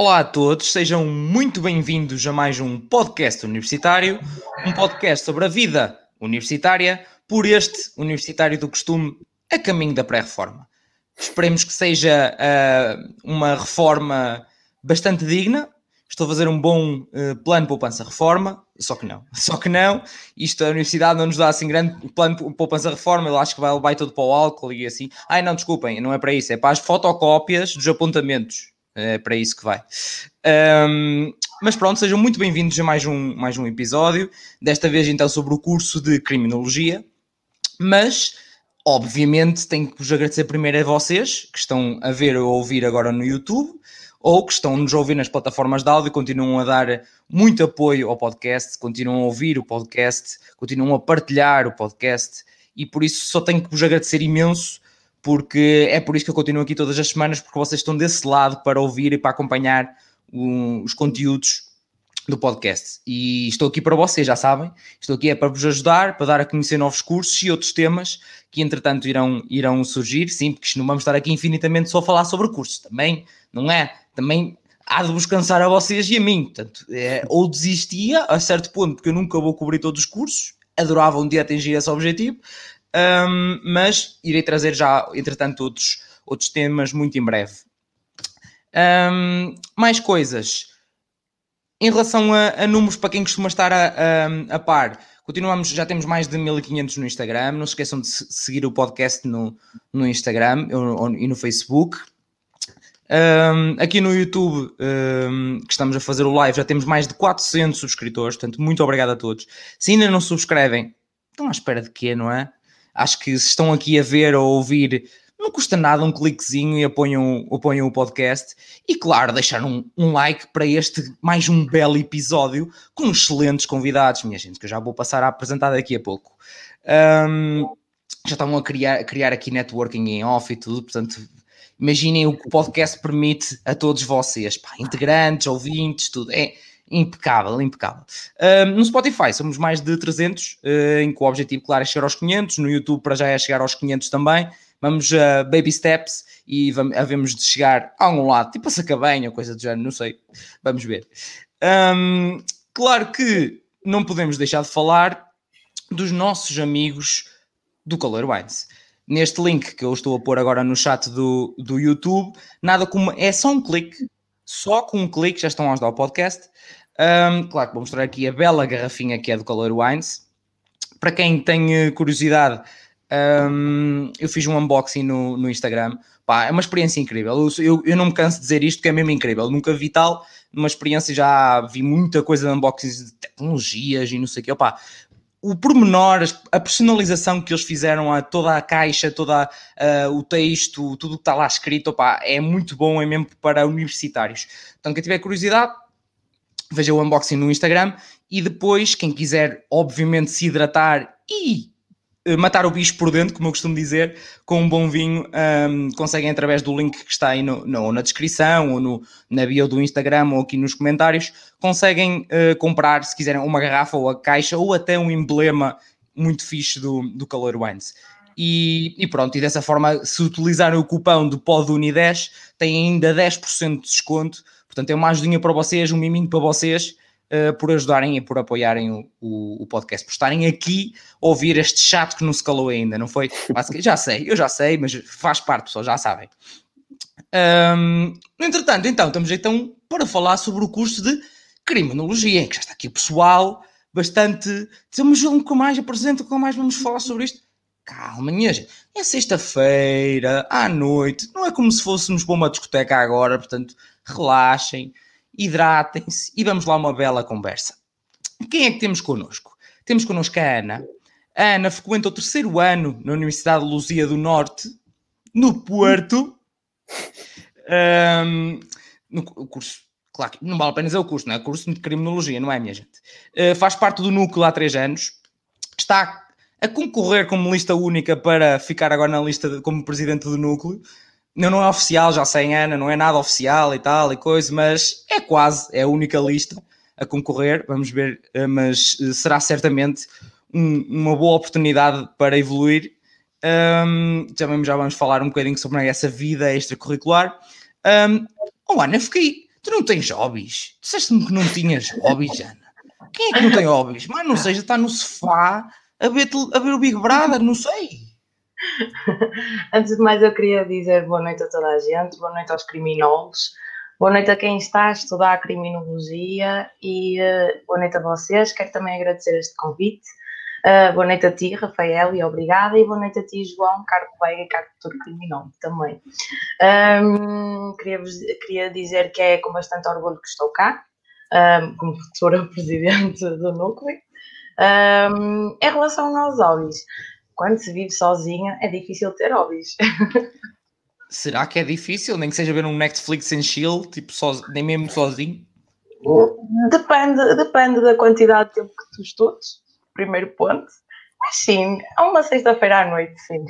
Olá a todos, sejam muito bem-vindos a mais um podcast universitário, um podcast sobre a vida universitária, por este universitário do costume a caminho da pré-reforma. Esperemos que seja uh, uma reforma bastante digna. Estou a fazer um bom uh, plano poupança-reforma, só que não. Só que não. Isto, a universidade não nos dá assim grande plano poupança-reforma. Eu acho que vai, vai todo para o álcool e assim. Ai, não, desculpem, não é para isso. É para as fotocópias dos apontamentos. É para isso que vai. Um, mas pronto, sejam muito bem-vindos a mais um, mais um episódio. Desta vez, então, sobre o curso de Criminologia. Mas, obviamente, tenho que vos agradecer primeiro a vocês que estão a ver ou ouvir agora no YouTube ou que estão nos ouvir nas plataformas de áudio, continuam a dar muito apoio ao podcast, continuam a ouvir o podcast, continuam a partilhar o podcast e por isso só tenho que vos agradecer imenso porque é por isso que eu continuo aqui todas as semanas, porque vocês estão desse lado para ouvir e para acompanhar um, os conteúdos do podcast. E estou aqui para vocês, já sabem. Estou aqui é para vos ajudar, para dar a conhecer novos cursos e outros temas que, entretanto, irão, irão surgir. Sim, porque não vamos estar aqui infinitamente só a falar sobre cursos. Também, não é? Também há de vos cansar a vocês e a mim. Portanto, é, ou desistia a certo ponto, porque eu nunca vou cobrir todos os cursos. Adorava um dia atingir esse objetivo um, mas irei trazer já, entretanto, outros, outros temas muito em breve. Um, mais coisas. Em relação a, a, números, para quem costuma estar a, a, a, par, continuamos, já temos mais de 1500 no Instagram. Não se esqueçam de seguir o podcast no, no Instagram e no Facebook. Um, aqui no YouTube, um, que estamos a fazer o live, já temos mais de 400 subscritores, portanto, muito obrigado a todos. Se ainda não subscrevem, estão à espera de quê, não é? Acho que se estão aqui a ver ou ouvir, não custa nada um cliquezinho e apoiam o podcast. E claro, deixar um, um like para este mais um belo episódio com excelentes convidados, minha gente, que eu já vou passar a apresentar daqui a pouco. Um, já estavam a criar, a criar aqui networking em off e tudo, portanto, imaginem o que o podcast permite a todos vocês, pá, integrantes, ouvintes, tudo. É, impecável, impecável. No Spotify somos mais de 300, uh, em que o objetivo, claro, é chegar aos 500. No YouTube, para já é chegar aos 500 também. Vamos a uh, baby steps e vamos, havemos de chegar a algum lado, tipo a Sacabenha, coisa do género, não sei. Vamos ver. Um, claro que não podemos deixar de falar dos nossos amigos do Color Wines. Neste link que eu estou a pôr agora no chat do, do YouTube, nada como. É só um clique, só com um clique já estão a ajudar o podcast. Um, claro que vou mostrar aqui a bela garrafinha que é do Color Wines. Para quem tem curiosidade, um, eu fiz um unboxing no, no Instagram. Pá, é uma experiência incrível. Eu, eu, eu, não me canso de dizer isto, que é mesmo incrível. Nunca vi tal, uma experiência, já vi muita coisa de unboxings de tecnologias e não sei o quê. Opa, o pormenor, a personalização que eles fizeram a toda a caixa, todo uh, o texto, tudo que está lá escrito, opa, é muito bom, é mesmo para universitários. Então, quem tiver curiosidade, veja o unboxing no Instagram e depois, quem quiser, obviamente, se hidratar e matar o bicho por dentro, como eu costumo dizer, com um bom vinho, um, conseguem através do link que está aí no, no, na descrição ou no, na bio do Instagram ou aqui nos comentários, conseguem uh, comprar, se quiserem, uma garrafa ou a caixa ou até um emblema muito fixe do, do Color Wines. E, e, pronto, e dessa forma, se utilizarem o cupão do PODUNI10, têm ainda 10% de desconto Portanto, é uma ajudinha para vocês, um miminho para vocês, uh, por ajudarem e por apoiarem o, o, o, podcast, por estarem aqui ouvir este chato que não se calou ainda, não foi? Já sei, eu já sei, mas faz parte, pessoal, já sabem. Um, entretanto, então, estamos então para falar sobre o curso de Criminologia, que já está aqui o pessoal bastante. Mas nunca mais apresento, nunca mais vamos falar sobre isto. Calma, minha gente. É sexta-feira, à noite, não é como se fôssemos para uma discoteca agora, portanto, relaxem, hidratem-se e vamos lá uma bela conversa. Quem é que temos connosco? Temos connosco a Ana. A Ana frequenta o terceiro ano na Universidade de Luzia do Norte, no Porto. Um, no curso, claro não vale a pena dizer o curso, não é? Curso de Criminologia, não é, minha gente? Uh, faz parte do núcleo há três anos. Está a concorrer como lista única para ficar agora na lista de, como presidente do núcleo. Não, não é oficial, já sei, Ana, não é nada oficial e tal e coisa, mas é quase, é a única lista a concorrer, vamos ver, eh, mas eh, será certamente um, uma boa oportunidade para evoluir. Um, também já vamos falar um bocadinho sobre essa vida extracurricular. Um, oh, Ana, fiquei. Tu não tens hobbies? Disseste-me que não tinhas hobbies, Ana. Quem é que não tem hobbies? Mas não seja, está no sofá a ver, a ver o Big Brother, não sei. Antes de mais, eu queria dizer boa noite a toda a gente, boa noite aos criminólogos, boa noite a quem está a estudar criminologia e uh, boa noite a vocês. Quero também agradecer este convite. Uh, boa noite a ti, Rafael, e obrigada. E boa noite a ti, João, caro colega e caro futuro criminólogo também. Um, queria, queria dizer que é com bastante orgulho que estou cá, um, como futura presidente do núcleo. Um, em relação aos hobbies, quando se vive sozinha é difícil ter hobbies. Será que é difícil? Nem que seja ver um Netflix em chill, tipo, nem mesmo sozinho? Depende, depende da quantidade de tempo que tu estudes primeiro ponto. Mas sim, é uma sexta-feira à noite, sim.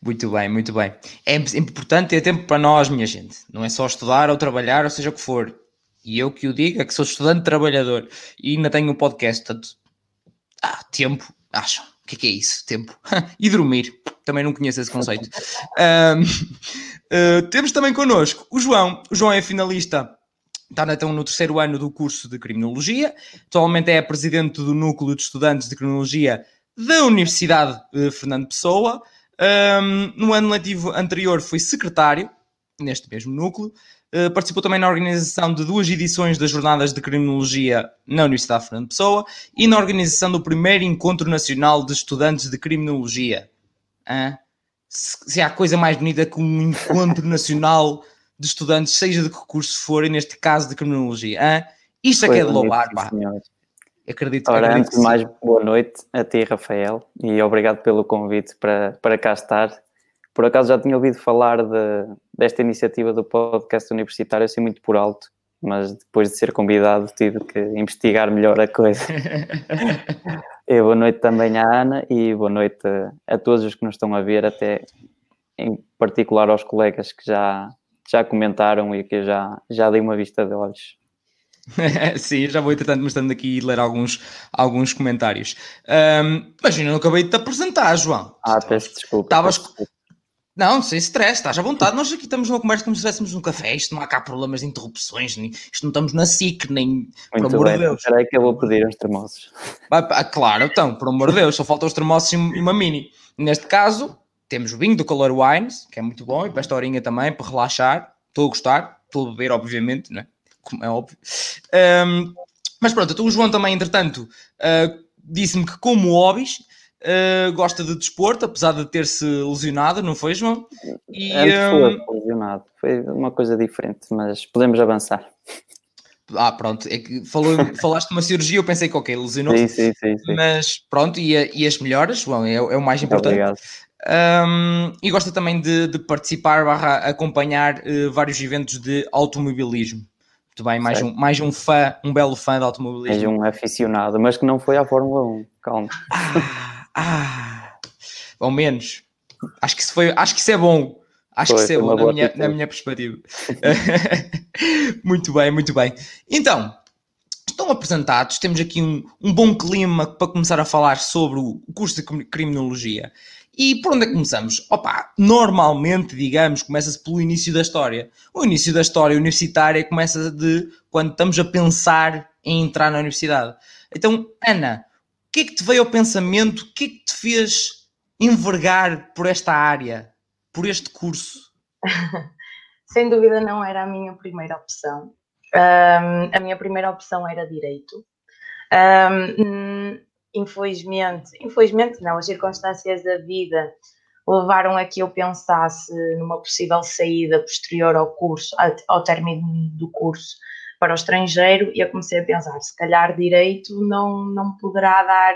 Muito bem, muito bem. É importante ter tempo para nós, minha gente. Não é só estudar ou trabalhar, ou seja o que for. E eu que o digo é que sou estudante trabalhador e ainda tenho um podcast, portanto, ah, tempo, acham. O que é, que é isso? Tempo. e dormir. Também não conheço esse conceito. uh, temos também connosco o João. O João é finalista está então no terceiro ano do curso de Criminologia, atualmente é presidente do Núcleo de Estudantes de Criminologia da Universidade de Fernando Pessoa. Um, no ano letivo anterior foi secretário neste mesmo núcleo. Uh, participou também na organização de duas edições das Jornadas de Criminologia na Universidade de Fernando Pessoa e na organização do primeiro Encontro Nacional de Estudantes de Criminologia. Uh, se, se há coisa mais bonita que um encontro nacional de estudantes, seja de que curso forem, neste caso de criminologia. Hein? Isto é que é de louvar, pá. Acredito, Ora, acredito antes de mais, boa noite a ti, Rafael, e obrigado pelo convite para, para cá estar. Por acaso já tinha ouvido falar de, desta iniciativa do podcast universitário, assim muito por alto, mas depois de ser convidado tive que investigar melhor a coisa. e boa noite também à Ana e boa noite a, a todos os que nos estão a ver, até em particular aos colegas que já, já comentaram e que eu já, já dei uma vista de olhos. Sim, já vou entretanto mostrando aqui e ler alguns, alguns comentários. Um, mas eu não acabei de te apresentar, João. Ah, peço desculpa. Estavas... Não, sem stress, estás à vontade. Nós aqui estamos numa conversa como se estivéssemos num café. Isto não há cá problemas de interrupções, nem, isto não estamos na SIC, nem. Muito por amor de Deus. Espera aí que eu vou pedir uns termossos. Ah, claro, então, por amor de Deus, só faltam os termossos e uma mini. Neste caso, temos o vinho do Color Wines, que é muito bom, e para esta horinha também, para relaxar. Estou a gostar, estou a beber, obviamente, né? como é óbvio. Um, mas pronto, então o João também, entretanto, uh, disse-me que, como hobbies, uh, gosta de desporto, apesar de ter-se lesionado, não foi, João? E, Antes um... foi lesionado, foi uma coisa diferente, mas podemos avançar. Ah, pronto, é que falou, falaste de uma cirurgia, eu pensei que ok, lesionou sim, sim, sim, sim, Mas pronto, e, e as melhoras, João, é, é o mais importante. Obrigado. Um, e gosta também de, de participar, barra acompanhar uh, vários eventos de automobilismo. Muito bem, mais um, mais um fã, um belo fã de automobilismo. Mais um aficionado, mas que não foi à Fórmula 1, calma. Ah, ao menos. Acho que isso, foi, acho que isso é bom. Acho foi, que isso é bom na minha, na minha perspectiva. muito bem, muito bem. Então, estão apresentados, temos aqui um, um bom clima para começar a falar sobre o curso de criminologia. E por onde é que começamos? Opa, normalmente, digamos, começa-se pelo início da história. O início da história universitária começa de quando estamos a pensar em entrar na universidade. Então, Ana, que é que te veio ao pensamento? O que é que te fez envergar por esta área, por este curso? Sem dúvida não era a minha primeira opção. Um, a minha primeira opção era direito. Um, infelizmente, infelizmente não, as circunstâncias da vida levaram a que eu pensasse numa possível saída posterior ao curso, ao término do curso para o estrangeiro e eu comecei a pensar, se calhar direito não, não poderá dar,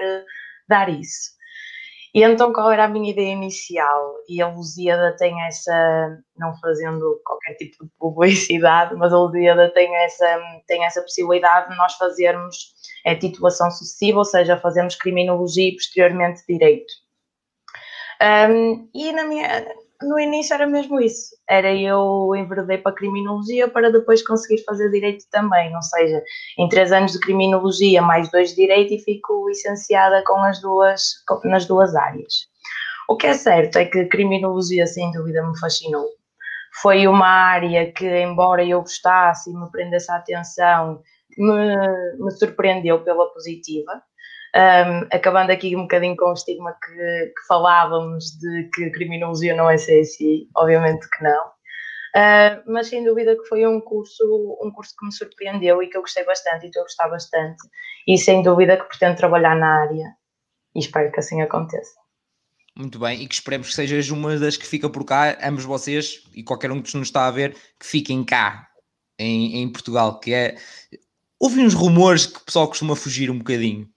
dar isso. E então qual era a minha ideia inicial? E a Lusíada tem essa, não fazendo qualquer tipo de publicidade, mas a Lusíada tem essa, tem essa possibilidade de nós fazermos é titulação sucessiva, ou seja, fazemos criminologia e posteriormente direito. Um, e na minha, no início era mesmo isso, era eu enverdei para criminologia para depois conseguir fazer direito também, ou seja, em três anos de criminologia mais dois de direito e fico licenciada com as duas, nas duas áreas. O que é certo é que criminologia sem dúvida me fascinou. foi uma área que, embora eu gostasse e me prendesse a atenção, me, me surpreendeu pela positiva. Um, acabando aqui um bocadinho com o estigma que, que, falávamos de que criminologia não é CSI, obviamente que não. Uh, mas sem dúvida que foi um curso, um curso que me surpreendeu e que eu gostei bastante e que eu gostava bastante. E sem dúvida que pretendo trabalhar na área e espero que assim aconteça. Muito bem, e que esperemos que sejas uma das que fica por cá, ambos vocês e qualquer um que nos está a ver, que fiquem cá em, em Portugal, que é. Houve uns rumores que o pessoal costuma fugir um bocadinho.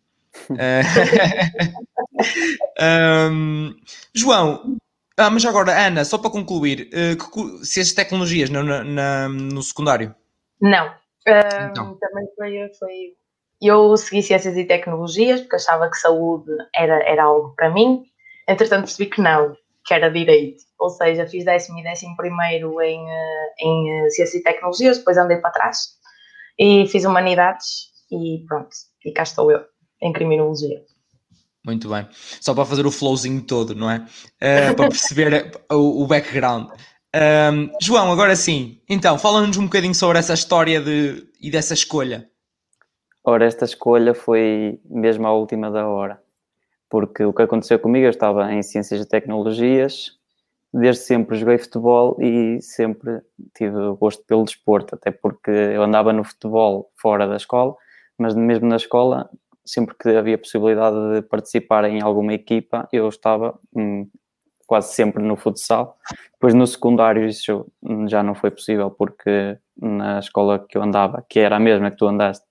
um, João, ah, mas agora, Ana, só para concluir, uh, que, ciências tecnologias no, na, no secundário? Não. Uh, então. Também foi, foi. Eu segui ciências e tecnologias porque achava que saúde era, era algo para mim Entretanto, percebi que não, que era direito. Ou seja, fiz décimo e décimo primeiro em, eh, em eh, Ciência e Tecnologias, depois andei para trás e fiz Humanidades e pronto, e cá estou eu, em Criminologia. Muito bem. Só para fazer o flowzinho todo, não é? Uh, para perceber o, o, background. Um, João, agora sim. Então, fala-nos um bocadinho sobre essa história de, e dessa escolha. Ora, esta escolha foi mesmo à última da hora porque o que aconteceu comigo, eu estava em Ciências e Tecnologias, desde sempre joguei futebol e sempre tive gosto pelo desporto, até porque eu andava no futebol fora da escola, mas mesmo na escola, sempre que havia possibilidade de participar em alguma equipa, eu estava hum, quase sempre no futsal. Depois no secundário isso já não foi possível, porque na escola que eu andava, que era a mesma que tu andaste,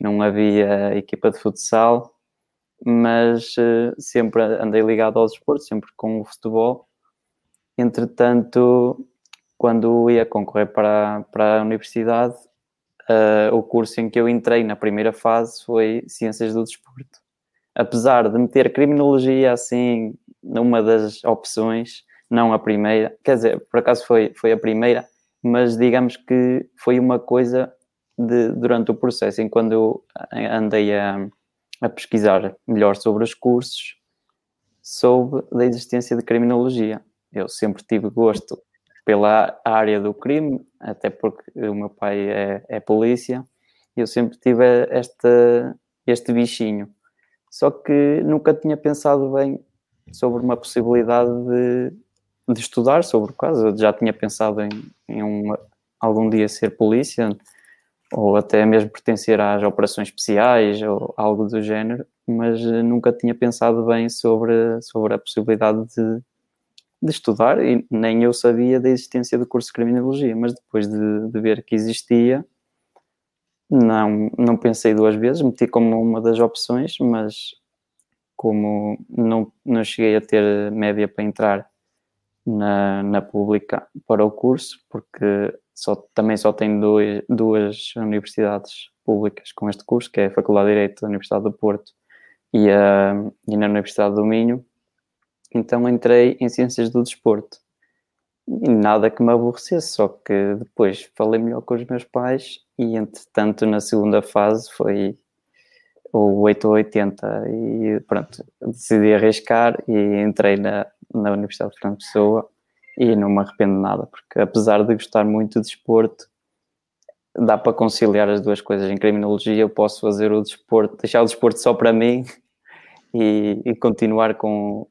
não havia equipa de futsal mas uh, sempre andei ligado ao desporto, sempre com o futebol. Entretanto, quando ia concorrer para, para a universidade, uh, o curso em que eu entrei na primeira fase foi Ciências do Desporto. Apesar de meter criminologia assim numa das opções, não a primeira, quer dizer, por acaso foi, foi a primeira, mas digamos que foi uma coisa de, durante o processo, enquanto eu andei a a pesquisar melhor sobre os cursos, soube da existência de criminologia. Eu sempre tive gosto pela área do crime, até porque o meu pai é, é polícia, e eu sempre tive este, este bichinho. Só que nunca tinha pensado bem sobre uma possibilidade de, de estudar sobre o caso. Eu já tinha pensado em, em um, algum dia ser polícia, ou até mesmo pertencer às operações especiais ou algo do género, mas nunca tinha pensado bem sobre, sobre a possibilidade de, de estudar e nem eu sabia da existência do curso de Criminologia, mas depois de, de ver que existia, não, não pensei duas vezes, meti como uma das opções, mas como não, não cheguei a ter média para entrar na, na pública para o curso, porque só, também só tem dois, duas universidades públicas com este curso, que é a Faculdade de Direito da Universidade do Porto e, a, e na Universidade do Minho. Então entrei em Ciências do Desporto. E nada que me aborrecesse, só que depois falei melhor com os meus pais e, entretanto, na segunda fase foi o 8 ou 80 e pronto, decidi arriscar e entrei na, na Universidade de Fernando Pessoa e não me arrependo nada, porque apesar de gostar muito de desporto, dá para conciliar as duas coisas. Em criminologia eu posso fazer o desporto, deixar o desporto só para mim e, e continuar com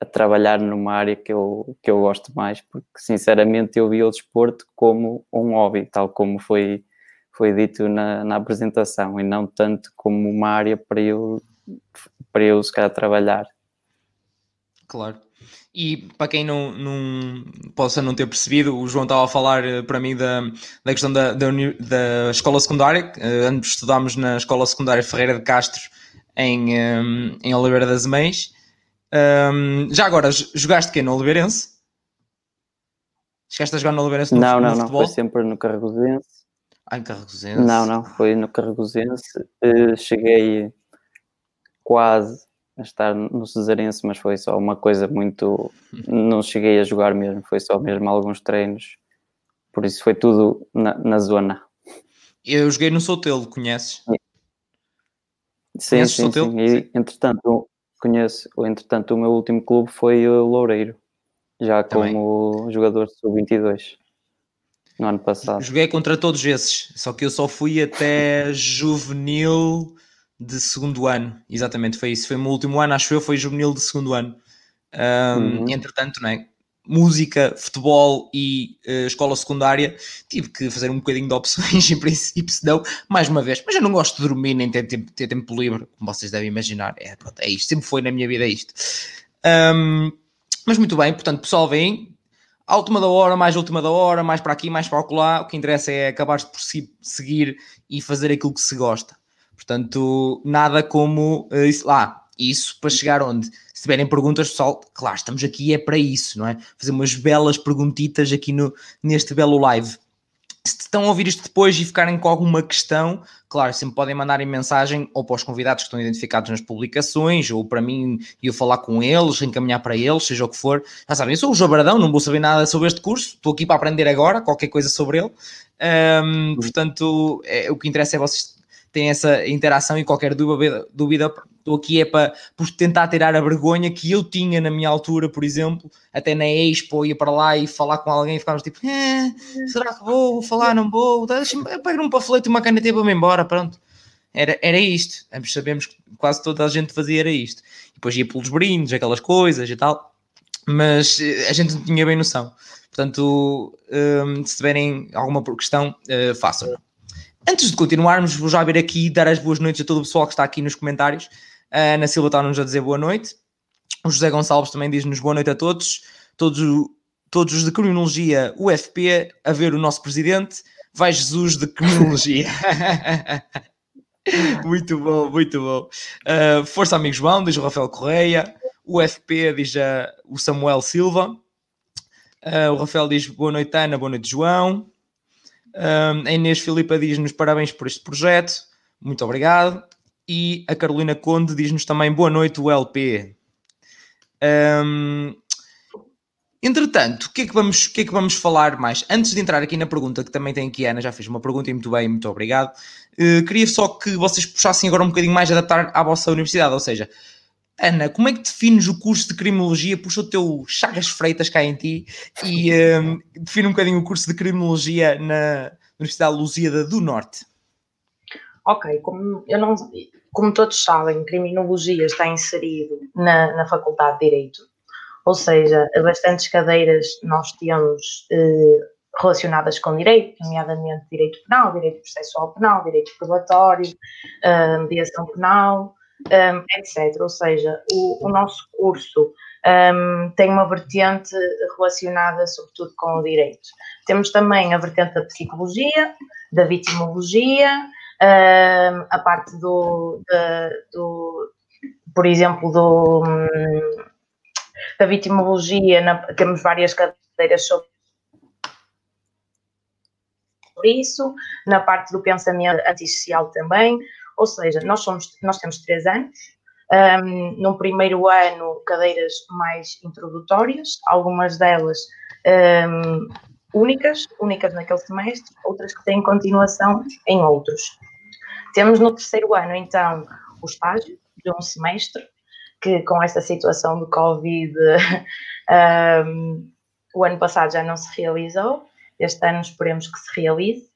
a trabalhar numa área que eu, que eu gosto mais, porque sinceramente eu vi o desporto como um hobby, tal como foi, foi dito na, na apresentação, e não tanto como uma área para eu, para eu se calhar trabalhar. Claro. E para quem não, não possa não ter percebido, o João estava a falar eh, para mim da, da questão da, da, da escola secundária. Eh, antes estudámos na escola secundária Ferreira de Castro em, eh, em Oliveira das Mães. Já agora, jogaste quem no Oliveirense? Chegaste a jogar no Oliveirense no, não, no não, futebol? Não, foi sempre no Carregosense. Ah, em Carregosense? Não, não, foi no Carregosense. cheguei quase a estar no Cesarense, mas foi só uma coisa muito. Não cheguei a jogar mesmo, foi só mesmo alguns treinos. Por isso foi tudo na, na zona. Eu joguei no Sotelo, conheces? Sim, conheces sim, Sotelo? sim. E, entretanto, conheço. Entretanto, o meu último clube foi o Loureiro, já Também. como jogador sub-22. no ano passado. Joguei contra todos esses, só que eu só fui até juvenil de segundo ano, exatamente, foi isso. Foi o meu último ano, acho eu, foi juvenil de segundo ano. Um, uhum. Entretanto, né, música, futebol e uh, escola secundária, tive que fazer um bocadinho de opções, em princípio, se não, mais uma vez. Mas eu não gosto de dormir nem ter tempo, ter tempo livre, como vocês devem imaginar. É, pronto, é isto, sempre foi na minha vida isto. Um, mas muito bem, portanto, pessoal, vem. À última da hora, mais última da hora, mais para aqui, mais para lá. O que interessa é acabar por si, seguir e fazer aquilo que se gosta. Portanto, nada como uh, isso lá. Isso para chegar onde? Se tiverem perguntas, pessoal, claro, estamos aqui é para isso, não é? Fazer umas belas perguntitas aqui no, neste belo live. Se estão a ouvir isto depois e ficarem com alguma questão, claro, sempre podem mandar em mensagem ou para os convidados que estão identificados nas publicações, ou para mim e eu falar com eles, encaminhar para eles, seja o que for. Já sabem, eu sou o Jabradão, não vou saber nada sobre este curso, estou aqui para aprender agora, qualquer coisa sobre ele. Um, portanto, é, o que interessa é vocês tem essa interação e qualquer dúvida, dúvida estou aqui é para por tentar tirar a vergonha que eu tinha na minha altura, por exemplo, até na Expo, ia para lá e falar com alguém e ficávamos tipo, eh, será que vou, vou falar, não vou, pega um panfleto e uma caneta para me embora, pronto. Era, era isto, ambos sabemos que quase toda a gente fazia era isto. E depois ia pelos brindes, aquelas coisas e tal, mas eh, a gente não tinha bem noção. Portanto, um, se tiverem alguma questão, uh, façam. Antes de continuarmos, vou já vir aqui dar as boas noites a todo o pessoal que está aqui nos comentários. A Ana Silva está-nos a dizer boa noite. O José Gonçalves também diz-nos boa noite a todos. Todos, todos os de criminologia UFP a ver o nosso presidente. Vai Jesus de criminologia. muito bom, muito bom. Uh, Força Amigos João, diz o Rafael Correia. UFP diz a, o Samuel Silva. Uh, o Rafael diz boa noite, Ana, boa noite, João. Um, a Inês Filipa diz-nos parabéns por este projeto, muito obrigado. E a Carolina Conde diz-nos também boa noite, o LP. Um, entretanto, o que, é que vamos, o que é que vamos falar mais? Antes de entrar aqui na pergunta, que também tem aqui a Ana, já fez uma pergunta e muito bem, muito obrigado. Uh, queria só que vocês puxassem agora um bocadinho mais adaptar à vossa universidade, ou seja, Ana, como é que defines o curso de Criminologia? Puxa o teu Chagas Freitas cá em ti e um, define um bocadinho o curso de Criminologia na Universidade Lusíada do Norte. Ok, como, eu não, como todos sabem, Criminologia está inserido na, na Faculdade de Direito, ou seja, bastantes cadeiras nós temos eh, relacionadas com direito, nomeadamente direito penal, direito processual penal, direito probatório, eh, mediação penal, um, etc. Ou seja, o, o nosso curso um, tem uma vertente relacionada sobretudo com o direito. Temos também a vertente da psicologia, da vitimologia, um, a parte do, do, por exemplo, do, da vitimologia, na, temos várias cadeiras sobre isso, na parte do pensamento antissocial também, ou seja, nós, somos, nós temos três anos, um, no primeiro ano cadeiras mais introdutórias, algumas delas um, únicas, únicas naquele semestre, outras que têm continuação em outros. Temos no terceiro ano, então, o estágio de um semestre, que com esta situação do Covid, um, o ano passado já não se realizou, este ano esperemos que se realize.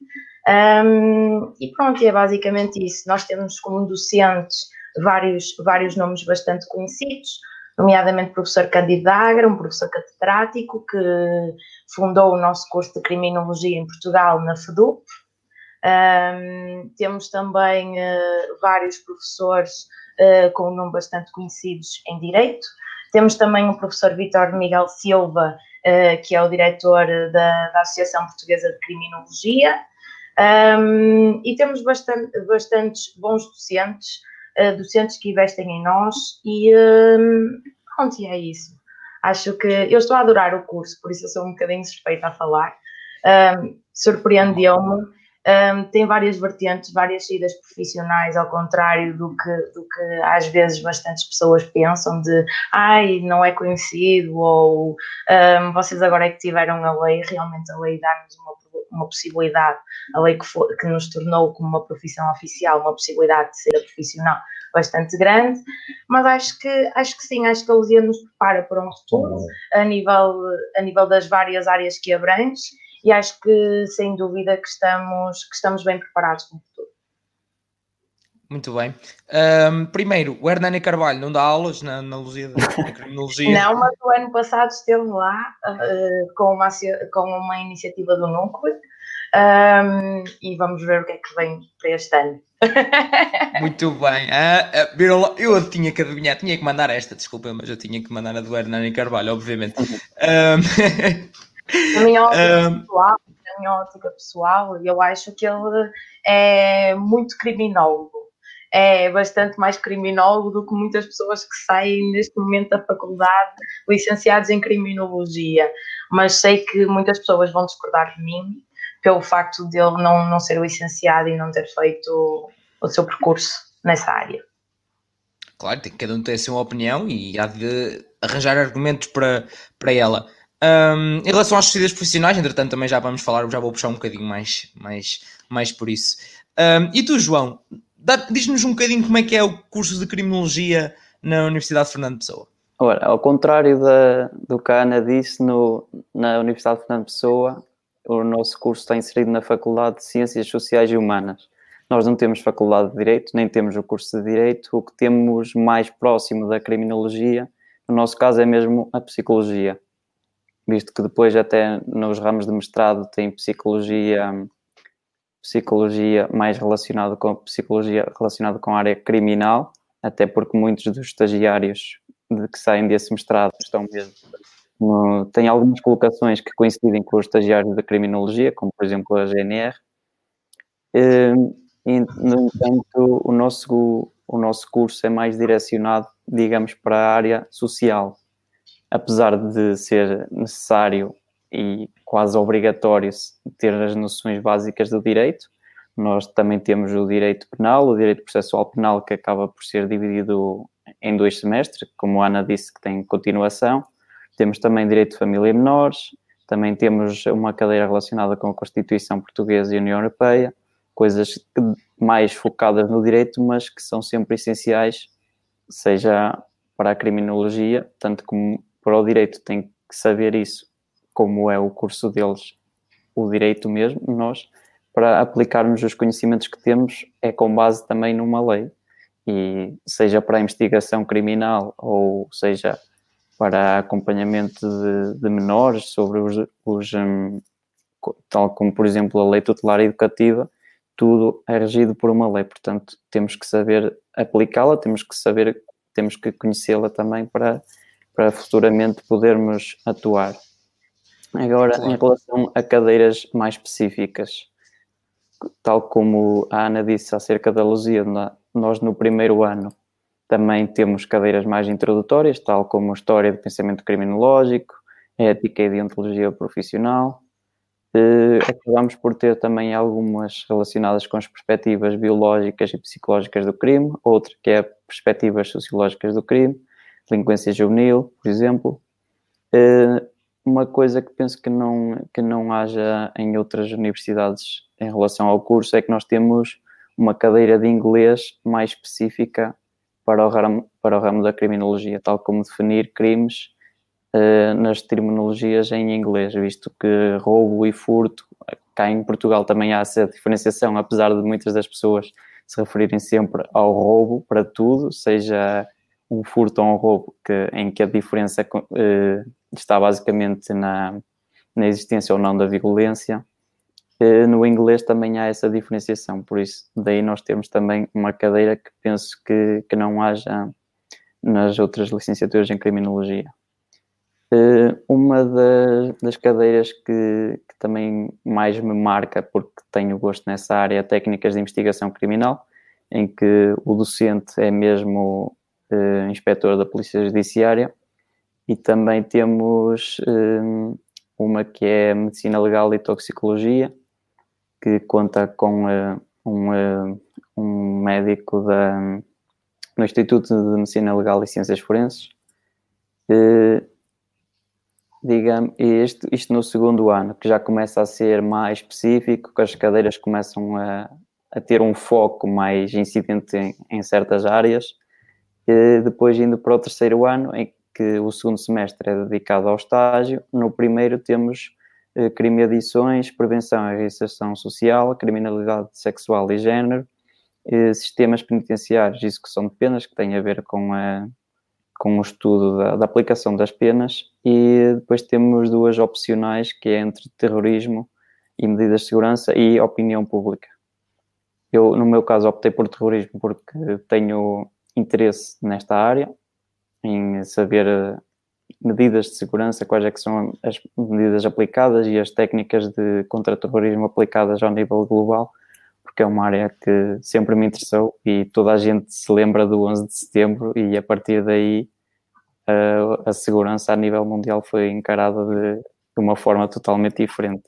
Um, e pronto, é basicamente isso. Nós temos como docentes vários, vários nomes bastante conhecidos, nomeadamente o professor Cândido Agra, um professor catedrático que fundou o nosso curso de Criminologia em Portugal na FEDUP. Um, temos também uh, vários professores uh, com um nome bastante conhecidos em Direito. Temos também o professor Vitor Miguel Silva, uh, que é o diretor da, da Associação Portuguesa de Criminologia. Um, e temos bastante, bastantes bons docentes, docentes que investem em nós e pronto, e é isso. Acho que eu estou a adorar o curso, por isso eu sou um bocadinho suspeita a falar. Um, Surpreendeu-me. Um, tem várias vertentes, várias saídas profissionais, ao contrário do que, do que às vezes bastantes pessoas pensam de ai, não é conhecido, ou um, vocês agora é que tiveram a lei, realmente a lei dá-nos uma uma possibilidade, a lei que, for, que nos tornou como uma profissão oficial, uma possibilidade de ser profissional bastante grande, mas acho que, acho que sim, acho que a Lusia nos prepara para um futuro a nível, a nível das várias áreas que abrange e acho que sem dúvida que estamos, que estamos bem preparados para o futuro. Muito bem. Um, primeiro, o Hernani Carvalho não dá aulas na, na, na criminologia? não, mas o ano passado esteve lá uh, com, uma, com uma iniciativa do Núcleo um, e vamos ver o que é que vem para este ano. Muito bem. Ah, ah, eu tinha que adivinhar, tinha que mandar esta, desculpa, mas eu tinha que mandar a do Hernani Carvalho, obviamente. Um, a minha ótica um, pessoal, a minha ótica pessoal, eu acho que ele é muito criminólogo. É bastante mais criminólogo do que muitas pessoas que saem neste momento da faculdade licenciados em criminologia. Mas sei que muitas pessoas vão discordar de mim pelo facto de ele não, não ser licenciado e não ter feito o seu percurso nessa área. Claro, tem, cada um tem a sua opinião e há de arranjar argumentos para, para ela. Um, em relação às suicidas profissionais, entretanto, também já vamos falar, já vou puxar um bocadinho mais, mais, mais por isso. Um, e tu, João, diz-nos um bocadinho como é que é o curso de Criminologia na Universidade de Fernando Pessoa. Ora, ao contrário da, do que a Ana disse, no, na Universidade de Fernando Pessoa, o nosso curso está inserido na Faculdade de Ciências Sociais e Humanas. Nós não temos Faculdade de Direito, nem temos o curso de Direito. O que temos mais próximo da criminologia, no nosso caso, é mesmo a psicologia. Visto que depois, até nos ramos de mestrado, tem psicologia, psicologia mais relacionada com psicologia relacionada com a área criminal, até porque muitos dos estagiários de que saem desse mestrado estão mesmo no, tem algumas colocações que coincidem com os estagiários da criminologia, como por exemplo a GNR. Ehm, e, no entanto, o nosso, o nosso curso é mais direcionado, digamos, para a área social. Apesar de ser necessário e quase obrigatório ter as noções básicas do direito, nós também temos o direito penal, o direito processual penal, que acaba por ser dividido em dois semestres, como a Ana disse, que tem continuação, temos também direito de família e menores, também temos uma cadeira relacionada com a Constituição Portuguesa e a União Europeia, coisas mais focadas no direito, mas que são sempre essenciais, seja para a criminologia, tanto como para o direito, tem que saber isso, como é o curso deles, o direito mesmo, nós, para aplicarmos os conhecimentos que temos, é com base também numa lei. E seja para a investigação criminal ou seja para acompanhamento de, de menores sobre os, os um, tal como por exemplo a lei tutelar educativa, tudo é regido por uma lei, portanto temos que saber aplicá-la, temos que saber, temos que conhecê-la também para, para futuramente podermos atuar. Agora, em relação a cadeiras mais específicas, tal como a Ana disse acerca da Lusíada, nós no primeiro ano também temos cadeiras mais introdutórias, tal como História de Pensamento Criminológico, Ética e Deontologia Profissional. Uh, acabamos por ter também algumas relacionadas com as perspectivas biológicas e psicológicas do crime, outra que é perspectivas sociológicas do crime, delinquência juvenil, por exemplo. Uh, uma coisa que penso que não, que não haja em outras universidades em relação ao curso é que nós temos uma cadeira de inglês mais específica para o ramo, para o ramo da criminologia, tal como definir crimes uh, nas terminologias em inglês, visto que roubo e furto, cá em Portugal também há essa diferenciação, apesar de muitas das pessoas se referirem sempre ao roubo para tudo, seja um furto ou um roubo, que, em que a diferença uh, está basicamente na, na existência ou não da violência no inglês também há essa diferenciação, por isso daí nós temos também uma cadeira que penso que, que não haja nas outras licenciaturas em criminologia. Eh, uma das, das cadeiras que, que, também mais me marca, porque tenho gosto nessa área, é técnicas de investigação criminal, em que o docente é mesmo uh, inspetor da Polícia Judiciária, e também temos uh, uma que é Medicina Legal e Toxicologia, que conta com uh, um, uh, um médico da, no Instituto de Medicina Legal e Ciências Forenses. Uh, digamos, isto, isto no segundo ano, que já começa a ser mais específico, que as cadeiras começam a, a ter um foco mais incidente em, em certas áreas. E depois, indo para o terceiro ano, em que o segundo semestre é dedicado ao estágio, no primeiro temos eh, crime de adições, prevenção e reinserção social, criminalidade sexual e género, eh, sistemas penitenciários e execução de penas, que tem a ver com, a, com o estudo da, da aplicação das penas, e depois temos duas opcionais, que é entre terrorismo e medidas de segurança e opinião pública. Eu, no meu caso, optei por terrorismo porque tenho interesse nesta área, em saber eh, medidas de segurança, quais é que são as medidas aplicadas e as técnicas de contra-terrorismo aplicadas ao nível global, porque é uma área que sempre me interessou e toda a gente se lembra do 11 de setembro e a partir daí a, eh, a segurança a nível mundial foi encarada de, de uma forma totalmente diferente.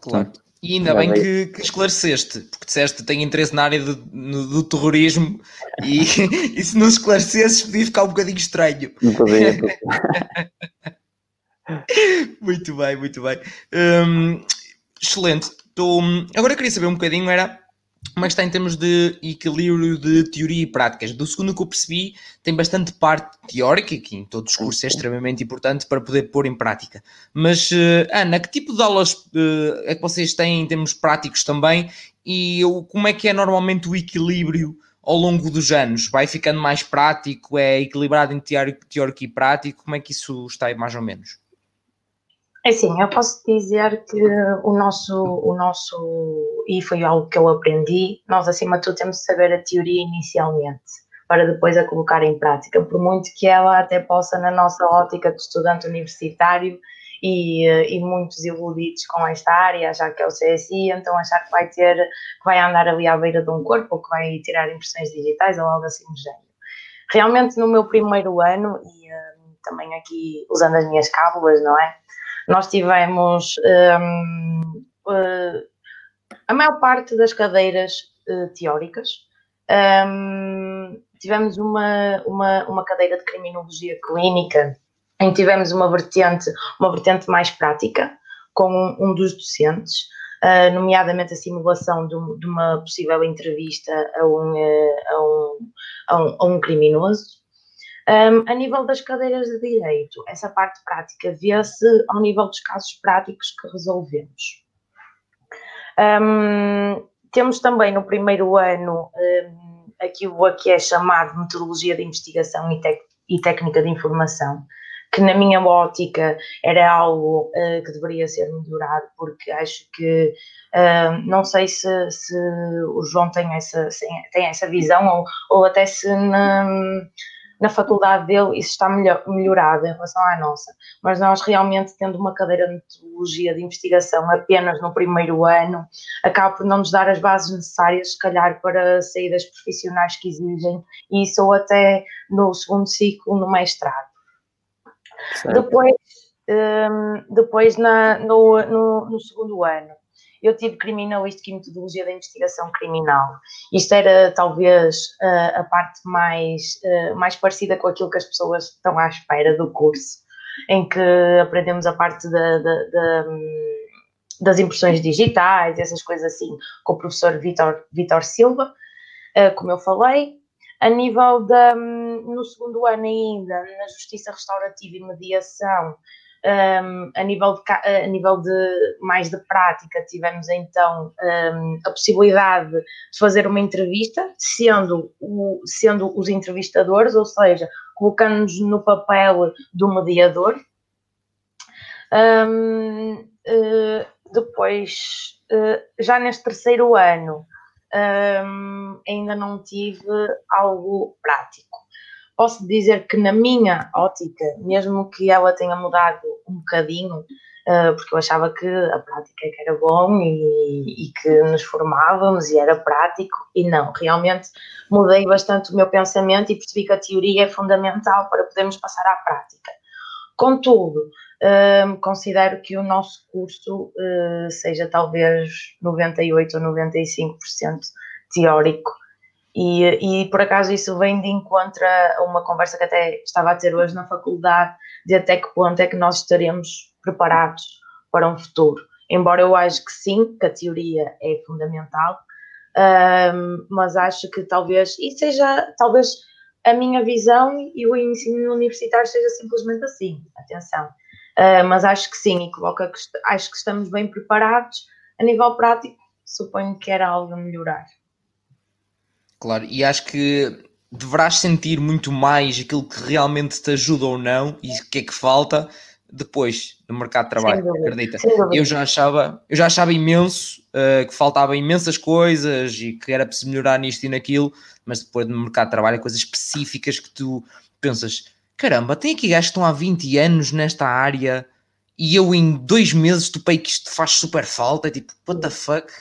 Claro. Portanto, e ainda bem que, que, esclareceste, porque disseste que tem interesse na área do, no, do terrorismo e, e, se não esclarecesses podia ficar um bocadinho estranho. muito bem, muito bem. Hum, excelente. Tô, agora eu queria saber um bocadinho, era como é que está em termos de equilíbrio de teoria e práticas? Do segundo que eu percebi, tem bastante parte teórica, que em todos os cursos é extremamente importante para poder pôr em prática. Mas, uh, Ana, que tipo de aulas uh, é que vocês têm em termos práticos também? E como é que é normalmente o equilíbrio ao longo dos anos? Vai ficando mais prático? É equilibrado em teórico, teórico e prático? Como é que isso está aí mais ou menos? É assim, eu posso dizer que o nosso, o nosso, e foi algo que eu aprendi, nós acima de tudo temos de saber a teoria inicialmente, para depois a colocar em prática, por muito que ela até possa, na nossa ótica de estudante universitário, e, e muitos iludidos com esta área, achar que é o CSI, então achar que vai ter, que vai andar ali à beira de um corpo, ou que vai tirar impressões digitais, ou algo assim do género. Realmente, no meu primeiro ano, e um, também aqui usando as minhas cábulas, não é? Nós tivemos um, uh, eh, a maior parte das cadeiras uh, teóricas. Um, tivemos uma, uma, uma cadeira de criminologia clínica em que tivemos uma vertente, uma vertente mais prática com um, um dos docentes, uh, nomeadamente a simulação de, de, uma possível entrevista a um, a um, a um, a um criminoso. Um, a nível das cadeiras de direito, essa parte prática vê-se ao nível dos casos práticos que resolvemos. Um, temos também no primeiro ano um, aquilo que é chamado metodologia de investigação e, e, técnica de informação, que na minha ótica era algo uh, que deveria ser melhorado, porque acho que uh, não sei se, se, o João tem essa, tem essa visão ou, ou até se na, na faculdade dele isso está melhor, melhorado em relação à nossa, mas nós realmente tendo uma cadeira de metodologia de investigação apenas no primeiro ano, acaba por não nos dar as bases necessárias, se calhar, para saídas profissionais que exigem isso ou até no segundo ciclo, no mestrado. Certo. Depois, um, depois na, no, no, no segundo ano, eu tive criminalística e metodologia da investigação criminal. Isto era talvez a parte mais, uh, mais parecida com aquilo que as pessoas estão à espera do curso, em que aprendemos a parte da, da, da, das impressões digitais, essas coisas assim, com o professor Vitor, Vitor Silva, uh, como eu falei. A nível da, no segundo ano ainda, na Justiça Restaurativa e Mediação, um, a, nível de, a nível de mais de prática, tivemos então um, a possibilidade de fazer uma entrevista, sendo, o, sendo os entrevistadores, ou seja, colocando-nos no papel do mediador. Um, uh, eh, depois, uh, já neste terceiro ano, ainda não tive algo prático posso dizer que na minha ótica, mesmo que ela tenha mudado um bocadinho, uh, porque eu achava que a prática é que era bom e, e, que nos formávamos e era prático, e não, realmente mudei bastante o meu pensamento e percebi que a teoria é fundamental para podermos passar à prática. Contudo, uh, considero que o nosso curso uh, seja talvez 98 ou 95% teórico e, e por acaso isso vem de encontro a uma conversa que até estava a ter hoje na faculdade, de até que ponto é que nós estaremos preparados para um futuro. Embora eu acho que sim, que a teoria é fundamental, um, mas acho que talvez, e seja talvez a minha visão e o ensino universitário seja simplesmente assim, atenção. Uh, mas acho que sim, e coloca que acho que estamos bem preparados. A nível prático, suponho que era algo a melhorar. Claro, e acho que deverás sentir muito mais aquilo que realmente te ajuda ou não e o que é que falta depois no mercado de trabalho, acredita? Eu já achava, eu já achava imenso uh, que faltava imensas coisas e que era preciso melhorar nisto e naquilo, mas depois no mercado de trabalho, coisas específicas que tu pensas, caramba, tem aqui gajos que estão há 20 anos nesta área e eu em dois meses topei que isto faz super falta, é tipo, what the fuck?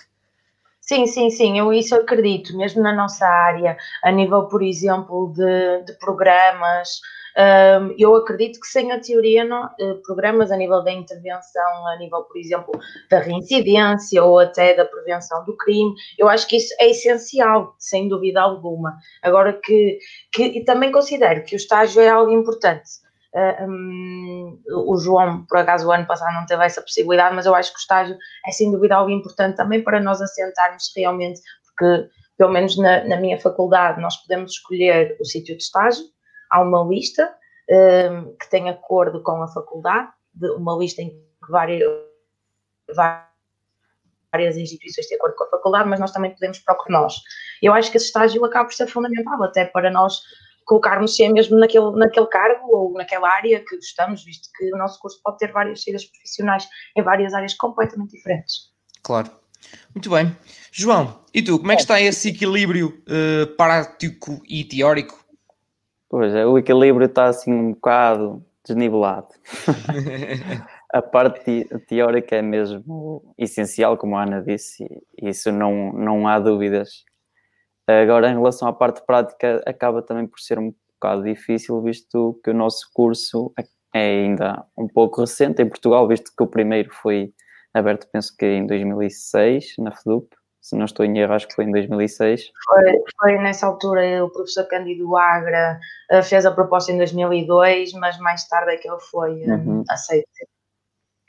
Sim, sim, sim, eu isso acredito, mesmo na nossa área, a nível, por exemplo, de, de programas, um, eu acredito que sem a teoria, não, uh, programas a nível da intervenção, a nível, por exemplo, da reincidência ou até da prevenção do crime, eu acho que isso é essencial, sem dúvida alguma. Agora que, que e também considero que o estágio é algo importante. Uh, um, o João, por acaso, o ano passado não teve essa possibilidade, mas eu acho que o estágio é sem dúvida algo importante também para nós assentarmos realmente, porque, pelo menos na, na minha faculdade, nós podemos escolher o sítio de estágio, há uma lista um, que tem acordo com a faculdade, de uma lista em que várias, várias instituições têm acordo com a faculdade, mas nós também podemos procurar nós. Eu acho que esse estágio acaba por ser fundamental, até para nós colocarmos se mesmo naquele, naquele cargo ou naquela área que gostamos, visto que o nosso curso pode ter várias saídas profissionais em várias áreas completamente diferentes. Claro. Muito bem. João, e tu, como é que está esse equilíbrio uh, prático e teórico? Pois é, o equilíbrio está assim um bocado desnivelado. a parte teórica é mesmo essencial, como a Ana disse, e isso não, não há dúvidas Agora, em relação à parte prática, acaba também por ser um bocado difícil, visto que o nosso curso é ainda um pouco recente em Portugal, visto que o primeiro foi aberto, penso que em 2006, na FEDUP. Se não estou em erro, acho que foi em 2006. Foi, foi nessa altura o professor Cândido Agra eh, fez a proposta em 2002, mas mais tarde é que ele foi eh, uhum. aceito.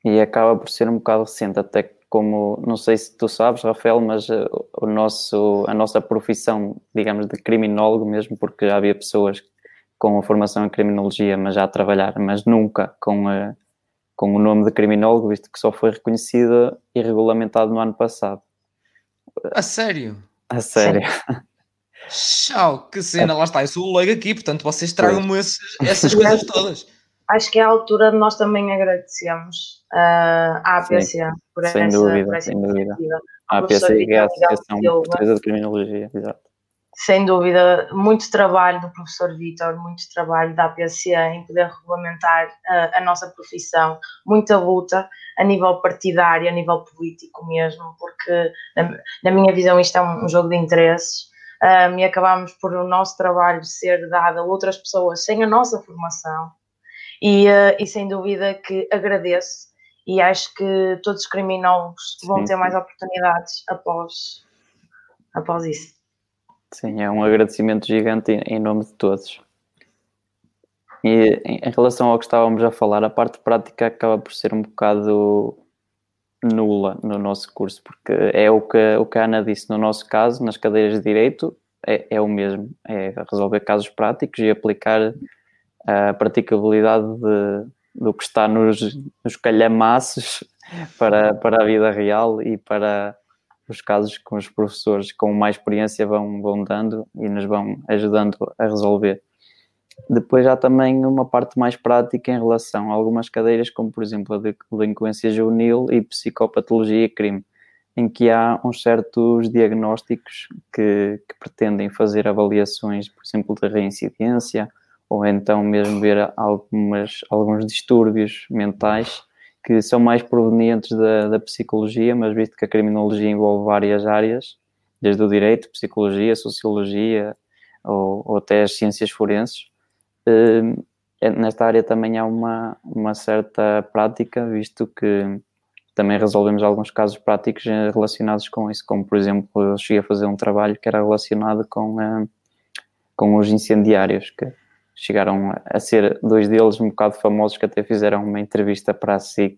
E acaba por ser um bocado recente, até que como não sei se tu sabes, Rafael, mas uh, o nosso, a nossa profissão, digamos, de criminólogo mesmo, porque já havia pessoas com a formação em criminologia, mas já a trabalhar, mas nunca com, uh, com o nome de criminólogo, visto que só foi reconhecida e regulamentado no ano passado. A sério? A sério. Tchau, que cena, lá está, eu sou o leigo aqui, portanto vocês tragam-me essas coisas todas acho que é a altura de nós também agradecemos uh, à APC Sim, por, sem essa, dúvida, por essa sem dúvida. A APC é a Associação Portuguesa de Criminologia, exato. Sem dúvida, muito trabalho do professor Vítor, muito trabalho da APC em poder regulamentar uh, a nossa profissão, muita luta a nível partidário, a nível político mesmo, porque na, na minha visão isto é um, um jogo de interesses. Um, e acabamos por o nosso trabalho ser dado a outras pessoas sem a nossa formação, e, uh, e sem dúvida que agradeço e acho que todos os criminólogos vão sim, ter mais oportunidades após, após isso. Sim, é um agradecimento gigante em nome de todos. E em relação ao que estávamos a falar, a parte prática acaba por ser um bocado nula no nosso curso, porque é o que, o que a Ana disse no nosso caso, nas cadeiras de Direito, é, é o mesmo, é resolver casos práticos e aplicar a praticabilidade de, do que está nos, nos calhamaços para, para a vida real e para os casos que os professores com mais experiência vão, vão dando e nos vão ajudando a resolver. Depois há também uma parte mais prática em relação a algumas cadeiras, como por exemplo a de delinquência juvenil e psicopatologia e crime, em que há uns certos diagnósticos que, que pretendem fazer avaliações, por exemplo, de reincidência ou então mesmo ver algumas, alguns distúrbios mentais que são mais provenientes da, da psicologia, mas visto que a criminologia envolve várias áreas, desde o direito, psicologia, sociologia ou, ou até as ciências forenses, eh, nesta área também há uma, uma certa prática, visto que também resolvemos alguns casos práticos relacionados com isso, como por exemplo, eu cheguei a fazer um trabalho que era relacionado com, eh, com os incendiários, que chegaram a ser dois deles um bocado famosos que até fizeram uma entrevista para a SIC,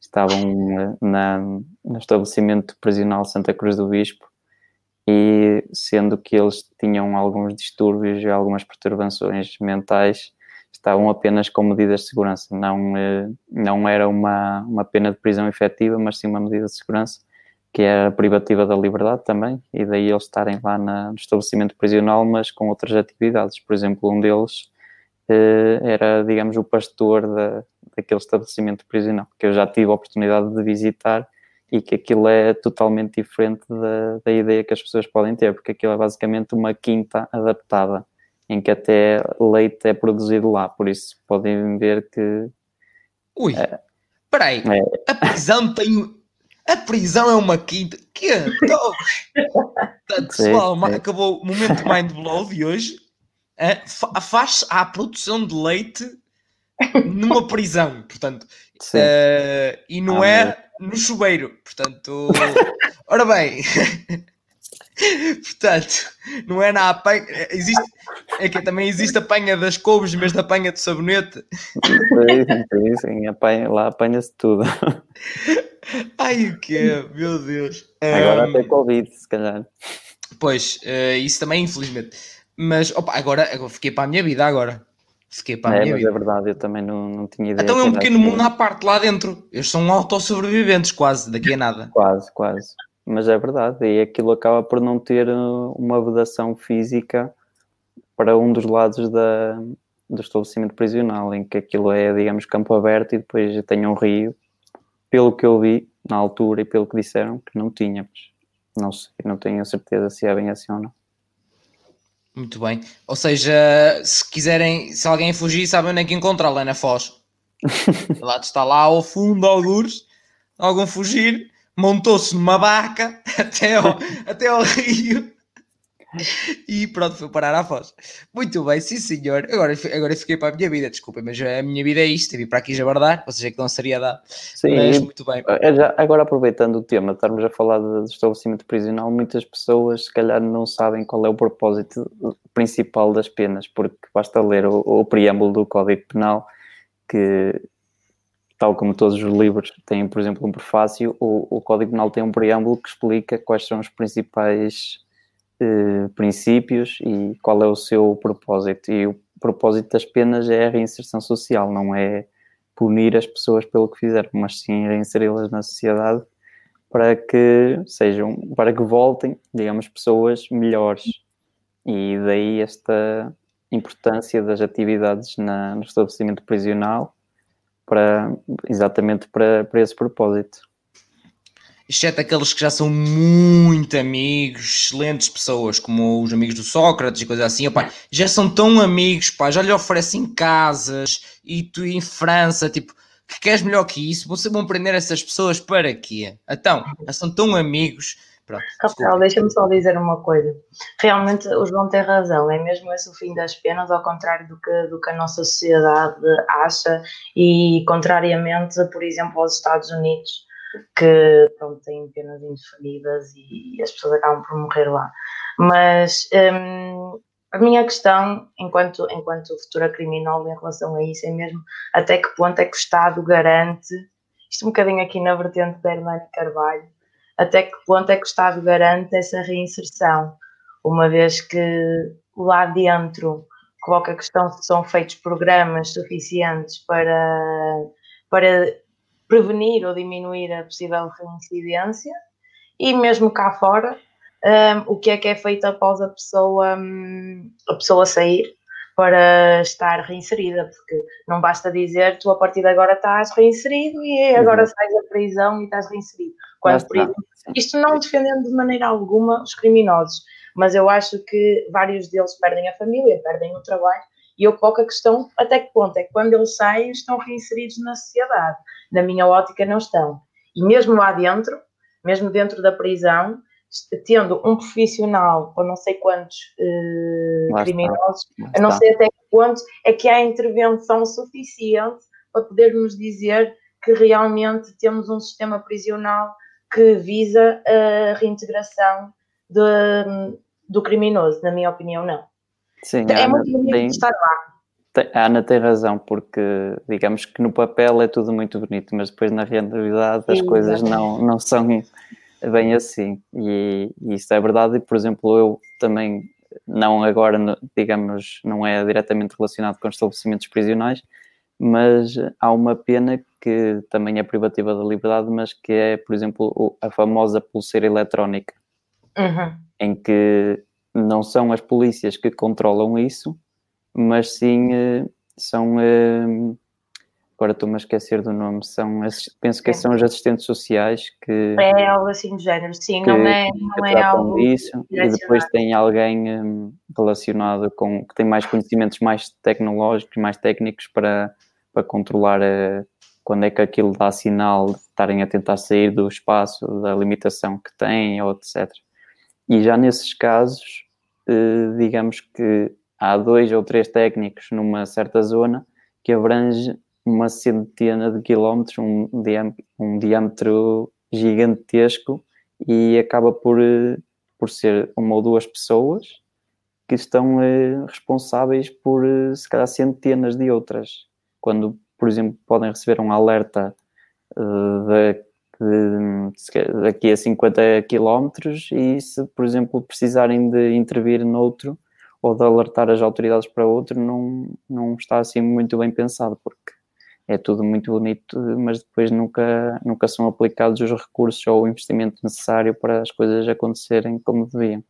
estavam eh, na, no estabelecimento prisional Santa Cruz do Bispo e sendo que eles tinham alguns distúrbios e algumas perturbações mentais, estavam apenas com medidas de segurança, não, eh, não era uma, uma pena de prisão efetiva, mas sim uma medida de segurança, que era privativa da liberdade também, e daí eles estarem lá na, no estabelecimento prisional, mas com outras atividades. Por exemplo, um deles eh, era, digamos, o pastor da, daquele estabelecimento prisional, que eu já tive a oportunidade de visitar e que aquilo é totalmente diferente da, da ideia que as pessoas podem ter, porque aquilo é basicamente uma quinta adaptada, em que até leite é produzido lá, por isso podem ver que... Ui, é, peraí, é, a prisão tem... A prisão é uma quinta. Que? Então, pessoal, sim, sim. acabou o momento mind blow de hoje. É, faz a produção de leite numa prisão, portanto, uh, e não ah, é no chuveiro, portanto, ora bem, portanto, não é na apanha, existe, é que também existe a apanha das couves, mas da apanha de sabonete. Sim, sim, sim apanha, lá apanha-se tudo. Ai, o que Meu Deus. Agora um, tem Covid, se calhar. Pois, uh, isso também, infelizmente. Mas, opa, agora, agora fiquei para a minha vida agora. Fiquei para a é, minha mas vida. é verdade, eu também não, não tinha ideia. Então é um pequeno mundo à parte lá dentro. Eles são autossobreviventes quase, daqui a nada. Quase, quase. Mas é verdade, e aquilo acaba por não ter uh, uma vedação física para um dos lados da, do estabelecimento prisional, em que aquilo é, digamos, campo aberto e depois tem um rio. Pelo que eu vi na altura e pelo que disseram, que não tínhamos. Não sei, não tenho a certeza se é bem assim ou não. Muito bem. Ou seja, se quiserem, se alguém fugir, sabem onde é que encontrá-la, é na Foz. lá está lá ao fundo, alguns, algum fugir, montou-se numa barca até ao, até ao rio e pronto, foi parar à Foz. Muito bem, sim senhor. Agora, agora fiquei para a minha vida, desculpa, mas a minha vida é isto. Vim para aqui jabardar, vocês é que dão seriedade. Sim, mas muito bem. É já, agora aproveitando o tema, estarmos a falar do estabelecimento prisional, muitas pessoas se calhar não sabem qual é o propósito principal das penas, porque basta ler o, o preâmbulo do Código Penal que tal como todos os livros têm, por exemplo, um prefácio, o, o Código Penal tem um preâmbulo que explica quais são os principais eh, princípios e qual é o seu propósito. E o propósito das penas é a reinserção social, não é punir as pessoas pelo que fizeram, mas sim reinseri-las na sociedade para que sejam, para que voltem, digamos, pessoas melhores. E daí esta importância das atividades na, no estabelecimento prisional para exatamente para, para esse propósito exceto aqueles que já são muito amigos, excelentes pessoas, como os amigos do Sócrates e coisas assim, opa, já são tão amigos, pá, já lhe oferecem casas e tu em França, tipo, que queres melhor que isso? Você vão prender essas pessoas para quê? Então, já são tão amigos. Pronto, Rafael, deixa-me só dizer uma coisa. Realmente o João tem razão, é mesmo esse o fim das penas, ao contrário do que, do que a nossa sociedade acha e contrariamente, por exemplo, aos Estados Unidos que pronto, têm penas indefinidas e as pessoas acabam por morrer lá. Mas hum, a minha questão, enquanto, enquanto futura criminóloga, em relação a isso, é mesmo até que ponto é que o Estado garante, isto um bocadinho aqui na vertente da Hernani Carvalho, até que ponto é que o Estado garante essa reinserção, uma vez que lá dentro coloca a questão se são feitos programas suficientes para, para prevenir ou diminuir a possível reincidência e mesmo cá fora um, o que é que é feito após a pessoa um, a pessoa sair para estar reinserida, porque não basta dizer tu a partir de agora estás reinserido e agora uhum. sais da prisão e estás reinserido. Quando, por exemplo, isto não defendendo de maneira alguma os criminosos, mas eu acho que vários deles perdem a família, perdem o trabalho e eu coloco a questão até que ponto é que quando eles saem estão reinseridos na sociedade. Na minha ótica, não estão. E mesmo lá dentro, mesmo dentro da prisão, tendo um profissional ou não sei quantos uh, criminosos, eu não sei até que ponto é que há intervenção suficiente para podermos dizer que realmente temos um sistema prisional que visa a reintegração de, do criminoso. Na minha opinião, não. Sim, é muito bonito estar lá. Tem, a Ana tem razão, porque digamos que no papel é tudo muito bonito, mas depois na realidade as Sim, coisas não, não são bem assim. E, e, isso é verdade. E, por exemplo, eu também não agora, digamos, não é diretamente relacionado com estabelecimentos prisionais, mas há uma pena que também é privativa da liberdade, mas que é, por exemplo, a famosa pulseira eletrónica, uhum. em que não são as polícias que controlam isso, mas sim eh, são eh, agora estou-me a esquecer do nome, são, penso que são os assistentes sociais que... É algo assim do género, sim, que, não é, não é algo... E depois tem alguém um, relacionado com, que tem mais conhecimentos mais tecnológicos, mais técnicos para, para controlar uh, quando é que aquilo dá sinal de estarem a tentar sair do espaço, da limitação que tem, ou etc. E já nesses casos, digamos que há dois ou três técnicos numa certa zona que abrange uma centena de quilómetros, um, um diâmetro gigantesco e acaba por, eh, por ser uma ou duas pessoas que estão eh, responsáveis por eh, se calhar centenas de outras. Quando, por exemplo, podem receber um alerta de, daqui a 50 quilómetros e se, por exemplo, precisarem de intervir noutro ou de alertar as autoridades para outro, não, não está assim muito bem pensado, porque é tudo muito bonito, mas depois nunca, nunca são aplicados os recursos ou o investimento necessário para as coisas acontecerem como deviam.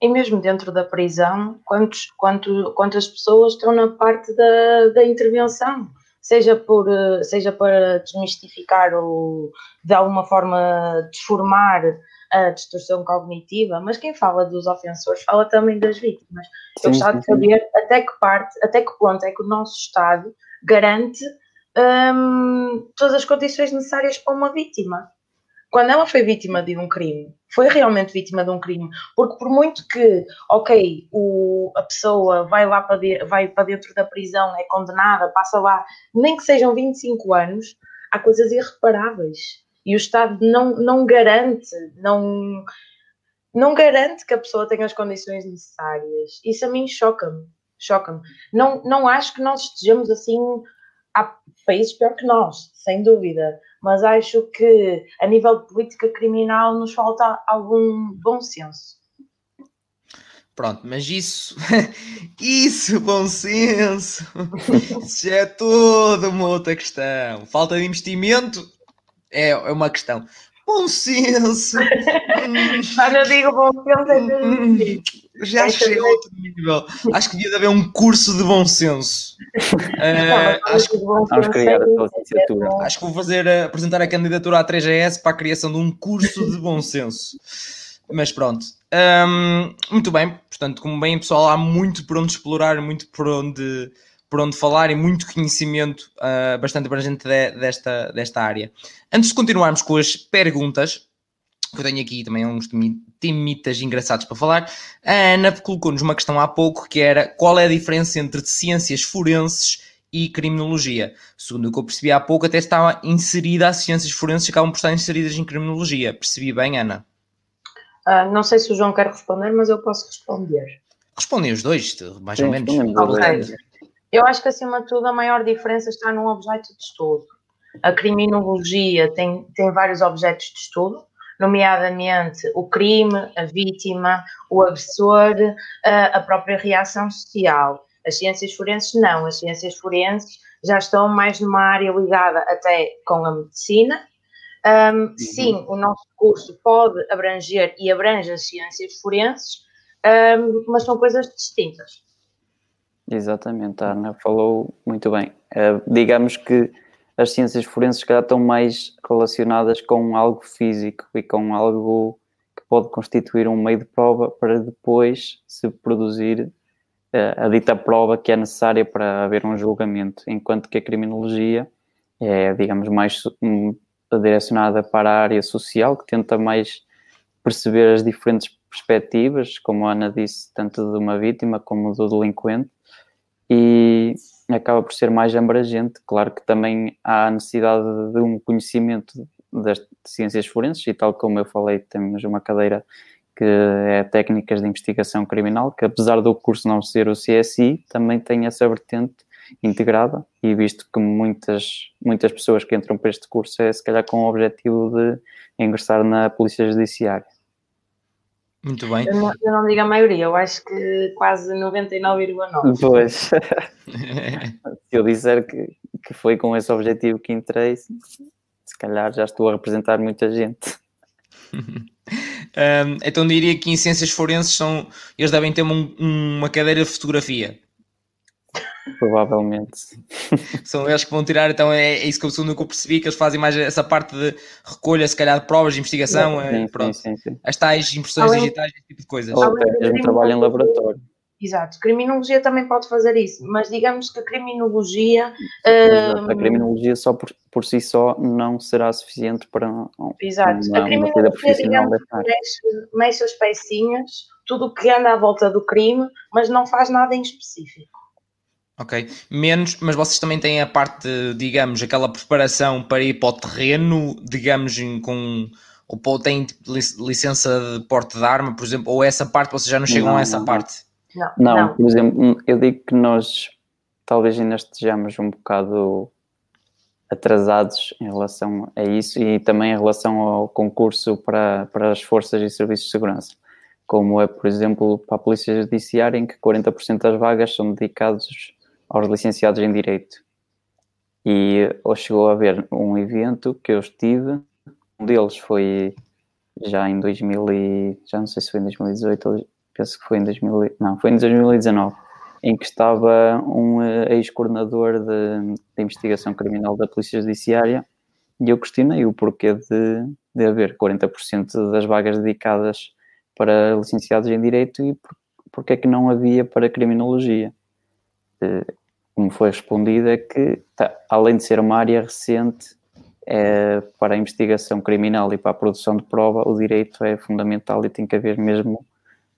E mesmo dentro da prisão, quantos, quanto, quantas pessoas estão na parte da, da intervenção? Seja, por, seja para desmistificar ou de alguma forma desformar a distorção cognitiva, mas quem fala dos ofensores fala também das vítimas. Eu gostava de saber até que parte, até que ponto é que o nosso Estado garante um, todas as condições necessárias para uma vítima. Quando ela foi vítima de um crime, foi realmente vítima de um crime, porque por muito que, ok, o, a pessoa vai lá para, de, vai para dentro da prisão, é condenada, passa lá, nem que sejam 25 anos, há coisas irreparáveis. E o Estado não, não garante, não, não garante que a pessoa tenha as condições necessárias. Isso a mim choca-me. Choca-me. Não, não acho que nós estejamos assim há países pior que nós, sem dúvida, mas acho que a nível de política criminal nos falta algum bom senso. Pronto, mas isso, isso, bom senso, isso é toda uma outra questão. Falta de investimento é, é uma questão. Bom senso. Quando eu digo bom senso, é hum, já acho que é outro nível. Acho que devia haver um curso de bom senso. Uh, acho, que, vamos criar a licenciatura. Acho que vou fazer, uh, apresentar a candidatura à 3GS para a criação de um curso de bom senso. Mas pronto. Um, muito bem. Portanto, como bem pessoal, há muito por onde explorar, muito por onde por onde falar e muito conhecimento uh, bastante abrangente de, desta, desta área. Antes de continuarmos com as perguntas, que eu tenho aqui também uns temitas engraçados para falar, a Ana colocou-nos uma questão há pouco que era qual é a diferença entre ciências forenses e criminologia. Segundo o que eu percebi há pouco, até estava inserida as ciências forenses acabam por estar inseridas em criminologia. Percebi bem, Ana? Uh, não sei se o João quer responder, mas eu posso responder. Respondem os dois, mais Sim, ou menos. Eu acho que, acima de tudo, a maior diferença está no objeto de estudo. A criminologia tem, tem vários objetos de estudo, nomeadamente o crime, a vítima, o agressor, a, a própria reação social. As ciências forenses não, as ciências forenses já estão mais numa área ligada até com a medicina. Um, uhum. sim, o nosso curso pode abranger e abrange as ciências forenses, um, mas são coisas distintas. Exatamente, a Ana falou muito bem. Uh, digamos que as ciências forenses calhar estão mais relacionadas com algo físico e com algo que pode constituir um meio de prova para depois se produzir uh, a dita prova que é necessária para haver um julgamento, enquanto que a criminologia é, digamos, mais um, direcionada para a área social, que tenta mais perceber as diferentes perspectivas, como a Ana disse, tanto de uma vítima como do delinquente, e acaba por ser mais abrangente. Claro que também há a necessidade de um conhecimento das ciências forenses, e tal como eu falei, temos uma cadeira que é técnicas de investigação criminal, que apesar do curso não ser o CSI, também tem essa vertente integrada e visto que muitas, muitas pessoas que entram para este curso é se calhar com o objetivo de ingressar na Polícia Judiciária. Muito bem. Eu não, eu não digo a maioria, eu acho que quase 99,9. Pois. Se eu disser que, que foi com esse objetivo que entrei, se calhar já estou a representar muita gente. um, então diria que em ciências forenses são, eles devem ter um, uma cadeira de fotografia. Provavelmente. São eles que vão tirar, então é, é isso que eu, segundo que eu percebi, que eles fazem mais essa parte de recolha, se calhar, de provas de investigação, sim, é, pronto. Sim, sim, As tais impressões Além, digitais, esse tipo de coisas. Ou até mesmo trabalho em laboratório. Exato, criminologia também pode fazer isso, mas digamos que a criminologia. Uh... A criminologia só por, por si só não será suficiente para. Exato, uma, a criminologia, digamos, mexe, mexe as pecinhas, tudo o que anda à volta do crime, mas não faz nada em específico. Ok, menos, mas vocês também têm a parte, digamos, aquela preparação para ir para o terreno, digamos, com ou têm licença de porte de arma, por exemplo, ou essa parte vocês já não chegam não, a essa não. parte? Não, não, não, por exemplo, eu digo que nós talvez ainda estejamos um bocado atrasados em relação a isso e também em relação ao concurso para, para as forças e serviços de segurança, como é, por exemplo, para a Polícia Judiciária, em que 40% das vagas são dedicados aos licenciados em Direito. E ou chegou a haver um evento que eu estive, um deles foi já em 2000 e, já não sei se foi em 2018 ou penso que foi em 2000, não, foi em 2019, em que estava um eh, ex-coordenador de, de, investigação criminal da Polícia Judiciária e eu questionei o porquê de, de haver 40% das vagas dedicadas para licenciados em Direito e por, porque é que não havia para Criminologia. Como foi respondido é que, tá, além de ser uma área recente, é, para a investigação criminal e para a produção de prova, o direito é fundamental e tem que haver mesmo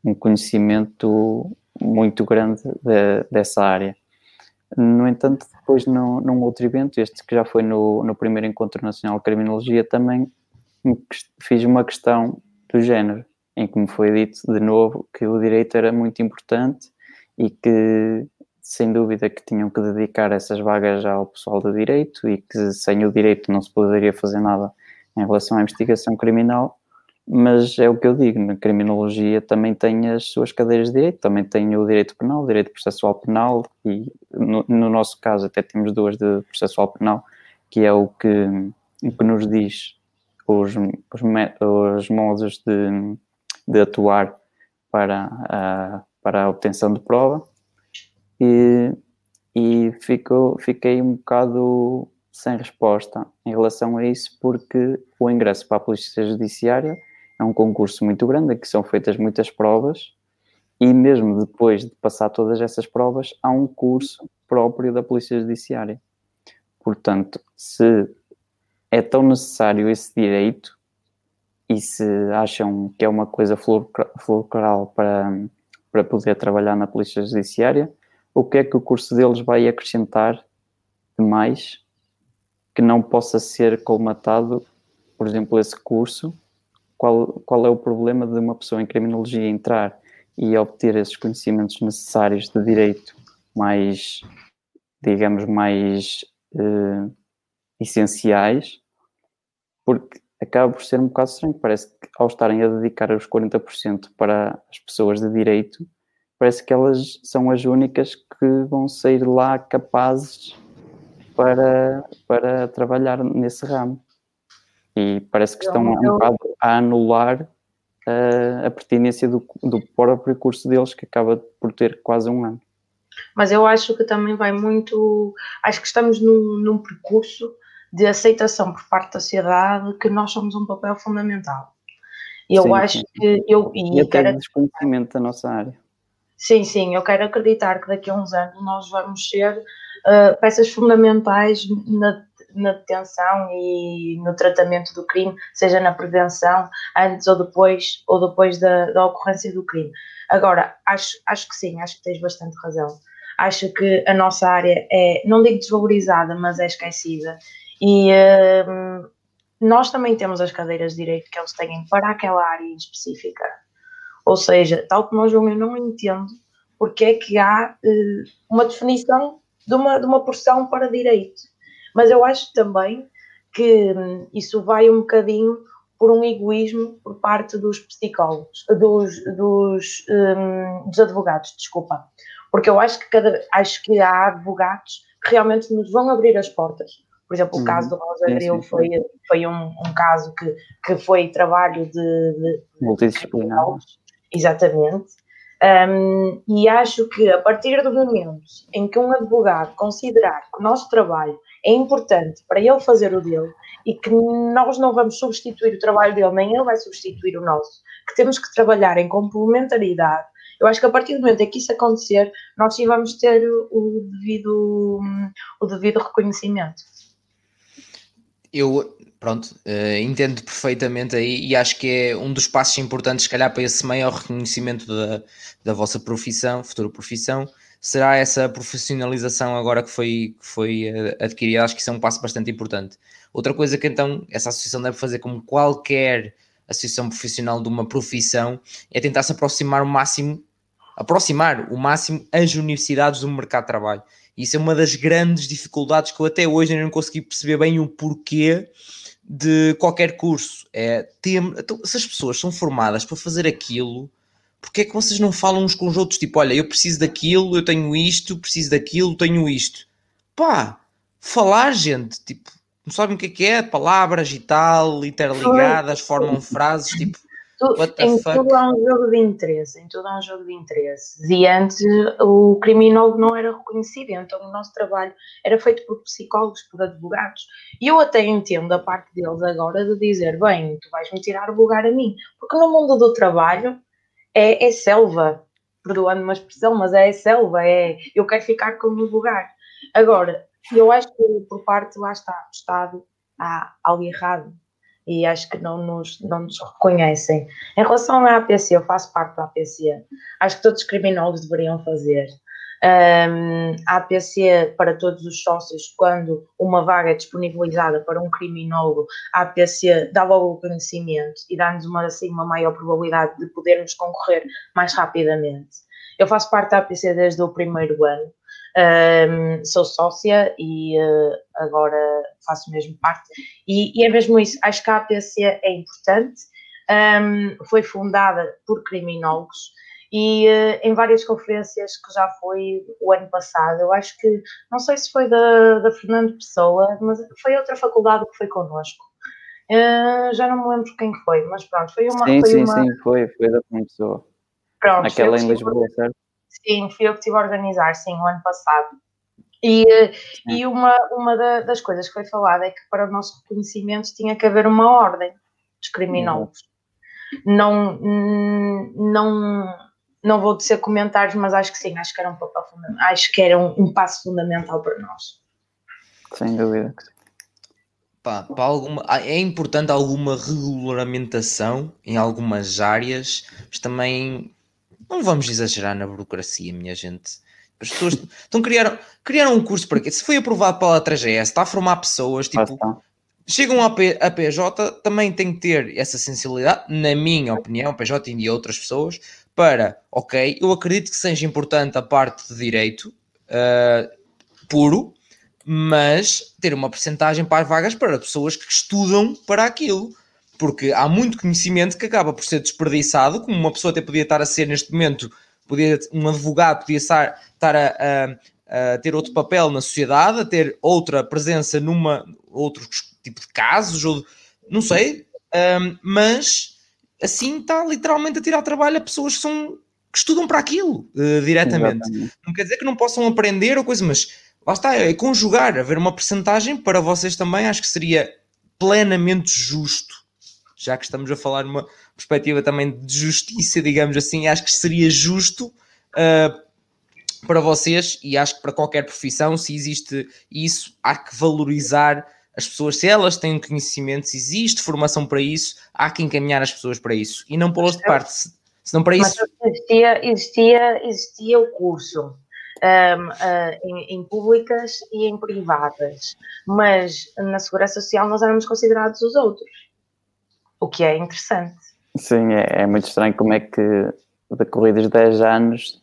um conhecimento muito grande de, dessa área. No entanto, depois num, num, outro evento, este que já foi no, no primeiro Encontro Nacional de Criminologia, também fiz uma questão do género, em que me foi dito de novo que o direito era muito importante e que, sem dúvida, que tinham que dedicar essas vagas ao pessoal do direito e que sem o direito não se poderia fazer nada em relação à investigação criminal mas é o que eu digo, na criminologia também tem as suas cadeiras de direito, também tem o direito penal, o direito processual penal, e no, no, nosso caso até temos duas de processual penal, que é o que, o que nos diz os, os, os modos de, de atuar para a, para a obtenção de prova, e, e fico, fiquei um bocado sem resposta em relação a isso, porque o ingresso para a Polícia Judiciária é um concurso muito grande, em que são feitas muitas provas, e mesmo depois de passar todas essas provas, há um curso próprio da Polícia Judiciária. Portanto, se é tão necessário esse direito e se acham que é uma coisa fulcral para, para poder trabalhar na Polícia Judiciária, o que é que o curso deles vai acrescentar de mais que não possa ser colmatado, por exemplo, esse curso qual, qual é o problema de uma pessoa em criminologia entrar e obter esses conhecimentos necessários de direito mais, digamos, mais uh, essenciais, porque acaba por ser um bocado estranho. Parece que ao estarem a dedicar os 40% para as pessoas de direito, parece que elas são as únicas que vão sair lá capazes para, para trabalhar nesse ramo. E parece que estão a anular uh, a pertinência do, do próprio curso deles, que acaba por ter quase um ano. Mas eu acho que também vai muito. Acho que estamos num, num percurso de aceitação por parte da sociedade que nós somos um papel fundamental. E eu sim, acho sim. que. Eu, e, e até quero... desconhecimento da nossa área. Sim, sim, eu quero acreditar que daqui a uns anos nós vamos ser uh, peças fundamentais na na detenção e no tratamento do crime, seja na prevenção, antes ou depois, ou depois da, da ocorrência do crime. Agora, acho, acho que sim, acho que tens bastante razão. Acho que a nossa área é, não digo desvalorizada, mas é esquecida. E hum, nós também temos as cadeiras de direito que eles têm para aquela área específica. Ou seja, tal como João, eu não entendo porque é que há uh, uma definição de uma, de uma porção para direito mas eu acho também que hum, isso vai um bocadinho por um egoísmo por parte dos psicólogos, dos, dos, um, dos advogados, desculpa. Porque eu acho que, cada, acho que há advogados que realmente nos vão abrir as portas. Por exemplo, o uhum. caso do Rosa Grilo foi, foi um, um, caso que, que foi trabalho de, de multidisciplinar. Exatamente. Um, e acho que a partir do momento em que um advogado considerar que o nosso trabalho é importante para ele fazer o dele e que nós não vamos substituir o trabalho dele, nem ele vai substituir o nosso, que temos que trabalhar em complementaridade, eu acho que a partir do momento em que isso acontecer, nós sim vamos ter o devido, o devido reconhecimento. Eu, pronto, uh, entendo perfeitamente aí e acho que é um dos passos importantes, se calhar, para esse maior reconhecimento da, da vossa profissão, futura profissão, será essa profissionalização agora que foi, que foi uh, adquirida. Acho que isso é um passo bastante importante. Outra coisa que então essa associação deve fazer, como qualquer associação profissional de uma profissão, é tentar se aproximar o máximo, aproximar o máximo as universidades do mercado de trabalho. Isso é uma das grandes dificuldades que eu até hoje ainda não consegui perceber bem o porquê de qualquer curso. É, tem, então, se as pessoas são formadas para fazer aquilo, porque é que vocês não falam uns com os outros? Tipo, olha, eu preciso daquilo, eu tenho isto, preciso daquilo, tenho isto. Pá, falar, gente, tipo, não sabem o que é que é, palavras e tal, interligadas, formam frases, tipo, em tudo há um jogo de interesse, em tudo há um jogo de interesses. E antes o criminólogo não era reconhecido, então o nosso trabalho era feito por psicólogos, por advogados. E eu até entendo a parte deles agora de dizer: bem, tu vais me tirar o lugar a mim, porque no mundo do trabalho é, é selva, perdoando uma expressão, mas é selva, é eu quero ficar com o meu lugar. Agora, eu acho que por parte lá está do Estado há algo errado e acho que não nos, não nos reconhecem. Em relação à APC, eu faço parte da APC, acho que todos os criminosos deveriam fazer. Um, a APC para todos os sócios, quando uma vaga é disponibilizada para um criminólogo, a APC dá logo o conhecimento e dá-nos uma, assim, uma maior probabilidade de podermos concorrer mais rapidamente. Eu faço parte da APC desde o primeiro ano, um, sou sócia e uh, agora faço mesmo parte. E, e, é mesmo isso, acho que a APC é importante, um, foi fundada por criminólogos e uh, em várias conferências que já foi o ano passado, eu acho que, não sei se foi da, da Fernando Pessoa, mas foi outra faculdade que foi connosco. Uh, já não me lembro quem foi, mas pronto, foi uma. Sim, foi sim, uma... sim, foi, foi da Fernando Pessoa. Pronto, Aquela em Lisboa, certo? Sim, fui eu que estive a organizar, sim, o ano passado. E, e uma, uma da, das coisas que foi falada é que para o nosso reconhecimento tinha que haver uma ordem dos criminólogos. Uhum. Não, não, não vou dizer comentários, mas acho que sim, acho que era um papel fundamental, acho que era um, um passo fundamental para nós. Sem dúvida. Pá, para alguma, é importante alguma regulamentação em algumas áreas, mas também não vamos exagerar na burocracia, minha gente. As pessoas estão criaram, criaram um curso para quê? Se foi aprovado pela 3GS, está a formar pessoas, tipo, chegam a, P, a PJ, também tem que ter essa sensibilidade, na minha opinião, PJ e de outras pessoas, para, ok, eu acredito que seja importante a parte de direito uh, puro, mas ter uma percentagem para as vagas para pessoas que estudam para aquilo porque há muito conhecimento que acaba por ser desperdiçado, como uma pessoa até podia estar a ser neste momento, podia, um advogado podia estar, estar a, a, a, ter outro papel na sociedade, a ter outra presença numa outro tipo de casos, ou não sei, um, mas assim está literalmente a tirar trabalho a pessoas que são que estudam para aquilo uh, diretamente. Exatamente. Não quer dizer que não possam aprender ou coisa, mas lá está, é conjugar, haver uma percentagem para vocês também, acho que seria plenamente justo já que estamos a falar numa perspectiva também de justiça, digamos assim, acho que seria justo uh, para vocês e acho que para qualquer profissão, se existe isso, há que valorizar as pessoas, se elas têm conhecimento, se existe formação para isso, há que encaminhar as pessoas para isso e não pô-las de parte, se, se não para isso. Existia, existia, existia o curso. Um, uh, em, em, públicas e em privadas, mas na segurança social nós éramos considerados os outros o que é interessante. Sim, é, é muito estranho como é que decorridos 10 anos,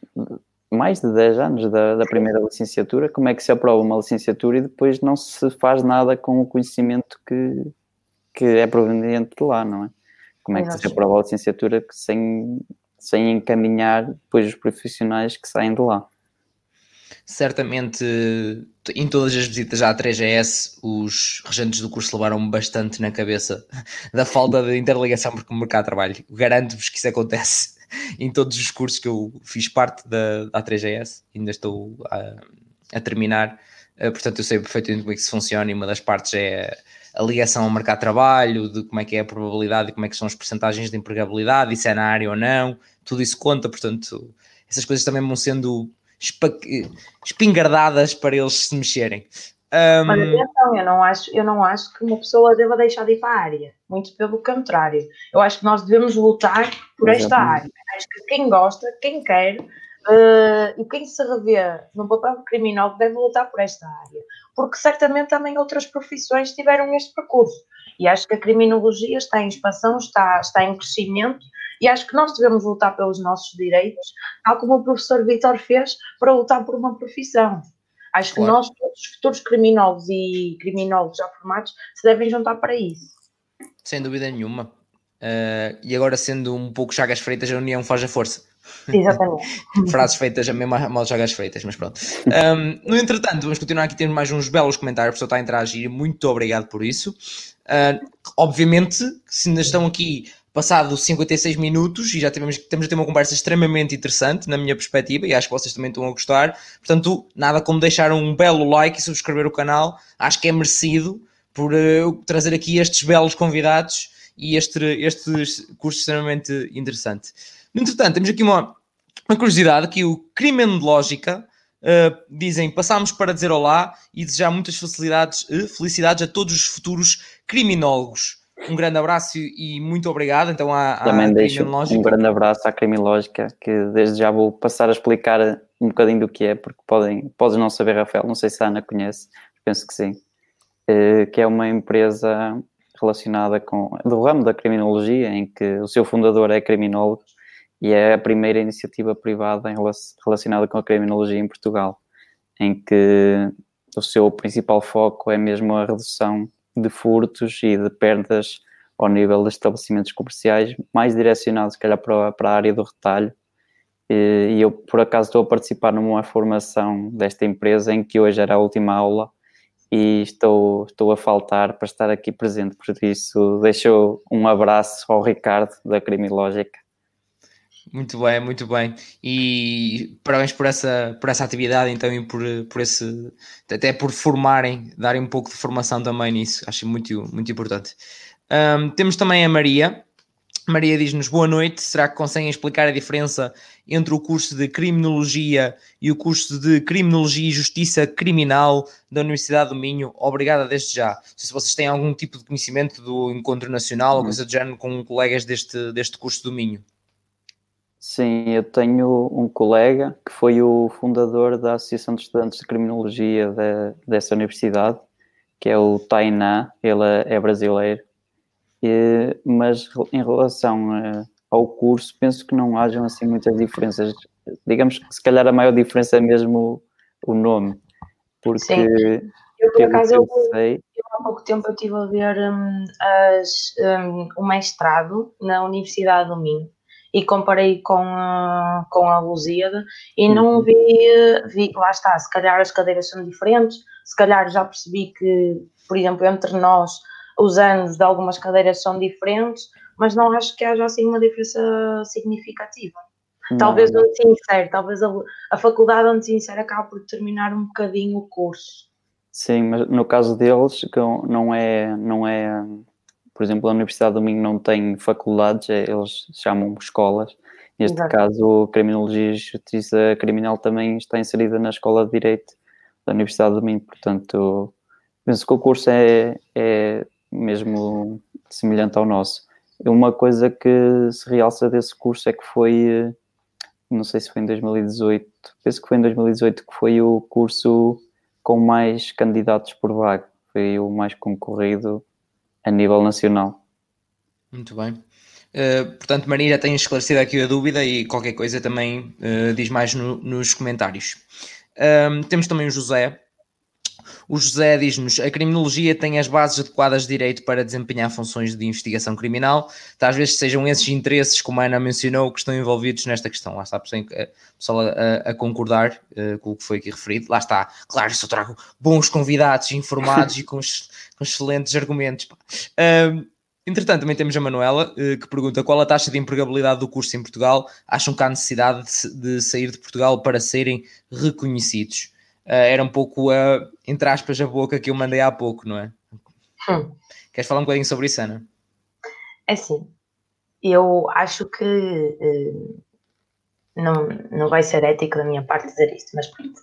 mais de 10 anos da, da, primeira licenciatura, como é que se aprova uma licenciatura e depois não se faz nada com o conhecimento que, que é proveniente de lá, não é? Como é que se aprova a licenciatura sem, sem encaminhar depois os profissionais que saem de lá? Certamente, em todas as visitas à 3GS, os regentes do curso levaram bastante na cabeça da falta de interligação com o mercado de trabalho. Garanto-vos que isso acontece em todos os cursos que eu fiz parte da, da 3GS, ainda estou a, a terminar, uh, portanto eu sei perfeitamente como é que isso funciona e uma das partes é a ligação ao mercado de trabalho, de como é que é a probabilidade e como é que são as percentagens de empregabilidade, e se é na área ou não, tudo isso conta, portanto essas coisas também vão sendo espingardadas para eles se mexerem. Um... Mas atenção, eu não, acho, eu não acho que uma pessoa deva deixar de ir para a área, muito pelo contrário. Eu acho que nós devemos lutar por esta área. Acho que quem gosta, quem quer uh, e quem se revê no papel criminal deve lutar por esta área, porque certamente também outras profissões tiveram este percurso. E acho que a criminologia está em expansão, está, está em crescimento e acho que nós devemos lutar pelos nossos direitos, tal como o professor Vitor fez para lutar por uma profissão. Acho claro. que nós, todos os futuros criminólogos e criminólogos já formados, se devem juntar para isso. Sem dúvida nenhuma. Uh, e agora, sendo um pouco chagas freitas, a união faz a força. Exatamente. Frases feitas a mesma mal chagas freitas, mas pronto. Um, no entretanto, vamos continuar aqui, temos mais uns belos comentários, a pessoa está a interagir, muito obrigado por isso. Uh, obviamente, se ainda estão aqui passado 56 minutos e já tivemos, temos a ter uma conversa extremamente interessante na minha perspectiva e acho que vocês também estão a gostar. Portanto, nada como deixar um belo like e subscrever o canal. Acho que é merecido por uh, trazer aqui estes belos convidados e este, este curso extremamente interessante. Entretanto, temos aqui uma, uma curiosidade que o Criminológica uh, dizem, passámos para dizer olá e desejar muitas facilidades, uh, felicidades a todos os futuros criminólogos. Um grande abraço e muito obrigado. Então, à, Também deixo um grande abraço à Criminológica, que desde já vou passar a explicar um bocadinho do que é, porque podem, podes não saber, Rafael, não sei se a Ana conhece, penso que sim, uh, que é uma empresa relacionada com, do ramo da criminologia, em que o seu fundador é criminólogo e é a primeira iniciativa privada em, relacionada com a criminologia em Portugal, em que o seu principal foco é mesmo a redução de furtos e de perdas ao nível de estabelecimentos comerciais, mais direcionados, se calhar, para, para a área do retalho. E, e eu, por acaso, estou a participar numa formação desta empresa em que hoje era a última aula e estou, estou a faltar para estar aqui presente. Por isso, deixo um abraço ao Ricardo da Crimilógica. Muito bem, muito bem. E parabéns por essa, por essa atividade, então, e por, por esse, até por formarem, darem um pouco de formação também nisso. Acho muito, muito importante. Um, temos também a Maria. Maria diz-nos boa noite. Será que conseguem explicar a diferença entre o curso de Criminologia e o curso de Criminologia e Justiça Criminal da Universidade do Minho? Obrigada desde já. Não sei se vocês têm algum tipo de conhecimento do Encontro Nacional ou hum. coisa do género com colegas deste, deste curso do Minho. Sim, eu tenho um colega que foi o fundador da Associação de Estudantes de Criminologia de, dessa universidade, que é o Tainá, ele é brasileiro, e, mas em relação a, ao curso, penso que não hajam assim muitas diferenças. Digamos que se calhar a maior diferença é mesmo o nome, porque Sim. Eu, por acaso, eu, eu, há pouco tempo eu estive a ver um, as, um, o mestrado na Universidade do Minho e comparei com, a, com a Lusíada e não uhum. vi, vi, lá está, se calhar as cadeiras são diferentes, se calhar já percebi que, por exemplo, entre nós os anos de algumas cadeiras são diferentes, mas não acho que haja assim uma diferença significativa. Não, talvez não. o sincero, talvez a, a faculdade onde sincero acabe por determinar um bocadinho o curso. Sim, mas no caso deles, que não é, não é por exemplo, a Universidade do Minho não tem faculdades, é, eles chamam escolas. Neste Exato. caso, Criminologia e Justiça Criminal também está inserida na Escola de Direito da Universidade do Minho, portanto, penso que o curso é, é mesmo semelhante ao nosso. Uma coisa que se realça desse curso é que foi, não sei se foi em 2018, penso que foi em 2018 que foi o curso com mais candidatos por vaga, foi o mais concorrido a nível nacional. Muito bem. Uh, portanto, Maria tem esclarecido aqui a dúvida e qualquer coisa também uh, diz mais no, nos comentários. temos também o José O José diz-nos: a criminologia tem as bases adequadas de direito para desempenhar funções de investigação criminal. Vezes sejam esses interesses, como a Ana mencionou, que estão envolvidos nesta questão. Lá está, pessoal a, a concordar uh, com o que foi aqui referido. Lá está, claro, só trago bons convidados, informados e com, com, excelentes argumentos. Uh, entretanto, também temos a Manuela, uh, que pergunta qual a taxa de empregabilidade do curso em Portugal. Acham que há necessidade de, de sair de Portugal para serem reconhecidos? Uh, era um pouco, uh, entre aspas, a boca que eu mandei há pouco, não é? Hum. Queres falar um bocadinho sobre isso, Ana? É sim. Eu acho que uh, não, não vai ser ético da minha parte dizer isto, mas pronto.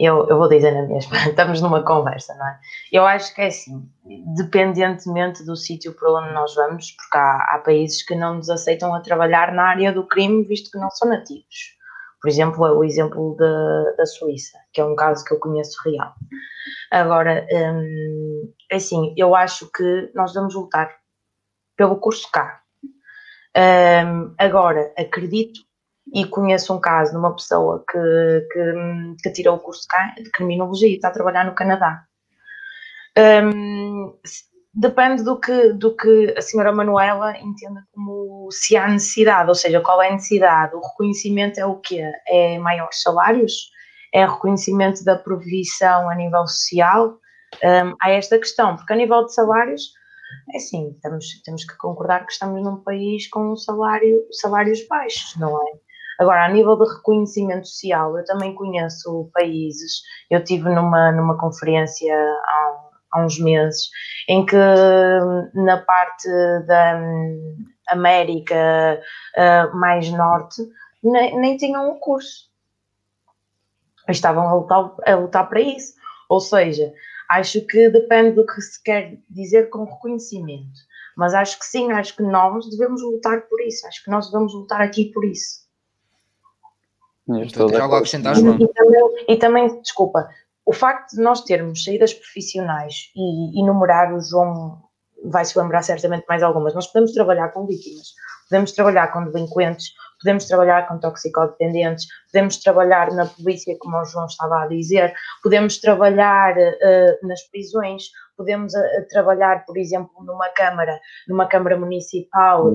Eu, eu vou dizer na mesma, estamos numa conversa, não é? Eu acho que é assim, dependentemente do sítio para onde nós vamos, porque há, há países que não nos aceitam a trabalhar na área do crime, visto que não são nativos. Por exemplo, é o exemplo da, da Suíça, que é um caso que eu conheço real. Agora, hum, assim, eu acho que nós vamos lutar pelo curso cá. Hum, agora, acredito e conheço um caso de uma pessoa que, que, que tirou o curso cá de criminologia e está a trabalhar no Canadá. Um, depende do que, do que a senhora Manuela entenda como se há necessidade, ou seja, qual é a necessidade. O reconhecimento é o quê? É maiores salários? É reconhecimento da provisão a nível social? Um, há esta questão, porque a nível de salários, é assim, temos, temos que concordar que estamos num país com salário, salários baixos, não é? Agora, a nível de reconhecimento social, eu também conheço países, eu tive numa, numa conferência há há uns meses, em que na parte da América uh, mais norte nem, nem tinham o um curso. Estavam a lutar, a lutar para isso. Ou seja, acho que depende do que se quer dizer com reconhecimento. Mas acho que sim, acho que nós devemos lutar por isso. Acho que nós devemos lutar aqui por isso. Estou algo a acrescentar, João? E, e, também, e também, desculpa, o facto de nós termos saídas profissionais e enumerar o João vai se lembrar certamente mais algumas. Nós podemos trabalhar com vítimas, podemos trabalhar com delinquentes, podemos trabalhar com toxicodependentes, podemos trabalhar na polícia, como o João estava a dizer, podemos trabalhar uh, nas prisões, podemos uh, trabalhar, por exemplo, numa Câmara, numa Câmara Municipal, uh,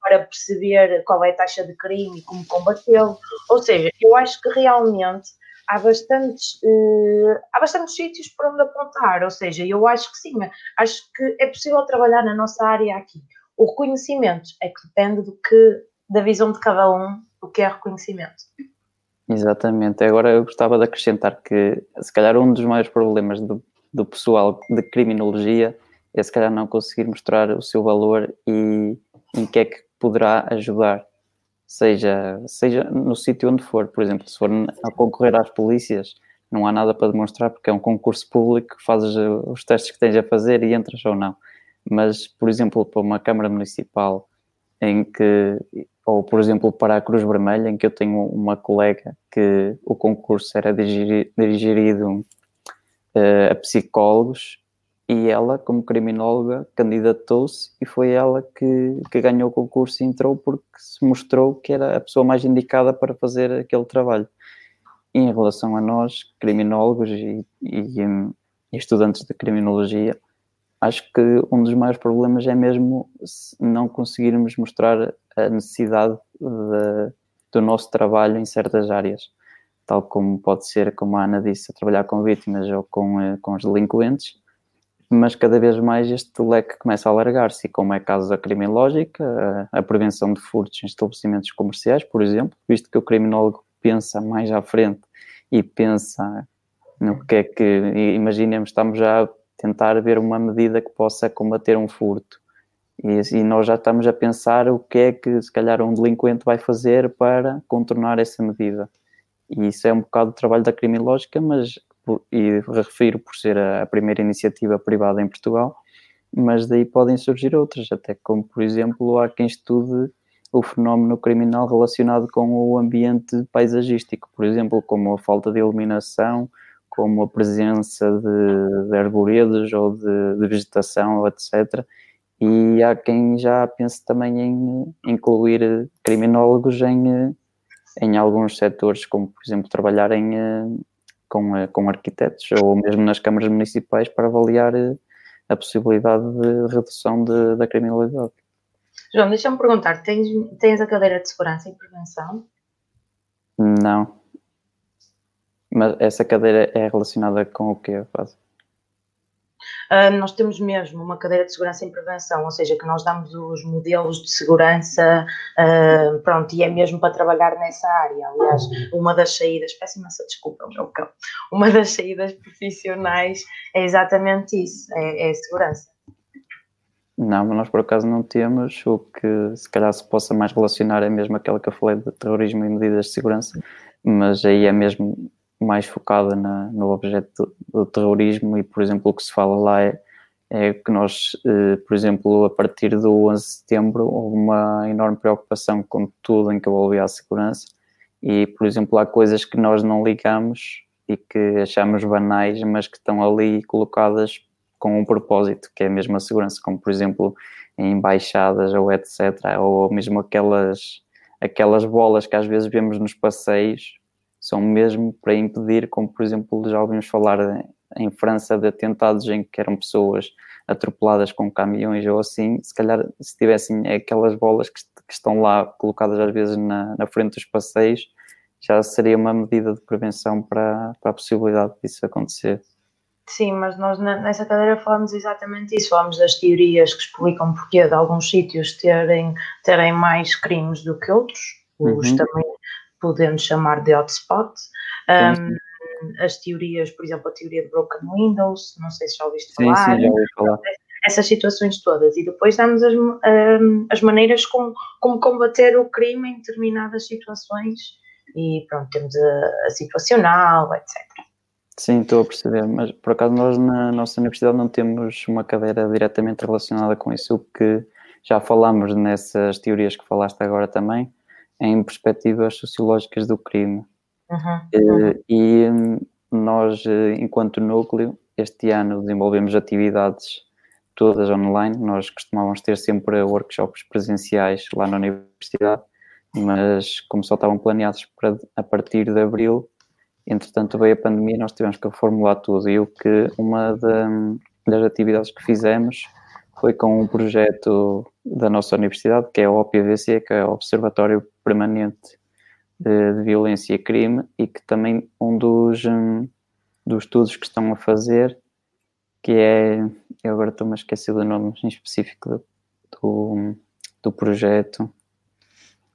para perceber qual é a taxa de crime e como combatê-lo. Ou seja, eu acho que realmente há bastantes, uh, há bastantes sítios para onde apontar, ou seja, eu acho que sim, acho que é possível trabalhar na nossa área aqui. O reconhecimento é que depende do que, da visão de cada um, o que é reconhecimento. Exatamente. Agora eu gostava de acrescentar que, se calhar, um dos maiores problemas do, do pessoal de criminologia é, se calhar, não conseguir mostrar o seu valor e em que é que poderá ajudar seja, seja no sítio onde for, por exemplo, se for a concorrer às polícias, não há nada para demonstrar porque é um concurso público, fazes os testes que tens a fazer e entras ou não. Mas, por exemplo, para uma Câmara Municipal em que, ou por exemplo para a Cruz Vermelha, em que eu tenho uma colega que o concurso era dirigido uh, a psicólogos e ela, como criminóloga, candidatou-se e foi ela que, que ganhou o concurso e entrou porque se mostrou que era a pessoa mais indicada para fazer aquele trabalho. E em relação a nós, criminólogos e, e, e estudantes de criminologia, acho que um dos maiores problemas é mesmo não conseguirmos mostrar a necessidade de, do nosso trabalho em certas áreas, tal como pode ser, como a Ana disse, a trabalhar com vítimas ou com, eh, com os delinquentes, mas cada vez mais este leque começa a alargar-se, como é caso da criminológica, a, a prevenção de furtos em estabelecimentos comerciais, por exemplo, visto que o criminólogo pensa mais à frente e pensa no que é que, imaginemos, estamos já a tentar ver uma medida que possa combater um furto. E, e, nós já estamos a pensar o que é que, se calhar, um delinquente vai fazer para contornar essa medida. E isso é um bocado do trabalho da criminológica, mas e refiro por ser a, primeira iniciativa privada em Portugal, mas daí podem surgir outras, até como, por exemplo, há quem estude o fenómeno criminal relacionado com o ambiente paisagístico, por exemplo, como a falta de iluminação, como a presença de, de arvoredos ou de, de, vegetação, etc. E há quem já pense também em incluir criminólogos em, em alguns setores, como, por exemplo, trabalhar em com, eh, com arquitetos ou mesmo nas câmaras municipais para avaliar eh, a possibilidade de redução de, da criminalidade. João, deixa-me perguntar, tens, tens a cadeira de segurança e prevenção? Não. Mas essa cadeira é relacionada com o que faz? Uh, nós temos mesmo uma cadeira de segurança em prevenção, ou seja, que nós damos os modelos de segurança, uh, pronto, e é mesmo para trabalhar nessa área. Aliás, uma das saídas, peço imensa desculpa, meu cão, uma das saídas profissionais é exatamente isso, é, é segurança. Não, mas nós por acaso não temos. O que se calhar se possa mais relacionar é mesmo aquela que eu falei de terrorismo e medidas de segurança, mas aí é mesmo mais focada na, no objeto do, do, terrorismo e, por exemplo, o que se fala lá é, é que nós, eh, por exemplo, a partir do 11 de setembro houve uma enorme preocupação com tudo em que envolvia a segurança e, por exemplo, há coisas que nós não ligamos e que achamos banais, mas que estão ali colocadas com um propósito, que é a segurança, como, por exemplo, em embaixadas ou etc., ou mesmo aquelas, aquelas bolas que às vezes vemos nos passeios, são mesmo para impedir, como por exemplo já ouvimos falar em França de atentados em que eram pessoas atropeladas com caminhões ou assim, se calhar se tivessem aquelas bolas que, que estão lá colocadas às vezes na, na, frente dos passeios, já seria uma medida de prevenção para, para a possibilidade disso acontecer. Sim, mas nós nessa cadeira falamos exatamente isso, falamos das teorias que explicam porque de alguns sítios terem, terem mais crimes do que outros, os uhum. também podemos chamar de hotspot. Um, as teorias, por exemplo, a teoria de broken windows, não sei se já ouviste falar. Sim, sim, já ouvi falar. Essas situações todas. E depois damos as, um, as maneiras como, como combater o crime em determinadas situações. E pronto, temos a, a situacional, etc. Sim, estou a perceber, mas por acaso nós na nossa universidade não temos uma cadeira diretamente relacionada com isso, o que já falámos nessas teorias que falaste agora também, em perspectivas sociológicas do crime. Uhum. E nós, eh, enquanto núcleo, este ano desenvolvemos atividades todas online. Nós costumávamos ter sempre workshops presenciais lá na universidade, mas como só estavam planeados para, a partir de abril, entretanto veio a pandemia nós tivemos que reformular tudo. E o que uma das atividades que fizemos foi com um projeto da nossa universidade, que é o OPVC, que é o Observatório Permanente de, de Violência e Crime, e que também um dos, um, dos estudos que estão a fazer, que é, eu agora estou-me a esquecer do nome em específico do, do, do projeto,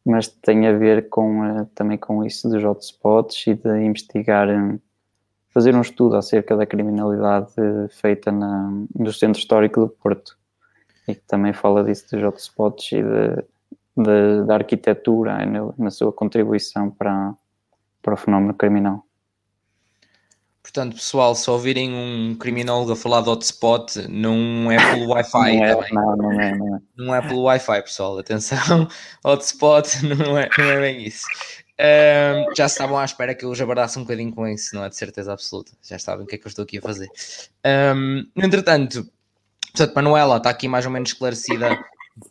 mas tem a ver com, uh, também com isso dos hotspots e de investigar, um, fazer um estudo acerca da criminalidade feita na, no Centro Histórico do Porto e que também fala disso dos hotspots e de, de, da arquitetura na, na sua contribuição para, para o fenómeno criminal. Portanto, pessoal, se ouvirem um criminólogo a falar de hotspot, não é pelo Wi-Fi. Não, é, não, não, é, não é. Não é pelo Wi-Fi, pessoal. Atenção, hotspot não é, não é bem isso. Um, já estavam à espera que eu jabardasse um bocadinho com isso, não é de certeza absoluta. Já sabem o que é que eu estou aqui a fazer. Um, entretanto, Portanto, Manuela, está aqui mais ou menos esclarecida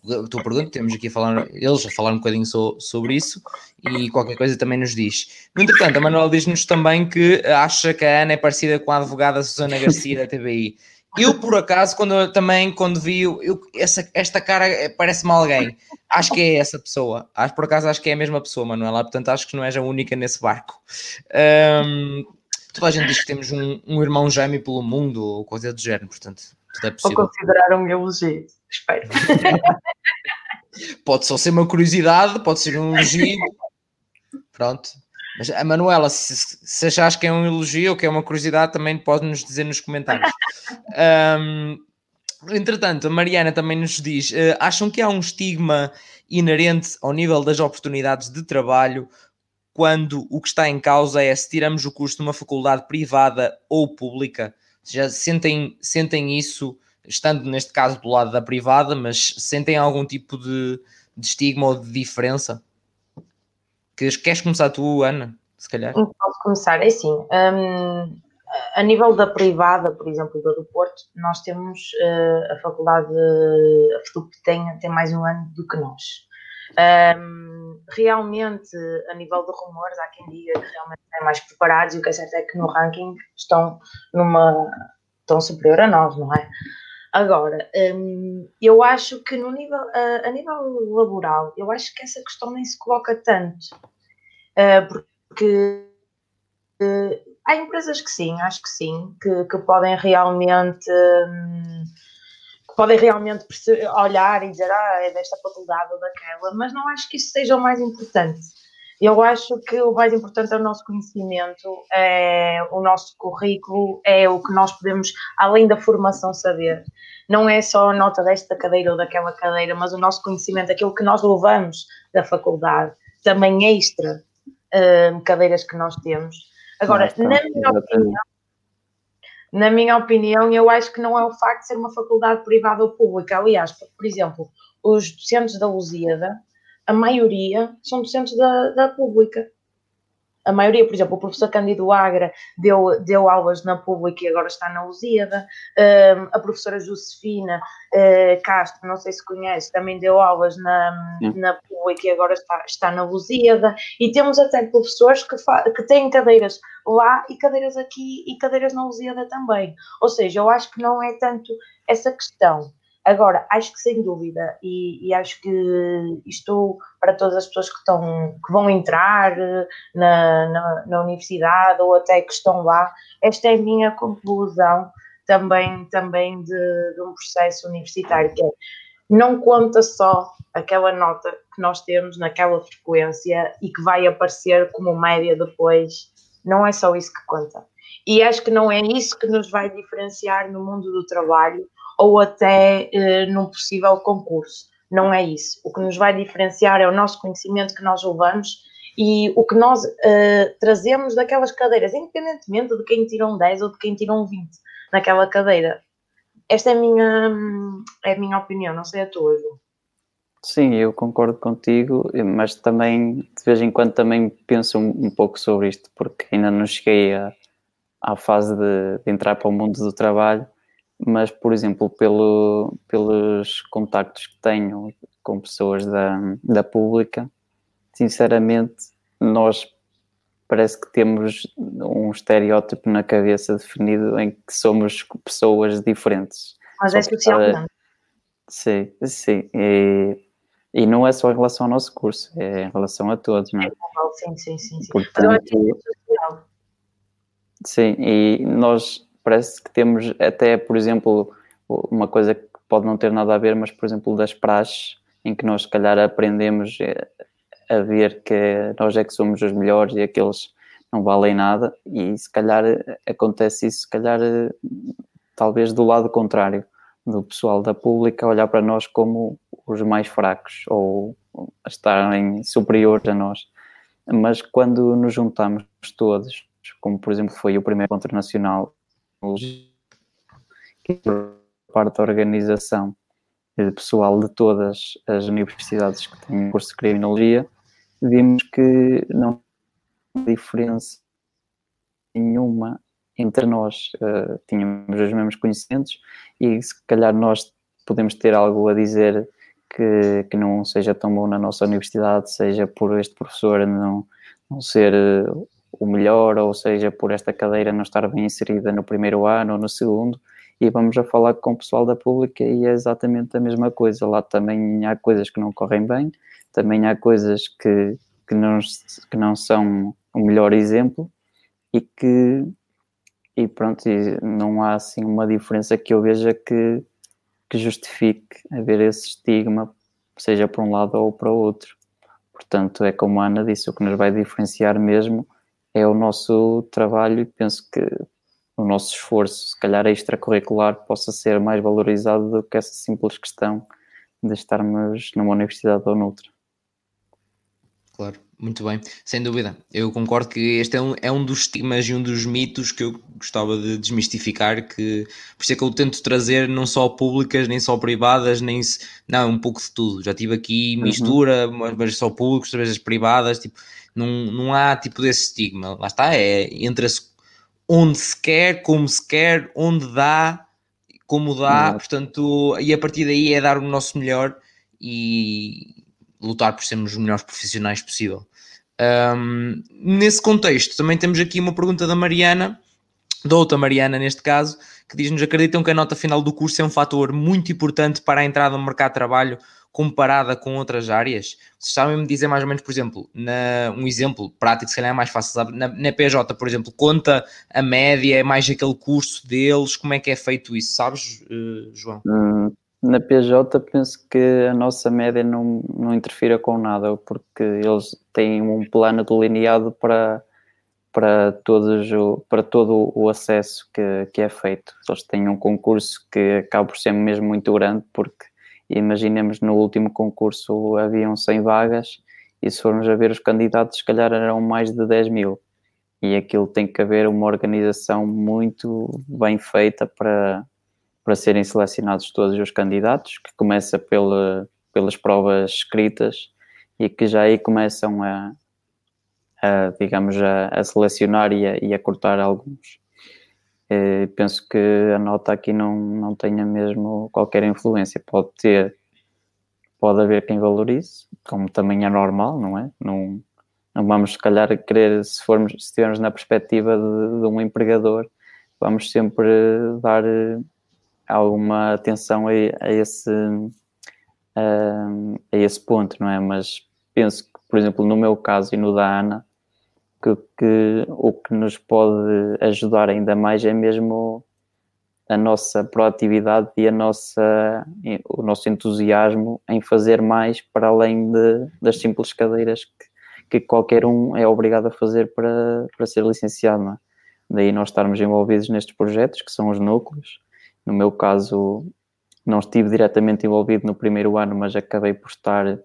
a tua pergunta, temos aqui a falar, eles a falar um bocadinho so, sobre isso e qualquer coisa também nos diz. No entretanto, a Manuela diz-nos também que acha que a Ana é parecida com a advogada Susana Garcia da TBI. Eu, por acaso, quando também, quando vi eu, essa, esta cara, eh, parece-me alguém. Acho que é essa pessoa. Acho, por acaso, acho que é a mesma pessoa, Manuela. Portanto, acho que não és a única nesse barco. Um, toda a gente diz que temos um, um irmão gêmeo pelo mundo ou coisa do género, portanto, tudo é possível. Vou considerar um elogio, espero. pode só ser uma curiosidade, pode ser um elogio. Pronto. Mas a Manuela, se, se achas que é um elogio ou que é uma curiosidade, também pode nos dizer nos comentários. Um, entretanto, a Mariana também nos diz: uh, acham que há um estigma inerente ao nível das oportunidades de trabalho quando o que está em causa é se tiramos o curso de uma faculdade privada ou pública? Já sentem, sentem isso, estando neste caso do lado da privada, mas sentem algum tipo de, de estigma ou de diferença? Queres, queres começar tu, Ana? Se calhar. Posso começar, é assim. Um, a nível da privada, por exemplo, do Porto, nós temos uh, a faculdade, a FTUP tem, tem mais um ano do que nós. Um, realmente, a nível de rumores, há quem diga que realmente é mais preparados e o que é certo é que no ranking estão numa estão superior a nós, não é? Agora, um, eu acho que no nível, uh, a nível laboral, eu acho que essa questão nem se coloca tanto, uh, porque uh, há empresas que sim, acho que sim, que, que podem realmente um, podem realmente olhar e dizer ah, é desta faculdade ou daquela, mas não acho que isso seja o mais importante. Eu acho que o mais importante é o nosso conhecimento, é o nosso currículo, é o que nós podemos, além da formação, saber. Não é só a nota desta cadeira ou daquela cadeira, mas o nosso conhecimento, aquilo que nós levamos da faculdade, também extra uh, cadeiras que nós temos. Agora, na minha opinião, na minha opinião, eu acho que não é o facto de ser uma faculdade privada ou pública. Aliás, por exemplo, os docentes da Lusíada a maioria são docentes da, da pública. A maioria, por exemplo, o professor Cândido Agra deu, deu aulas na pública e agora está na Lusíada. Um, a professora Josefina uh, Castro, não sei se conhece, também deu aulas na, na pública e agora está, está na Lusíada. E temos até professores que, que têm cadeiras lá e cadeiras aqui e cadeiras na Lusíada também. Ou seja, eu acho que não é tanto essa questão. Agora, acho que sem dúvida, e, e, acho que isto para todas as pessoas que, estão, que vão entrar eh, na, na, na, universidade ou até que estão lá, esta é a minha conclusão também, também de, de um processo universitário, que é, não conta só aquela nota que nós temos naquela frequência e que vai aparecer como média depois, não é só isso que conta. E acho que não é isso que nos vai diferenciar no mundo do trabalho ou até uh, num possível concurso. Não é isso. O que nos vai diferenciar é o nosso conhecimento que nós levamos e o que nós uh, trazemos daquelas cadeiras, independentemente de quem tira um 10 ou de quem tira um 20 naquela cadeira. Esta é a minha, é a minha opinião, não sei a tua, João. Sim, eu concordo contigo, mas também de vez em quando também penso um, um pouco sobre isto, porque ainda não cheguei a, à fase de, de, entrar para o mundo do trabalho mas, por exemplo, pelo, pelos contactos que tenho com pessoas da, da pública, sinceramente, nós parece que temos um estereótipo na cabeça definido em que somos pessoas diferentes. Mas é socialmente. Sim, sim. E, e não é só em relação ao nosso curso, é em relação a todos, não é? é sim, sim, sim. sim. Portanto, sim, e nós parece que temos até, por exemplo, uma coisa que pode não ter nada a ver, mas, por exemplo, das praxes, em que nós, se calhar, aprendemos eh, a ver que nós é que somos os melhores e aqueles não valem nada, e se calhar acontece isso, se calhar, eh, talvez do lado contrário, do pessoal da pública olhar para nós como os mais fracos ou estarem superiores a nós. Mas quando nos juntamos todos, como por exemplo foi o primeiro encontro nacional parte da organização pessoal de todas as universidades que têm curso de criminologia, vimos que não há diferença nenhuma entre nós. Uh, tínhamos os mesmos conhecimentos e se calhar nós podemos ter algo a dizer que, que não seja tão bom na nossa universidade, seja por este professor não, não ser uh, o melhor, ou seja, por esta cadeira não estar bem inserida no primeiro ano ou no segundo, e vamos a falar com o pessoal da pública e é exatamente a mesma coisa. Lá também há coisas que não correm bem, também há coisas que, que, não, que não são o melhor exemplo e que e pronto, e não há assim uma diferença que eu veja que, que justifique haver esse estigma, seja para um lado ou para o outro. Portanto, é como a Ana disse, o que nos vai diferenciar mesmo é o nosso trabalho e penso que o nosso esforço, se calhar extracurricular, possa ser mais valorizado do que essa simples questão de estarmos numa universidade ou noutra. Claro, muito bem, sem dúvida. Eu concordo que este é um, é um dos estigmas e um dos mitos que eu gostava de desmistificar, que por isso é que eu tento trazer não só públicas, nem só privadas, nem não, um pouco de tudo. Já tive aqui uhum. mistura, uhum. vezes só públicos, outras vezes privadas, tipo, não, não há tipo desse estigma. Lá está, é entra-se onde se quer, como se quer, onde dá, como dá, uhum. portanto, e a partir daí é dar o nosso melhor e, lutar por sermos os melhores profissionais possível. Um, nesse contexto, também temos aqui uma pergunta da Mariana, da outra Mariana neste caso, que diz-nos: acreditam que a nota final do curso é um fator muito importante para a entrada no mercado de trabalho comparada com outras áreas? Vocês sabem me dizer mais ou menos, por exemplo, na, um exemplo prático, se calhar é mais fácil, sabe? Na, na, PJ, por exemplo, conta a média, é mais aquele curso deles, como é que é feito isso, sabes, uh, João? Hum, na PJ penso que a nossa média não, não interfira com nada, porque eles têm um plano delineado para, para, todos o, para todo o acesso que, que é feito. Eles têm um concurso que acaba por ser mesmo muito grande, porque imaginemos no último concurso haviam 100 vagas e se formos a ver os candidatos, se calhar eram mais de 10 mil. E aquilo tem que haver uma organização muito bem feita para, para serem selecionados todos os candidatos, que começa pela, pelas provas escritas e que já aí começam a, a digamos, a, a selecionar e a, e a, cortar alguns. E penso que a nota aqui não, não tenha mesmo qualquer influência. Pode ter, pode haver quem valorize, como também é normal, não é? Não, não vamos, se calhar, querer, se, formos, se estivermos na perspectiva de, de um empregador, vamos sempre dar alguma atenção a, a esse a, a, esse ponto, não é? Mas penso que, por exemplo, no meu caso e no da Ana, que, que o que nos pode ajudar ainda mais é mesmo a nossa proatividade e a nossa, o nosso entusiasmo em fazer mais para além de, das simples cadeiras que, que qualquer um é obrigado a fazer para, para ser licenciado. É? Daí nós estarmos envolvidos nestes projetos, que são os núcleos, no meu caso, não estive diretamente envolvido no primeiro ano, mas acabei por estar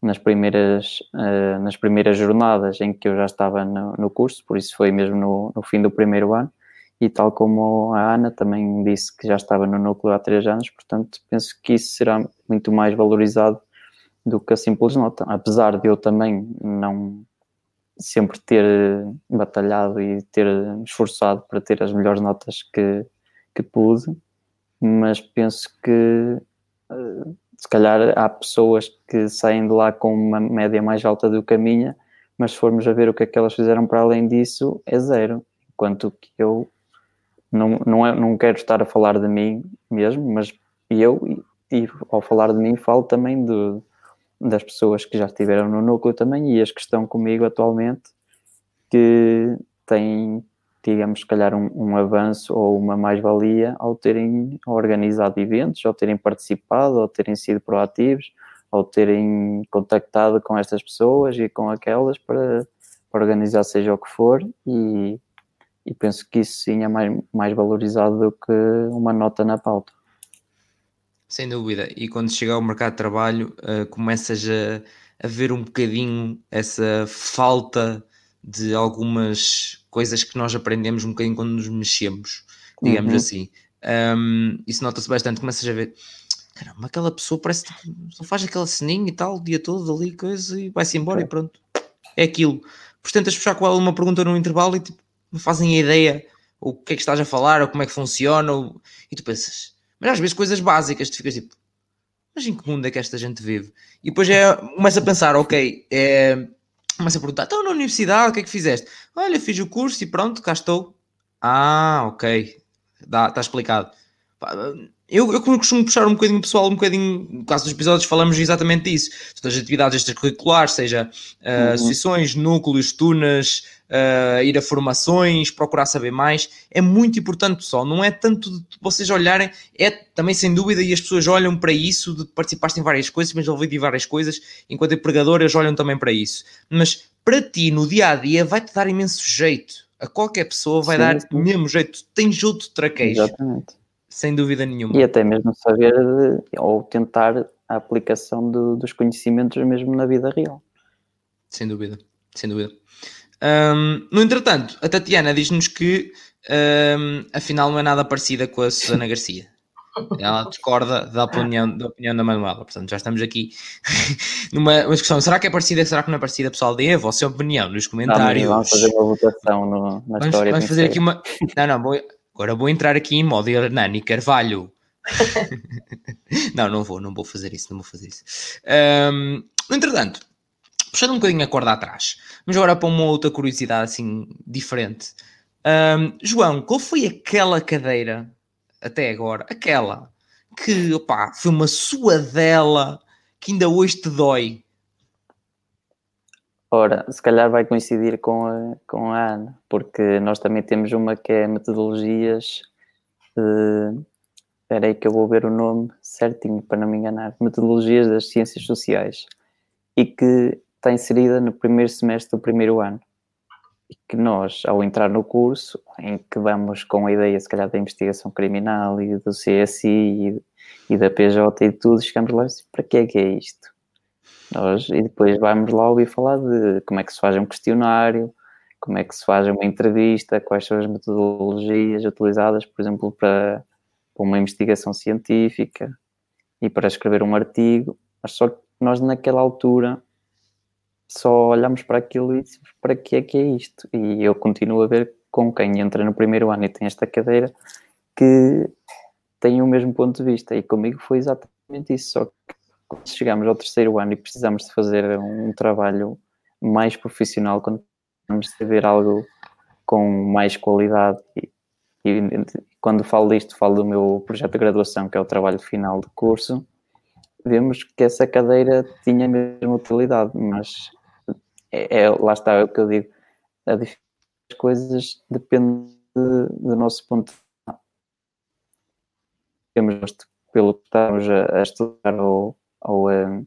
nas primeiras, uh, nas primeiras jornadas em que eu já estava no, no curso, por isso foi mesmo no, no, fim do primeiro ano. E tal como a Ana também disse que já estava no núcleo há três anos, portanto, penso que isso será muito mais valorizado do que a simples nota. Apesar de eu também não sempre ter batalhado e ter esforçado para ter as melhores notas que, que pude, mas penso que eh, se calhar há pessoas que saem de lá com uma média mais alta do que a minha, mas se formos a ver o que é que elas fizeram para além disso, é zero. Enquanto que eu não, não, é, não quero estar a falar de mim mesmo, mas eu, e, ao falar de mim, falo também de, das pessoas que já estiveram no núcleo também e as que estão comigo atualmente, que têm digamos, se calhar um, um avanço ou uma mais-valia ao terem organizado eventos, ao terem participado, ao terem sido proativos, ao terem contactado com estas pessoas e com aquelas para, para organizar seja o que for e, e penso que isso sim é mais, mais valorizado do que uma nota na pauta. Sem dúvida, e quando chega ao mercado de trabalho uh, começas a, a ver um bocadinho essa falta de algumas coisas que nós aprendemos um bocadinho quando nos mexemos, digamos uhum. assim. Um, isso nota-se bastante, começas a ver, caramba, aquela pessoa parece que só faz aquela ceninha e tal, o dia todo ali, coisa, e vai-se embora okay. e pronto. É aquilo. Depois tentas puxar com ela uma pergunta no intervalo e tipo, não fazem a ideia o que é que estás a falar, ou como é que funciona, ou... e tu pensas, mas às vezes coisas básicas, tu ficas tipo, mas em que mundo é que esta gente vive? E depois é, começa a pensar, ok, é, Começa a perguntar, então na universidade, o que é que fizeste? Olha, fiz o curso e pronto, cá estou. Ah, ok. Está explicado. Eu, eu costumo puxar um bocadinho pessoal, um bocadinho, no caso dos episódios falamos exatamente disso, das atividades extracurriculares, seja uh, uhum. associações, núcleos, tunas, uh, ir a formações, procurar saber mais, é muito importante pessoal, não é tanto de vocês olharem, é também sem dúvida e as pessoas olham para isso, de participaste em várias coisas, mas ouvi de várias coisas, enquanto empregadoras olham também para isso, mas para ti no dia-a-dia vai-te dar imenso jeito, a qualquer pessoa vai sim, dar sim. mesmo jeito, tens outro traquejo. Exatamente sem dúvida nenhuma. E até mesmo saber ou tentar a aplicação do, dos conhecimentos mesmo na vida real. Sem dúvida, sem dúvida. Um, no entretanto, a Tatiana diz-nos que um, afinal não é nada parecida com a Susana Garcia. Ela discorda da opinião, da opinião da Manuela. Portanto, já estamos aqui numa discussão. Será que é parecida? Será que não é parecida? Pessoal, dê a vossa opinião nos comentários. Não, vamos fazer uma votação no, na vamos, história. Vamos fazer aqui uma. Não, não, vou... Agora vou entrar aqui em modo Hernani Carvalho. não, não vou, não vou fazer isso, não vou fazer isso. Um, entretanto, puxando um bocadinho a corda atrás, vamos agora para uma outra curiosidade assim diferente. Um, João, qual foi aquela cadeira até agora, aquela que opa, foi uma sua dela que ainda hoje te dói? Ora, se calhar vai coincidir com a, com a Ana, porque nós também temos uma que é metodologias. De, espera aí que eu vou ver o nome certinho para não me enganar. Metodologias das Ciências Sociais. E que está inserida no primeiro semestre do primeiro ano. E que nós, ao entrar no curso, em que vamos com a ideia, se calhar, da investigação criminal e do CSI e, e da PJ e tudo, chegamos lá e dizemos, para que é que é isto? Nós, e depois vamos lá ouvir falar de como é que se faz um questionário, como é que se faz uma entrevista, quais são as metodologias utilizadas, por exemplo, para, para uma investigação científica e para escrever um artigo. Mas só que nós, naquela altura, só olhamos para aquilo e dizemos, para que é que é isto? E eu continuo a ver com quem entra no primeiro ano e tem esta cadeira que tem o mesmo ponto de vista. E comigo foi exatamente isso, só que chegamos ao terceiro ano e precisamos de fazer um trabalho mais profissional, quando precisamos de ver algo com mais qualidade. E, e, quando falo disto, falo do meu projeto de graduação, que é o trabalho final de curso, vemos que essa cadeira tinha a mesma utilidade, mas é, é lá está é o que eu digo, a das coisas depende do nosso ponto de vista. Temos pelo que estamos a, a estudar ou ou a,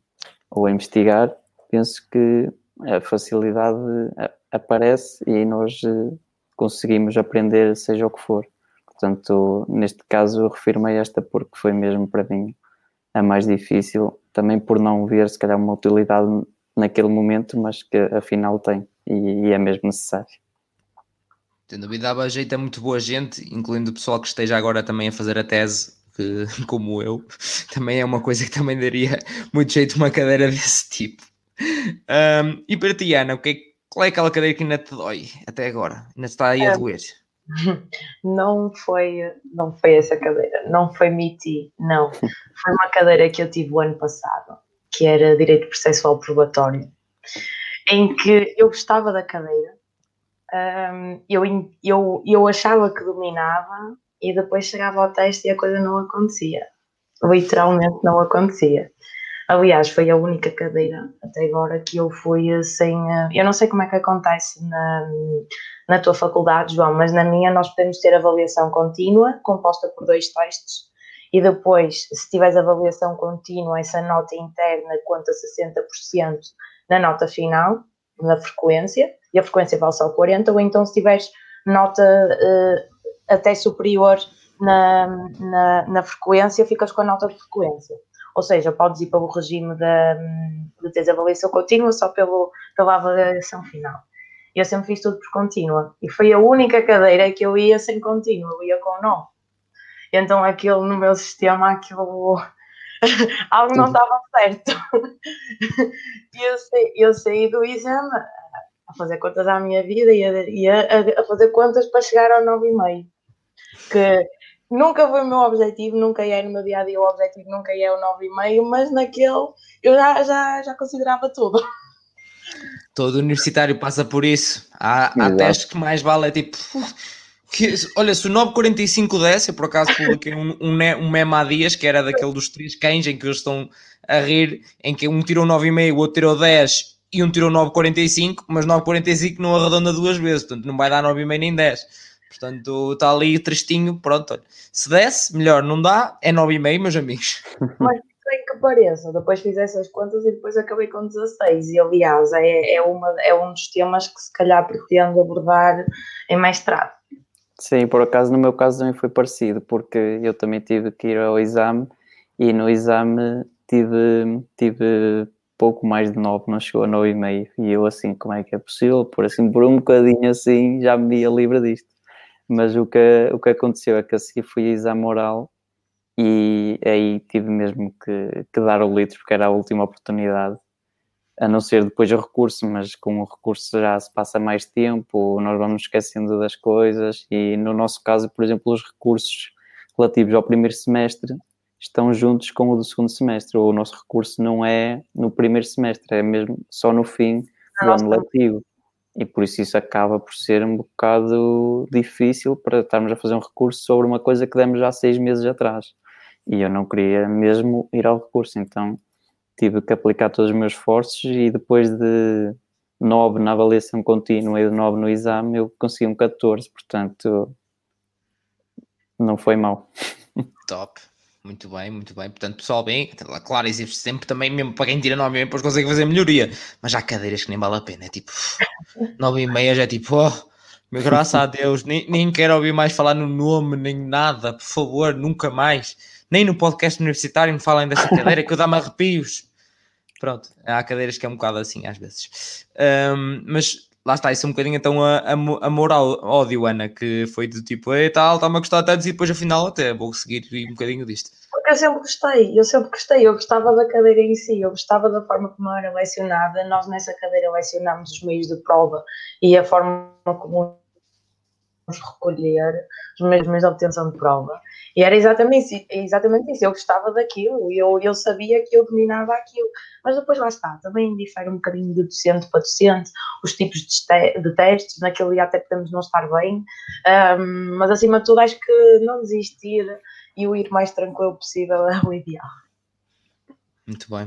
ou a investigar, penso que a facilidade aparece e nós eh, conseguimos aprender seja o que for. Portanto, neste caso, refiro-me a esta porque foi mesmo para mim a mais difícil, também por não ver se calhar uma utilidade naquele momento, mas que afinal tem e, e é mesmo necessário. Sem dúvida, a jeito é muito boa gente, incluindo o pessoal que esteja agora também a fazer a tese que, como eu, também é uma coisa que também daria muito jeito uma cadeira desse tipo. Um, e para ti, Ana, o que é, qual é aquela cadeira que ainda te dói até agora? Ainda está aí a é. doer? Não foi, não foi essa cadeira, não foi MITI, não. Foi uma cadeira que eu tive o ano passado, que era Direito Processual Probatório, em que eu gostava da cadeira, um, eu, eu, eu achava que dominava, e depois chegava ao teste e a coisa não acontecia. Literalmente não acontecia. Aliás, foi a única cadeira até agora que eu fui sem. Eh, eu não sei como é que acontece na, na tua faculdade, João, mas na minha nós podemos ter avaliação contínua, composta por dois testes, e depois, se tiveres avaliação contínua, essa nota interna conta 60% na nota final, na frequência, e a frequência vale só 40, ou então se tiveres nota. Uh, até superior na, na, na, frequência, ficas com a nota de frequência. Ou seja, podes ir pelo regime da, de desavaliação contínua só pelo, pela avaliação final. Eu sempre fiz tudo por contínua. E foi a única cadeira que eu ia sem contínua, eu ia com não. Então aquilo no meu sistema, aquilo algo não estava certo. e eu, eu saí do exame a fazer contas à minha vida e a, a, a fazer contas para chegar ao 9,5 que nunca foi o meu objetivo, nunca é no meu dia a dia o objetivo, nunca é o 9,5, mas naquele eu já, já, já considerava tudo. Todo universitário passa por isso. Há, há testes que mais vale, é tipo. Que, olha, se o 945 desce, eu por acaso publiquei um, um, um meme há dias que era daquele dos três cães em que eles estão a rir, em que um tirou 9,5, o outro tirou 10 e um tirou 9,45, mas 9,45 não arredonda duas vezes, portanto não vai dar 9,5 nem 10. Portanto, está ali tristinho, pronto. Olha. Se desse, melhor, não dá, é 9,5, meus amigos. Mas bem que pareça, depois fiz essas contas e depois acabei com 16. E aliás, é, é, uma, é um dos temas que se calhar pretendo abordar em mestrado. Sim, por acaso no meu caso também foi parecido, porque eu também tive que ir ao exame e no exame tive, tive pouco mais de 9, não chegou a 9,5. E eu assim, como é que é possível? Por assim, por um bocadinho assim, já me ia livre disto mas o que, o que aconteceu é que a seguir fui a exame oral e aí tive mesmo que, que dar o litro porque era a última oportunidade, a não ser depois o recurso, mas com o recurso já se passa mais tempo, nós vamos esquecendo das coisas e no nosso caso, por exemplo, os recursos relativos ao primeiro semestre estão juntos com o do segundo semestre. O nosso recurso não é no primeiro semestre, é mesmo só no fim do ano letivo. E por isso isso acaba por ser um bocado difícil para estarmos a fazer um recurso sobre uma coisa que demos já seis meses atrás. E eu não queria mesmo ir ao recurso, então tive que aplicar todos os meus esforços e depois de 9 na avaliação contínua e de 9 no exame, eu consegui um 14, portanto não foi mal. Top. Muito bem, muito bem. Portanto, pessoal, bem, claro, existe sempre também, mesmo para quem tira 9 depois consegue fazer melhoria. Mas há cadeiras que nem vale a pena. É tipo, 9 e meia já é tipo, oh, meu graças a Deus, nem, nem quero ouvir mais falar no nome, nem nada, por favor, nunca mais. Nem no podcast universitário me falem dessa cadeira que eu dá-me arrepios. Pronto, há cadeiras que é um bocado assim às vezes. Um, mas lá está, isso é um bocadinho então a, a, a moral ódio, Ana, que foi do tipo, e tal, está-me a gostar tanto e depois afinal até vou seguir um bocadinho disto. Porque eu sempre gostei, eu sempre gostei, eu gostava da cadeira em si, eu gostava da forma como era lecionada, nós nessa cadeira lecionámos os meios de prova e a forma como recolher os meios de obtenção de prova. E era exatamente, exatamente isso. Eu gostava daquilo, eu, eu sabia que eu dominava aquilo. Mas depois lá está, também difere um bocadinho de docente para docente, os tipos de, de testes, naquele dia até podemos não estar bem, um, mas acima de tudo acho que não desistir e o ir mais tranquilo possível é o ideal. Muito bem.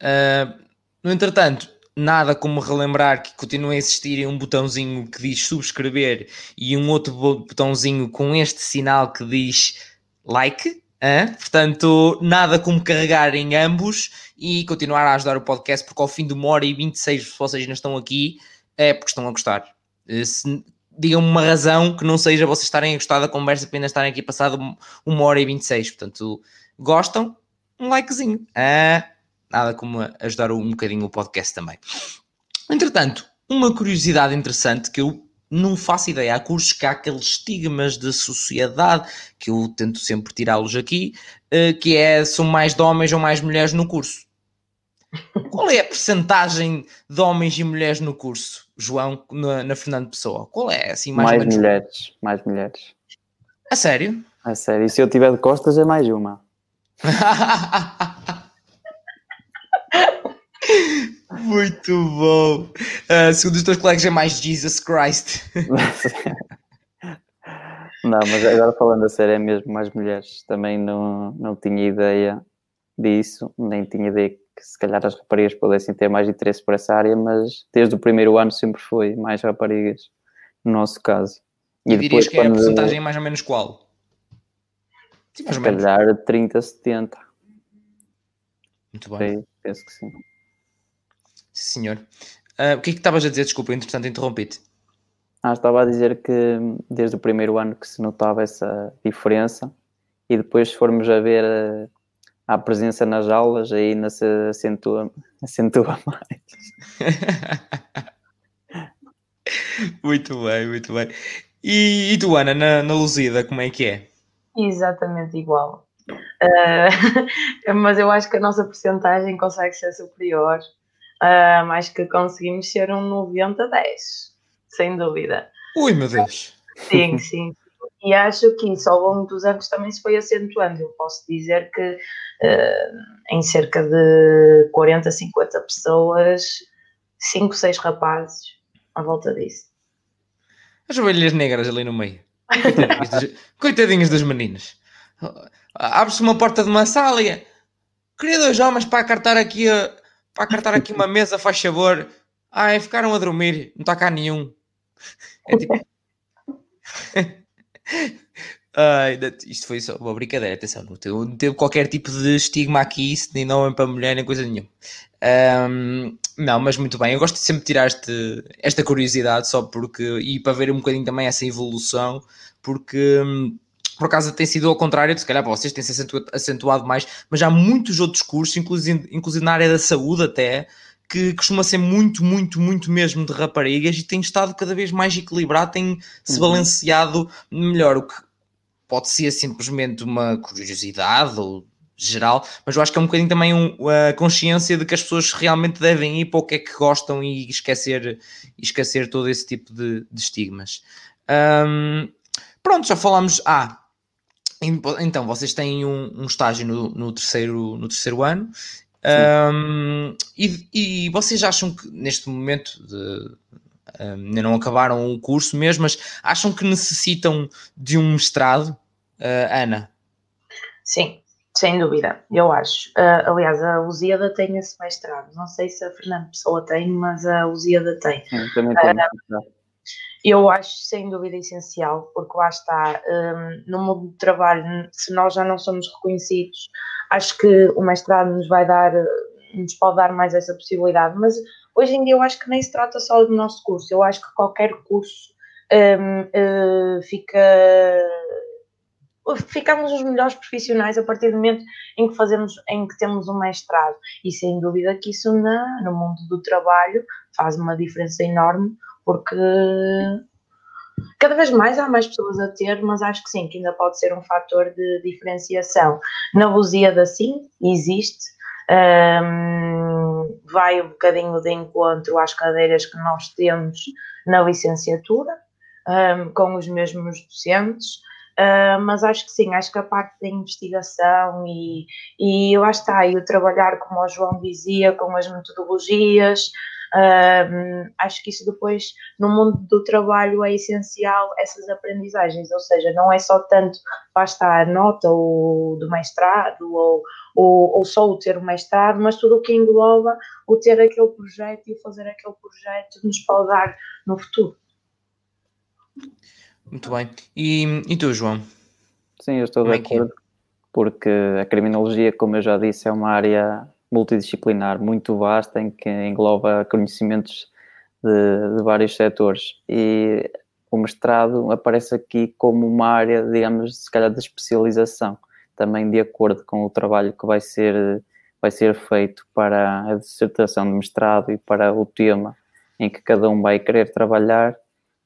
Uh, no entretanto, nada como relembrar que continua a existir um botãozinho que diz subscrever e um outro botãozinho com este sinal que diz like. Portanto, nada como carregar em ambos e continuar a ajudar o podcast, porque ao fim de uma hora e 26, se vocês não estão aqui, é porque estão a gostar. Eh, digam-me uma razão que não seja vocês estarem a gostar da conversa apenas estarem aqui passado uma hora e 26. Portanto, gostam? Um likezinho. Nada como ajudar um bocadinho o podcast também. Entretanto, uma curiosidade interessante que eu não faço ideia. Há cursos que há aqueles estigmas de sociedade, que eu tento sempre tirá-los aqui, eh, que é são mais de homens ou mais mulheres no curso. Qual é a percentagem de homens e mulheres no curso, João, na, na Fernando Pessoa? Qual é? Assim, mais, mais mulheres, mais mulheres. A sério? A sério. E se eu tiver de costas é mais uma. Muito bom. Uh, segundo os teus colegas é mais Jesus Christ. não, mas agora falando a sério, é mesmo mais mulheres. Também não, não tinha ideia disso, nem tinha ideia que se calhar as raparigas pudessem ter mais interesse por essa área, mas desde o primeiro ano sempre foi mais raparigas, no nosso caso. E, e depois, dirias que quando... é a porcentagem mais ou menos qual? Sim, mais se calhar 30, 70. Muito bem. Sei, penso que sim. Sim, senhor. Uh, o que é que estavas a dizer? Desculpa, entretanto interrompi-te. Ah, estava a dizer que desde o primeiro ano que se notava essa diferença e depois se formos a ver a, a presença nas aulas, aí ainda se acentua, acentua mais. muito bem, muito bem. E, e tu, Ana, na, na Luzida, como é que é? Exatamente igual. Uh, mas eu acho que a nossa porcentagem consegue ser superior um, acho que conseguimos ser um 90-10, sem dúvida. Ui, meu Deus! Sim, sim. E acho que isso ao longo dos anos também se foi acentuando. Eu posso dizer que uh, em cerca de 40, 50 pessoas, 5, 6 rapazes à volta disso. As ovelhas negras ali no meio. Coitadinhos dos, dos meninos. Abre-se uma porta de uma sala e. Queria dois homens para acartar aqui a, para cartar aqui uma mesa, faz favor. Ai, ficaram a dormir, não está cá nenhum. É tipo. Ai, isto foi só uma brincadeira, atenção, não teve, não teve qualquer tipo de estigma aqui, nem não é para mulher, nem coisa nenhuma. Um, não, mas muito bem, eu gosto de sempre tirar este, esta curiosidade só porque, e para ver um bocadinho também essa evolução, porque hum, por acaso tem sido ao contrário, se calhar para vocês tem se acentuado, mais, mas há muitos outros cursos, inclusive, inclusive na área da saúde até, que costuma ser muito, muito, muito mesmo de raparigas e tem estado cada vez mais equilibrado, tem se uhum. balanceado melhor, o que pode ser simplesmente uma curiosidade ou geral, mas eu acho que é um bocadinho também um, a consciência de que as pessoas realmente devem ir para o que é que gostam e esquecer, esquecer todo esse tipo de, de estigmas. Um, pronto, já falámos. Ah, então, vocês têm um, um estágio no, no, terceiro, no terceiro ano um, e, e, vocês acham que neste momento de, um, ainda não acabaram o curso mesmo, mas acham que necessitam de um mestrado, uh, Ana? Sim, sem dúvida, eu acho. Uh, aliás, a Lusíada tem esse mestrado. Não sei se a Fernanda Pessoa tem, mas a Lusíada tem. Sim, também tem. Uh, eu acho sem dúvida essencial, porque lá está, um, no mundo do trabalho, se nós já não somos reconhecidos, acho que o mestrado nos vai dar, nos pode dar mais essa possibilidade, mas hoje em dia eu acho que nem se trata só do nosso curso, eu acho que qualquer curso um, uh, fica ficamos os melhores profissionais a partir do momento em que fazemos, em que temos um mestrado. E sem dúvida que isso na, no mundo do trabalho faz uma diferença enorme, porque cada vez mais há mais pessoas a ter, mas acho que sim, que ainda pode ser um fator de diferenciação. Na Lusíada, sim, existe. Um, vai um bocadinho de encontro às cadeiras que nós temos na licenciatura, um, com os mesmos docentes, Uh, mas acho que sim, acho que a parte da investigação e, e lá está, e o trabalhar, como o João dizia, com as metodologias, uh, acho que isso depois, no mundo do trabalho, é essencial essas aprendizagens, ou seja, não é só tanto basta a nota ou do mestrado ou, ou, ou só o ter o mestrado, mas tudo o que engloba o ter aquele projeto e fazer aquele projeto nos pode dar no futuro. Muito bem. E, e tu, João? Sim, eu estou Como de é, é? acordo, porque a criminologia, como eu já disse, é uma área multidisciplinar muito vasta em que engloba conhecimentos de, de vários setores. E o mestrado aparece aqui como uma área, digamos, se calhar de especialização, também de acordo com o trabalho que vai ser, vai ser feito para a dissertação de mestrado e para o tema em que cada um vai querer trabalhar,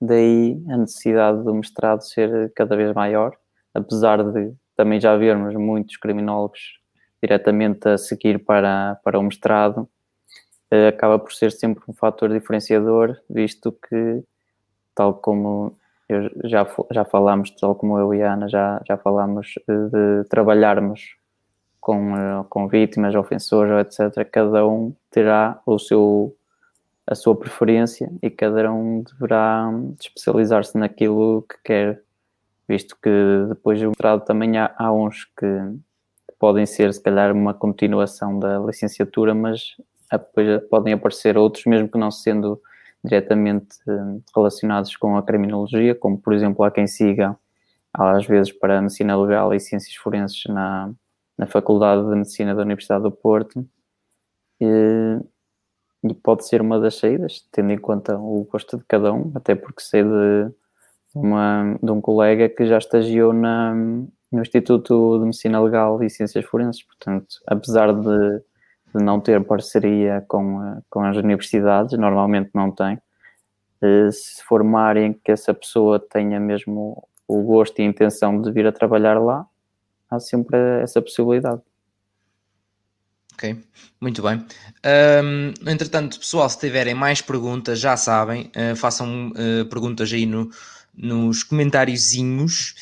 daí a necessidade do mestrado ser cada vez maior, apesar de também já vermos muitos criminólogos diretamente a seguir para, para o mestrado, eh, acaba por ser sempre um fator diferenciador, visto que, tal como eu já, já falámos, tal como eu e a Ana já, já falámos eh, de trabalharmos com, eh, com vítimas, ofensores, etc., cada um terá o seu a sua preferência e cada um deverá especializar-se naquilo que quer, visto que depois do mestrado também há, há uns que podem ser, se calhar, uma continuação da licenciatura, mas depois podem aparecer outros, mesmo que não sendo diretamente eh, relacionados com a criminologia, como, por exemplo, há quem siga, às vezes, para a Medicina Legal e Ciências Forenses na, na Faculdade de Medicina da Universidade do Porto. E, e pode ser uma das saídas, tendo em conta o gosto de cada um, até porque sei de, uma, de um colega que já estagiou na, no Instituto de Medicina Legal e Ciências Forenses, portanto, apesar de, de não ter parceria com, com as universidades, normalmente não tem, eh, se for uma área em que essa pessoa tenha mesmo o gosto e a intenção de vir a trabalhar lá, há sempre essa possibilidade. Ok, muito bem. Um, entretanto, pessoal, se tiverem mais perguntas, já sabem, uh, façam uh, perguntas aí no, nos comentáriozinhos,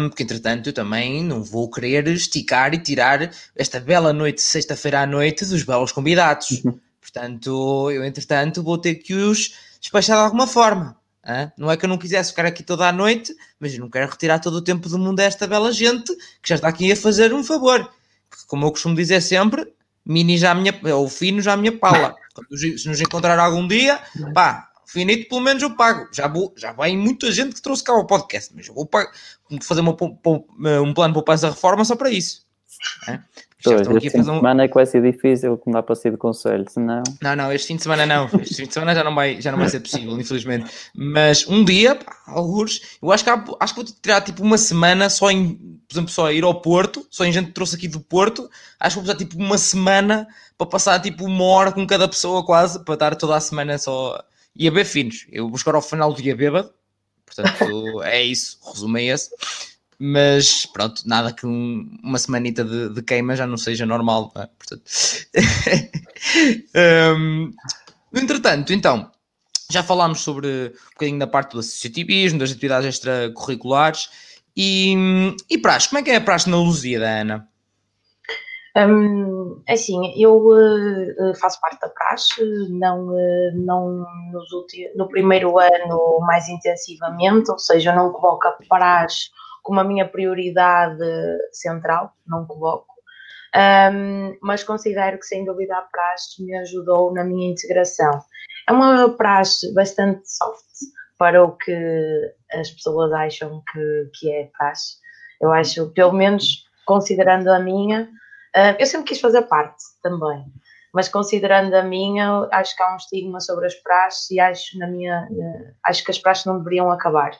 um, porque entretanto eu também não vou querer esticar e tirar esta bela noite, sexta-feira à noite, dos belos convidados. Uhum. Portanto, eu entretanto vou ter que os despachar de alguma forma. Hein? Não é que eu não quisesse ficar aqui toda a noite, mas eu não quero retirar todo o tempo do mundo a esta bela gente que já está aqui a fazer um favor como eu costumo dizer sempre, mini já a minha, ou fino já a minha pala. se nos encontrar algum dia, pá, finito pelo menos eu pago. Já, vou, já vai muita gente que trouxe cá o podcast, mas eu vou pagar, fazer uma, um plano de poupança reforma só para isso. É? Pois, este fim de semana é que vai ser difícil que me dá para ser de conselho, senão... Não, não, este fim de semana não. Este fim de semana já não vai, já não vai ser possível, infelizmente. Mas um dia, pá, alguns, eu acho que, há, acho que vou tirar tipo uma semana só em, por exemplo, só ir ao Porto, só em gente que trouxe aqui do Porto, acho que vou precisar tipo uma semana para passar tipo uma hora com cada pessoa quase, para estar toda a semana só... E a beber finos. Eu vou chegar ao final do dia bêbado, portanto é isso, resumo é esse mas pronto, nada que um, uma semanita de, de, queima já não seja normal, não é? Portanto, um, entretanto, então, já falámos sobre um bocadinho da parte do associativismo, das atividades extracurriculares E, e praxe, como é que é a praxe na Lusíada, Ana? Um, assim, eu uh, faço parte da praxe, não, uh, não nos últimos, no primeiro ano mais intensivamente, ou seja, não coloco a praxe como a minha prioridade central, não coloco, um, mas considero que sem dúvida a praxe me ajudou na minha integração. É uma praxe bastante soft para o que as pessoas acham que, que é praxe. Eu acho, pelo menos considerando a minha, Uh, eu sempre quis fazer parte também, mas considerando a minha, acho que há um estigma sobre as praxes e acho, na minha, uh, acho que as praxes não deveriam acabar.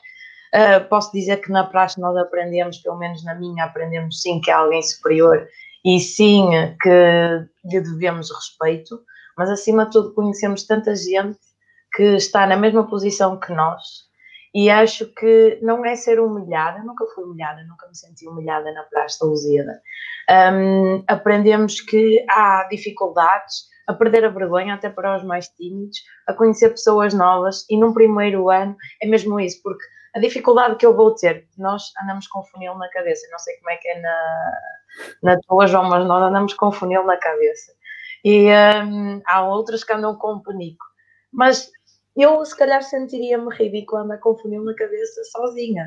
Uh, posso dizer que na praxe nós aprendemos, pelo menos na minha, aprendemos sim que é alguém superior e sim que lhe devemos respeito, mas acima de tudo conhecemos tanta gente que está na mesma posição que nós e acho que não é ser humilhada, nunca fui humilhada, nunca me senti humilhada na praxe da. Um, aprendemos que há dificuldades, a perder a vergonha até para os mais tímidos, a conhecer pessoas novas e num primeiro ano é mesmo isso, porque a dificuldade que eu vou ter, nós andamos com funil na cabeça, não sei como é que é na, na tua, João, mas nós andamos com funil na cabeça. E um, há outras que andam com penico. Mas eu se calhar sentiria-me ridícula andar com funil na cabeça sozinha.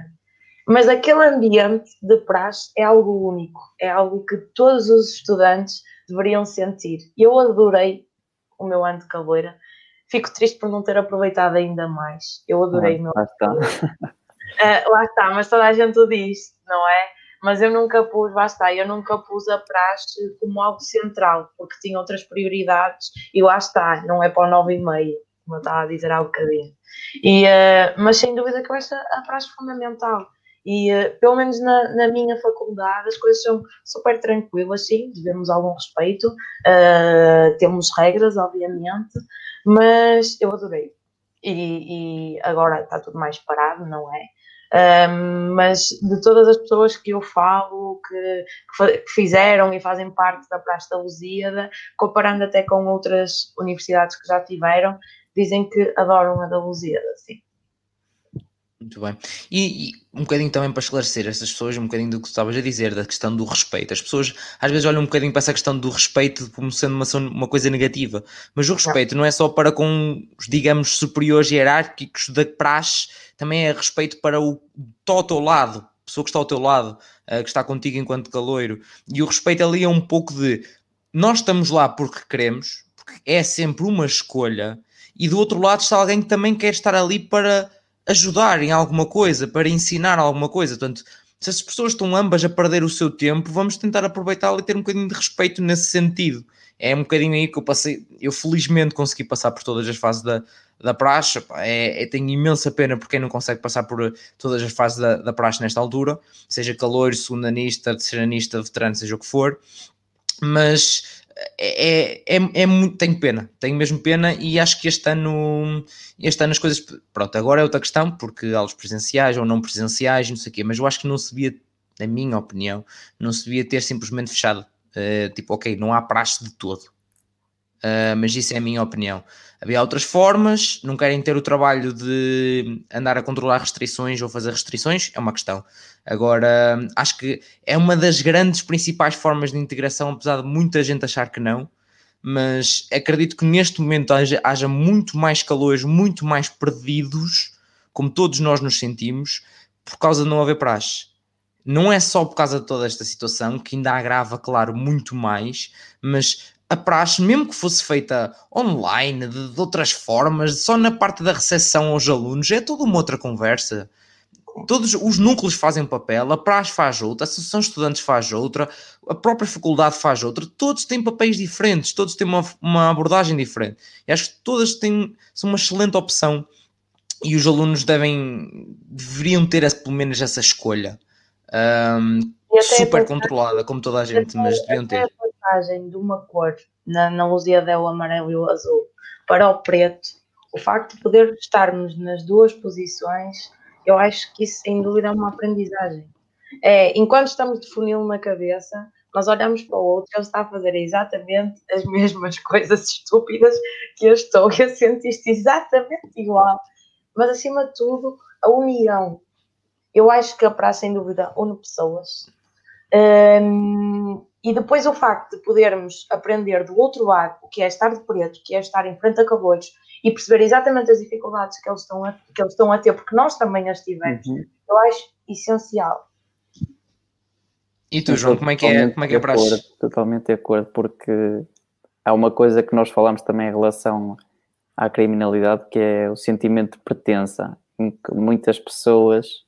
Mas aquele ambiente de praxe é algo único, é algo que todos os estudantes deveriam sentir. Eu adorei o meu ano de caloira, fico triste por não ter aproveitado ainda mais. Eu adorei ah, o meu lá está. Uh, lá está, mas toda a gente o diz, não é? Mas eu nunca pus, está, eu nunca pus a praxe como algo central, porque tinha outras prioridades e lá está, não é para o nove e meio como eu estava a dizer há um bocadinho. E, uh, mas sem dúvida que acho a praxe fundamental. E uh, pelo menos na, na, minha faculdade as coisas são super tranquilas, sim, devemos algum respeito, uh, temos regras, obviamente, mas eu adorei. E, e agora está tudo mais parado, não é? Mas de todas as pessoas que eu falo, que, que, fizeram e fazem parte da Praça da Lusíada, comparando até com outras universidades que já tiveram, dizem que adoram a da Lusíada, sim. Muito bem. E, e, um bocadinho também para esclarecer estas pessoas, um bocadinho do que estavas a dizer, da questão do respeito. As pessoas às vezes olham um bocadinho para essa questão do respeito como sendo uma, uma coisa negativa, mas o respeito não. não é só para com os, digamos, superiores hierárquicos da praxe, também é respeito para o está ao teu lado, a pessoa que está ao teu lado, uh, que está contigo enquanto caloiro. E o respeito ali é um pouco de nós estamos lá porque queremos, porque é sempre uma escolha e do outro lado está alguém que também quer estar ali para ajudar em alguma coisa, para ensinar alguma coisa. Portanto, se as pessoas estão ambas a perder o seu tempo, vamos tentar aproveitá-lo e ter um bocadinho de respeito nesse sentido. É um bocadinho aí que eu passei, eu felizmente consegui passar por todas as fases da, da praxe, é, é, tenho imensa pena por quem não consegue passar por todas as fases da, da praxe nesta altura, seja calor, segundanista, terceiranista, veterano, seja o que for, mas é, é, é, muito, tenho pena, tenho mesmo pena e acho que este ano, este ano as coisas, pronto, agora é outra questão, porque aulas presenciais ou não presenciais, não sei o quê, mas eu acho que não se devia, na minha opinião, não se devia ter simplesmente fechado, uh, tipo, ok, não há praxe de todo, uh, mas isso é a minha opinião. Havia outras formas, não querem ter o trabalho de andar a controlar restrições ou fazer restrições, é uma questão. Agora, acho que é uma das grandes principais formas de integração, apesar de muita gente achar que não, mas acredito que neste momento haja, haja muito mais calores, muito mais perdidos, como todos nós nos sentimos, por causa de não haver praxe. Não é só por causa de toda esta situação, que ainda agrava, claro, muito mais, mas a praxe, mesmo que fosse feita online, de, de, outras formas, só na parte da recepção aos alunos, é toda uma outra conversa. Todos os núcleos fazem papel, a praxe faz outra, a associação de estudantes faz outra, a própria faculdade faz outra, todos têm papéis diferentes, todos têm uma, uma abordagem diferente. E acho que todas têm, são uma excelente opção e os alunos devem, deveriam ter pelo menos essa escolha. Um, super controlada, como toda a gente, mas deviam ter passagem de uma cor na, na Lusíada é o amarelo e o azul para o preto, o facto de poder estarmos nas duas posições, eu acho que isso sem dúvida é uma aprendizagem. É, enquanto estamos de funil na cabeça, nós olhamos para o outro, ele está a fazer exatamente as mesmas coisas estúpidas que eu estou, eu sinto isto exatamente igual. Mas acima de tudo, a união eu acho que a praça, sem dúvida, une pessoas. Um, e depois o facto de podermos aprender do outro lado, o que é estar de preto, que é estar em frente a cabolos e perceber exatamente as dificuldades que eles estão a, que eles estão a ter, porque nós também as tivemos, uhum. eu acho essencial. E tu, João, como é que é, como é, que é para acordo, Totalmente de acordo, porque há uma coisa que nós falamos também em relação à criminalidade, que é o sentimento de pertença, em que muitas pessoas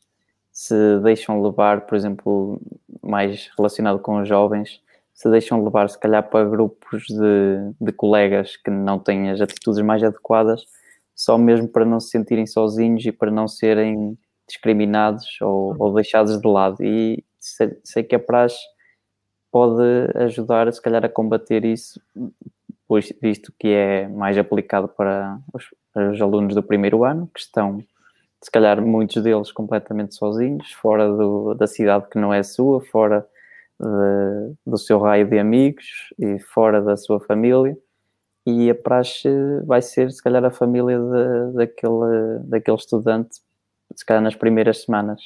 se deixam levar, por exemplo, mais relacionado com os jovens, se deixam levar, se calhar, para grupos de, de colegas que não têm as atitudes mais adequadas, só mesmo para não se sentirem sozinhos e para não serem discriminados ou, ou deixados de lado. E sei, sei, que a praxe pode ajudar, se calhar, a combater isso, pois visto que é mais aplicado para os, para os alunos do primeiro ano, que estão se calhar muitos deles completamente sozinhos, fora do, da cidade que não é sua, fora de, do seu raio de amigos e fora da sua família. E a praxe vai ser, se calhar, a família de, daquele, daquele estudante, se calhar nas primeiras semanas.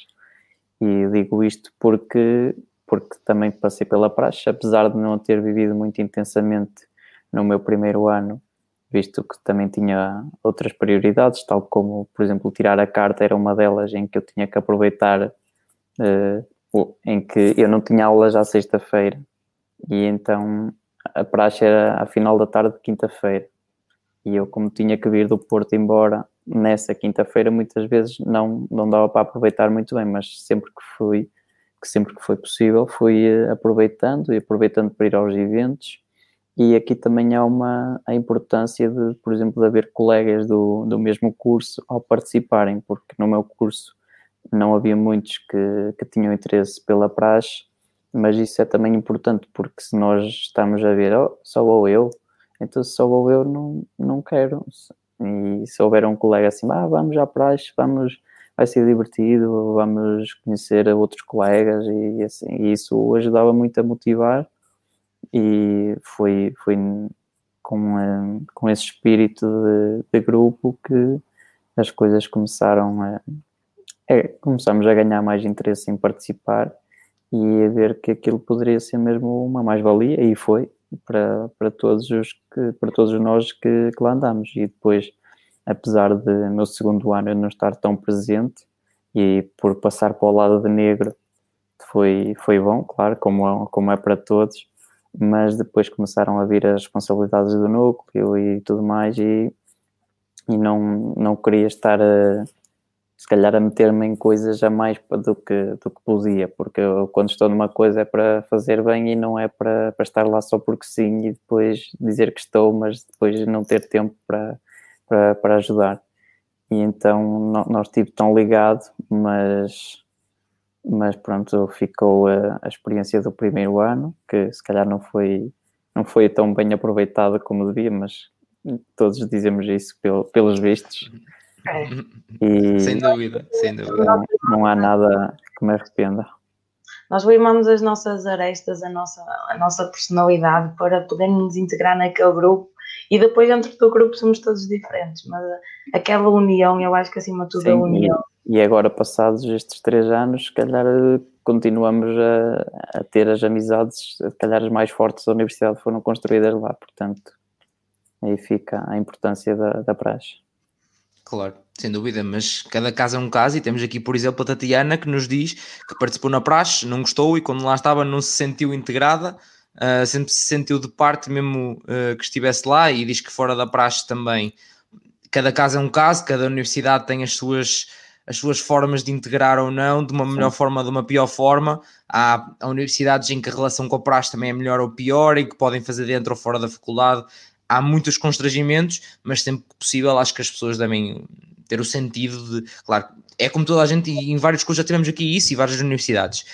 E digo isto porque, porque também passei pela praxe, apesar de não ter vivido muito intensamente no meu primeiro ano visto que também tinha outras prioridades, tal como, por exemplo, tirar a carta era uma delas em que eu tinha que aproveitar, em que eu não tinha aulas à sexta-feira, e então a praxe era à final da tarde de quinta-feira. E eu, como tinha que vir do Porto embora nessa quinta-feira, muitas vezes não, não dava para aproveitar muito bem, mas sempre que fui, que sempre que foi possível, fui eh, aproveitando e aproveitando para ir aos eventos e aqui também há uma a importância de, por exemplo, de haver colegas do, do mesmo curso ao participarem, porque no meu curso não havia muitos que, que tinham interesse pela praxe, mas isso é também importante, porque se nós estamos a ver, oh, só ou eu, então se só ou eu não, não quero. E se houver um colega assim, ah, vamos à praxe, vamos, vai ser divertido, vamos conhecer outros colegas e assim, e isso ajudava muito a motivar e foi, foi com, eh, com esse espírito de, de, grupo que as coisas começaram a, é, começamos a ganhar mais interesse em participar e a ver que aquilo poderia ser mesmo uma mais-valia e foi para, para todos os que, para todos nós que, que lá andamos e depois apesar de meu segundo ano eu não estar tão presente e por passar para o lado de negro foi, foi bom, claro, como, como é para todos mas depois começaram a vir as responsabilidades do núcleo e tudo mais e, e não, não queria estar a, se calhar a meter-me em coisas a mais do que, do que podia, porque eu, quando estou numa coisa é para fazer bem e não é para, para estar lá só porque sim e depois dizer que estou, mas depois não ter tempo para, para, para ajudar. E então não, não estive tão ligado, mas mas pronto, ficou a, a, experiência do primeiro ano, que se calhar não foi, não foi tão bem aproveitada como devia, mas todos dizemos isso pelo, pelos vistos. É. E sem dúvida, sem dúvida. Não, não, há nada que me arrependa. Nós limamos as nossas arestas, a nossa, a nossa personalidade para podermos nos integrar naquele grupo e depois dentro do grupo somos todos diferentes, mas aquela união, eu acho que acima de tudo Sim, a união. E, e agora passados estes três anos, se calhar continuamos a, a, ter as amizades, se calhar as mais fortes da universidade foram construídas lá, portanto aí fica a importância da, da praxe. Claro, sem dúvida, mas cada caso é um caso e temos aqui, por exemplo, a Tatiana que nos diz que participou na praxe, não gostou e quando lá estava não se sentiu integrada, uh, sempre se sentiu de parte mesmo uh, que estivesse lá e diz que fora da praxe também cada caso é um caso, cada universidade tem as suas as suas formas de integrar ou não, de uma melhor Sim. forma, de uma pior forma. Há, há, universidades em que a relação com a praxe também é melhor ou pior, e que podem fazer dentro ou fora da faculdade. Há muitos constrangimentos, mas sempre que possível acho que as pessoas devem ter o sentido de, claro, é como toda a gente, e em vários cursos já tivemos aqui isso, e várias universidades.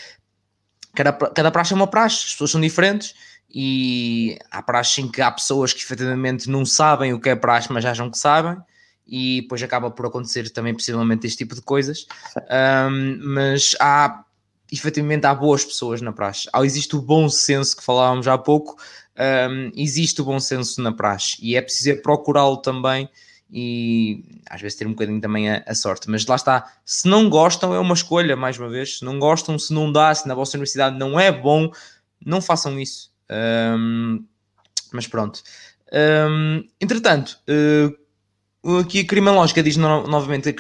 Cada, cada praxe é uma praxe, as pessoas são diferentes e há praxe em que há pessoas que efetivamente não sabem o que é praxe, mas acham que sabem, e depois acaba por acontecer também possivelmente este tipo de coisas. Um, mas há efetivamente há boas pessoas na praxe. Existe o bom senso que falávamos há pouco, um, existe o bom senso na praxe e é preciso procurá-lo também e às vezes ter um bocadinho também a, a, sorte. Mas lá está, se não gostam, é uma escolha, mais uma vez. Se não gostam, se não dá, se na vossa universidade não é bom, não façam isso. Um, mas pronto. Um, entretanto, uh, aqui a criminológica diz no, novamente a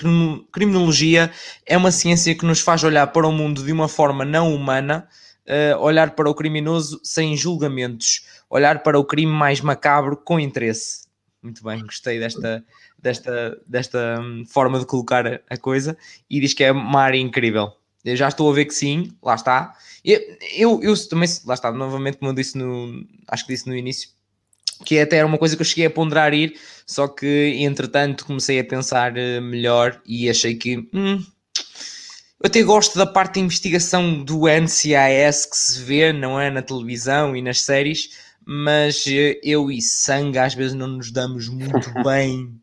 criminologia é uma ciência que nos faz olhar para o mundo de uma forma não humana, uh, olhar para o criminoso sem julgamentos, olhar para o crime mais macabro com interesse. Muito bem, gostei desta, desta, desta hum, forma de colocar a coisa e diz que é uma área incrível. Eu já estou a ver que sim, lá está. Eu, eu, eu também, lá está, novamente, como eu disse no, acho que disse no início, que até era uma coisa que eu cheguei a ponderar ir, só que entretanto comecei a pensar eh, melhor e achei que hum, eu até gosto da parte de investigação do NCIS que se vê, não é? Na televisão e nas séries, mas eh, eu e sangue às vezes não nos damos muito bem.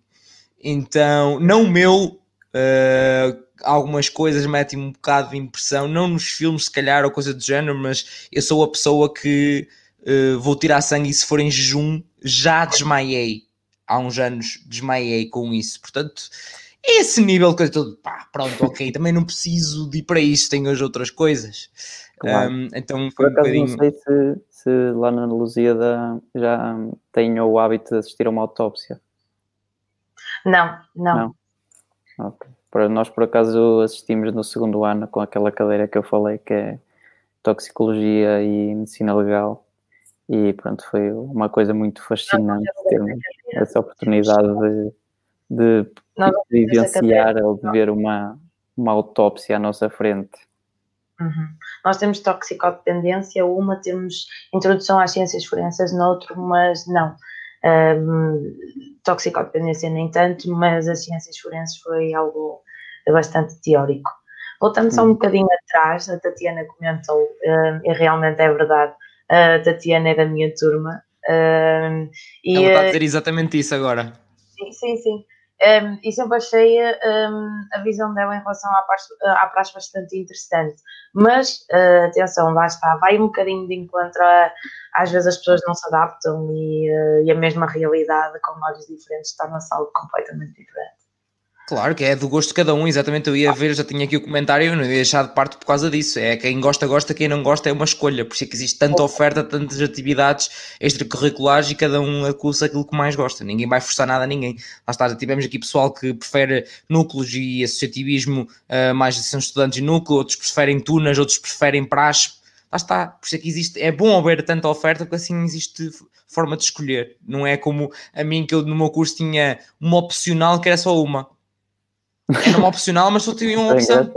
Então, não o meu, uh, algumas coisas metem um bocado de impressão, não nos filmes, se calhar, ou coisa do género, mas eu sou a pessoa que uh, vou tirar sangue e se for em jejum, já desmaiei. Há uns anos desmaiei com isso. Portanto, é esse nível que eu estou, pá, pronto, ok, também não preciso de ir para isto, tenho as outras coisas. Claro. Um, então foi um bocadinho... não sei se, se lá na Lusíada já tenho o hábito de assistir a uma autópsia. Não, não. não? Okay. Para nós, por acaso, assistimos no segundo ano com aquela cadeira que eu falei, que é Toxicologia e Medicina Legal. E pronto, foi uma coisa muito fascinante termos essa oportunidade de, de, de vivenciar ou de ver uma, uma autópsia à nossa frente. Uhum. Nós temos toxicodependência, uma temos introdução às ciências forenses, noutro, mas não. Um, toxicodependência nem tanto, mas as ciências forenses foi algo bastante teórico. Voltando só um uhum. bocadinho atrás, a Tatiana comentou, um, e realmente é verdade, a Tatiana é da minha turma. Um, e, Ela está a dizer exatamente isso agora. Sim, sim, sim. Um, e sempre achei um, a visão dela em relação à praxe, à praxe bastante interessante. Mas, uh, atenção, lá está, vai um bocadinho de encontro a, às vezes as pessoas não se adaptam e, uh, e a mesma realidade com olhos diferentes torna-se algo completamente diferente. Claro que é do gosto de cada um, exatamente. Eu ia ver, já tinha aqui o comentário, eu não ia deixar de parte por causa disso. É quem gosta, gosta, quem não gosta é uma escolha. Por isso é que existe tanta oferta, tantas atividades extracurriculares e cada um acusa aquilo que mais gosta. Ninguém vai forçar nada a ninguém. Lá está, já tivemos aqui pessoal que prefere núcleos e associativismo, uh, mais são estudantes de núcleo, outros preferem tunas, outros preferem praxe. Lá está, por isso é que existe. É bom haver tanta oferta, porque assim existe forma de escolher. Não é como a mim que eu no meu curso tinha uma opcional que era só uma era uma opcional, mas só tinha uma opção.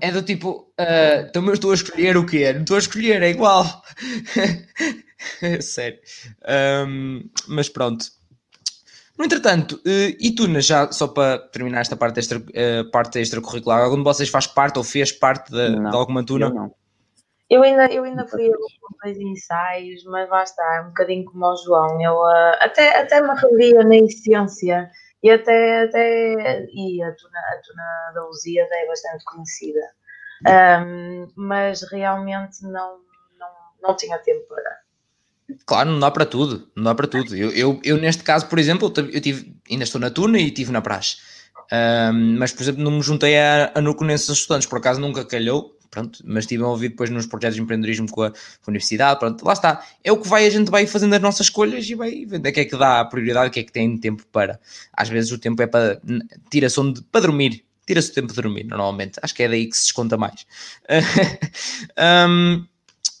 É do tipo, uh, então eu estou a escolher o quê? Não estou a escolher, é igual. Sério. Um, mas pronto. No entretanto, uh, e tu, já só para terminar esta parte, extra, uh, parte extracurricular, algum de vocês faz parte ou fez parte de, de alguma tuna? Eu não. Eu ainda, eu ainda fui a dois ensaios, mas lá está, um bocadinho como o João. Eu uh, até, até me revia na essência e até, até e a tuna, a tuna da Lusíada é bastante conhecida. Um, mas realmente não, não, não tinha tempo para. Claro, não dá para tudo, não dá para tudo. Eu, eu, eu, neste caso, por exemplo, eu tive, ainda estou na tuna e estive na praxe. Um, mas, por exemplo, não me juntei a, a núcleo nesses estudantes, por acaso nunca calhou, pronto, mas estive envolvido depois nos projetos de empreendedorismo com a, com a, universidade, pronto, lá está. É o que vai, a gente vai fazendo as nossas escolhas e vai vendo o que é que dá a prioridade, o que é que tem tempo para. Às vezes o tempo é para, tira-se onde, para dormir, tira-se o tempo de dormir, normalmente. Acho que é daí que se desconta mais. um,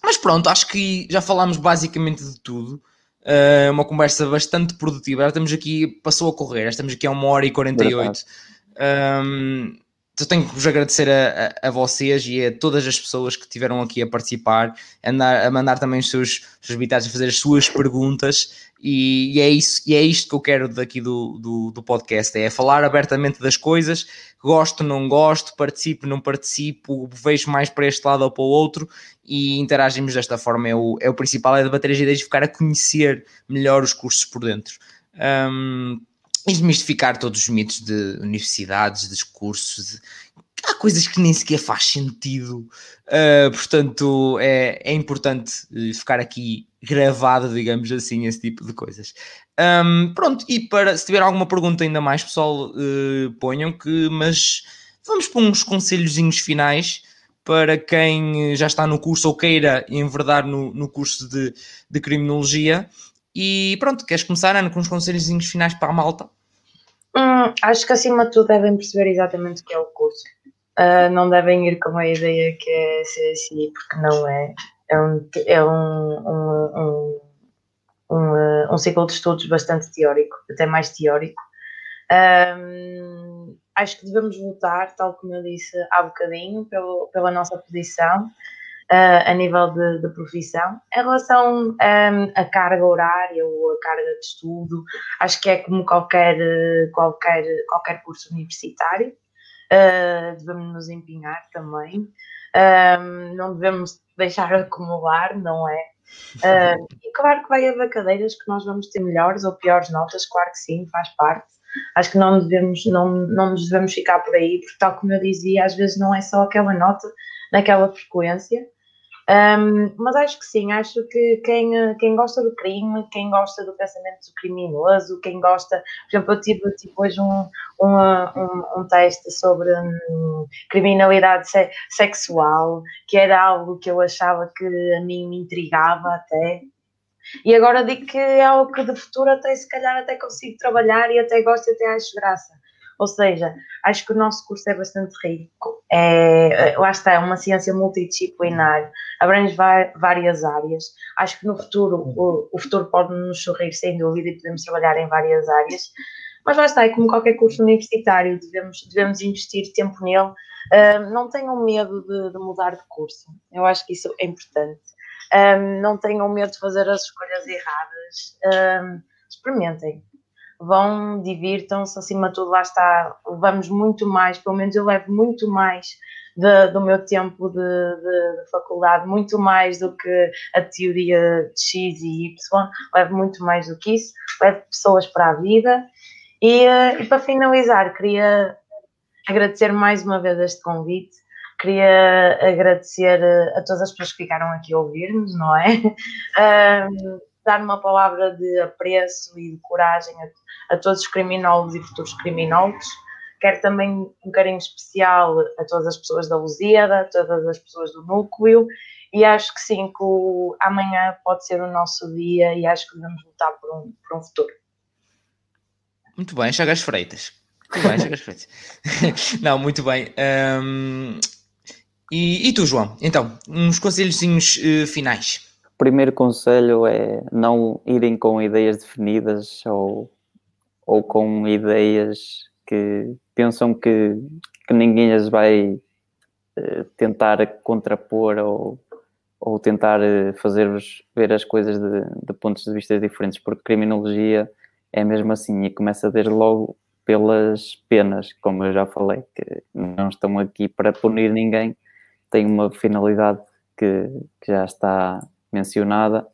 mas pronto, acho que já falámos basicamente de tudo. Uh, uma conversa bastante produtiva. Já estamos aqui, passou a correr, já estamos aqui a uma hora e 48. Um, então tenho que vos agradecer a, a, a, vocês e a todas as pessoas que tiveram aqui a participar, a, andar, a mandar também os seus, os seus a fazer as suas perguntas. E, e, é isso, e é isto que eu quero daqui do, do, do, podcast, é falar abertamente das coisas, gosto, não gosto, participo, não participo, vejo mais para este lado ou para o outro e interagimos desta forma, é o, é o principal, é debater as ideias e ficar a conhecer melhor os cursos por dentro. Um, desmistificar todos os mitos de universidades, de cursos. De... Há coisas que nem sequer faz sentido. Uh, portanto, é, é importante eh, ficar aqui gravado, digamos assim, esse tipo de coisas. Um, pronto, e para se tiver alguma pergunta ainda mais, pessoal, uh, ponham que, mas vamos para uns conselhozinhos finais para quem já está no curso ou queira enverdar no, no curso de, de criminologia. E pronto, queres começar, Ana, com uns conselhozinhos finais para a malta? Hum, acho que acima de tudo devem perceber exatamente o que é o curso. Uh, não devem ir com a ideia que é CSI, porque não é. É um, é um, um, um, um, um ciclo de estudos bastante teórico, até mais teórico. Um, acho que devemos votar, tal como eu disse há bocadinho, pelo, pela nossa posição a nível de, de, profissão. Em relação à carga horária ou a carga de estudo, acho que é como qualquer, qualquer, qualquer curso universitário. Uh, devemos nos empenhar também. Um, não devemos deixar acumular, não é? Uh, e claro que vai haver cadeiras que nós vamos ter melhores ou piores notas, claro que sim, faz parte. Acho que não devemos, não, não nos devemos ficar por aí, porque tal como eu dizia, às vezes não é só aquela nota naquela frequência, um, mas acho que sim, acho que quem, quem gosta do crime, quem gosta do pensamento criminoso, quem gosta, por exemplo, eu tive, tive hoje um, um, um, um teste sobre um, criminalidade se, sexual, que era algo que eu achava que a mim me intrigava até. E agora digo que é algo que de futuro até se calhar até consigo trabalhar e até gosto e até acho graça. Ou seja, acho que o nosso curso é bastante rico. É, lá está, é uma ciência multidisciplinar, abrange várias áreas. Acho que no futuro, o, o futuro pode nos sorrir sem dúvida e podemos trabalhar em várias áreas. Mas lá está, é como qualquer curso universitário, devemos, devemos investir tempo nele. Não tenham medo de, de, mudar de curso, eu acho que isso é importante. Um, não tenham medo de fazer as escolhas erradas. Um, experimentem vão, divirtam-se, acima de tudo, lá está, levamos muito mais, pelo menos eu levo muito mais de, do meu tempo de, de, de, faculdade, muito mais do que a teoria de X e Y, levo muito mais do que isso, levo pessoas para a vida. E, eh, e para finalizar, queria agradecer mais uma vez este convite. Queria agradecer eh, a todas as pessoas que ficaram aqui a ouvir-nos, não é? Um, dar uma palavra de apreço e de coragem a, a todos os criminólogos e futuros criminólogos. Quero também um carinho especial a todas as pessoas da Lusíada, a todas as pessoas do núcleo, e acho que sim, que o, amanhã pode ser o nosso dia e acho que devemos lutar por um, por um futuro. Muito bem, Chagas Freitas. Muito bem, Chagas Freitas. Não, muito bem. Um, e, e, tu, João? Então, uns conselhozinhos uh, finais primeiro conselho é não irem com ideias definidas ou, ou com ideias que pensam que, que ninguém as vai uh, tentar contrapor ou, ou tentar uh, fazer-vos ver as coisas de, de, pontos de vista diferentes, porque criminologia é mesmo assim e começa desde logo pelas penas, como eu já falei, que não estão aqui para punir ninguém, tem uma finalidade que, que já está mencionada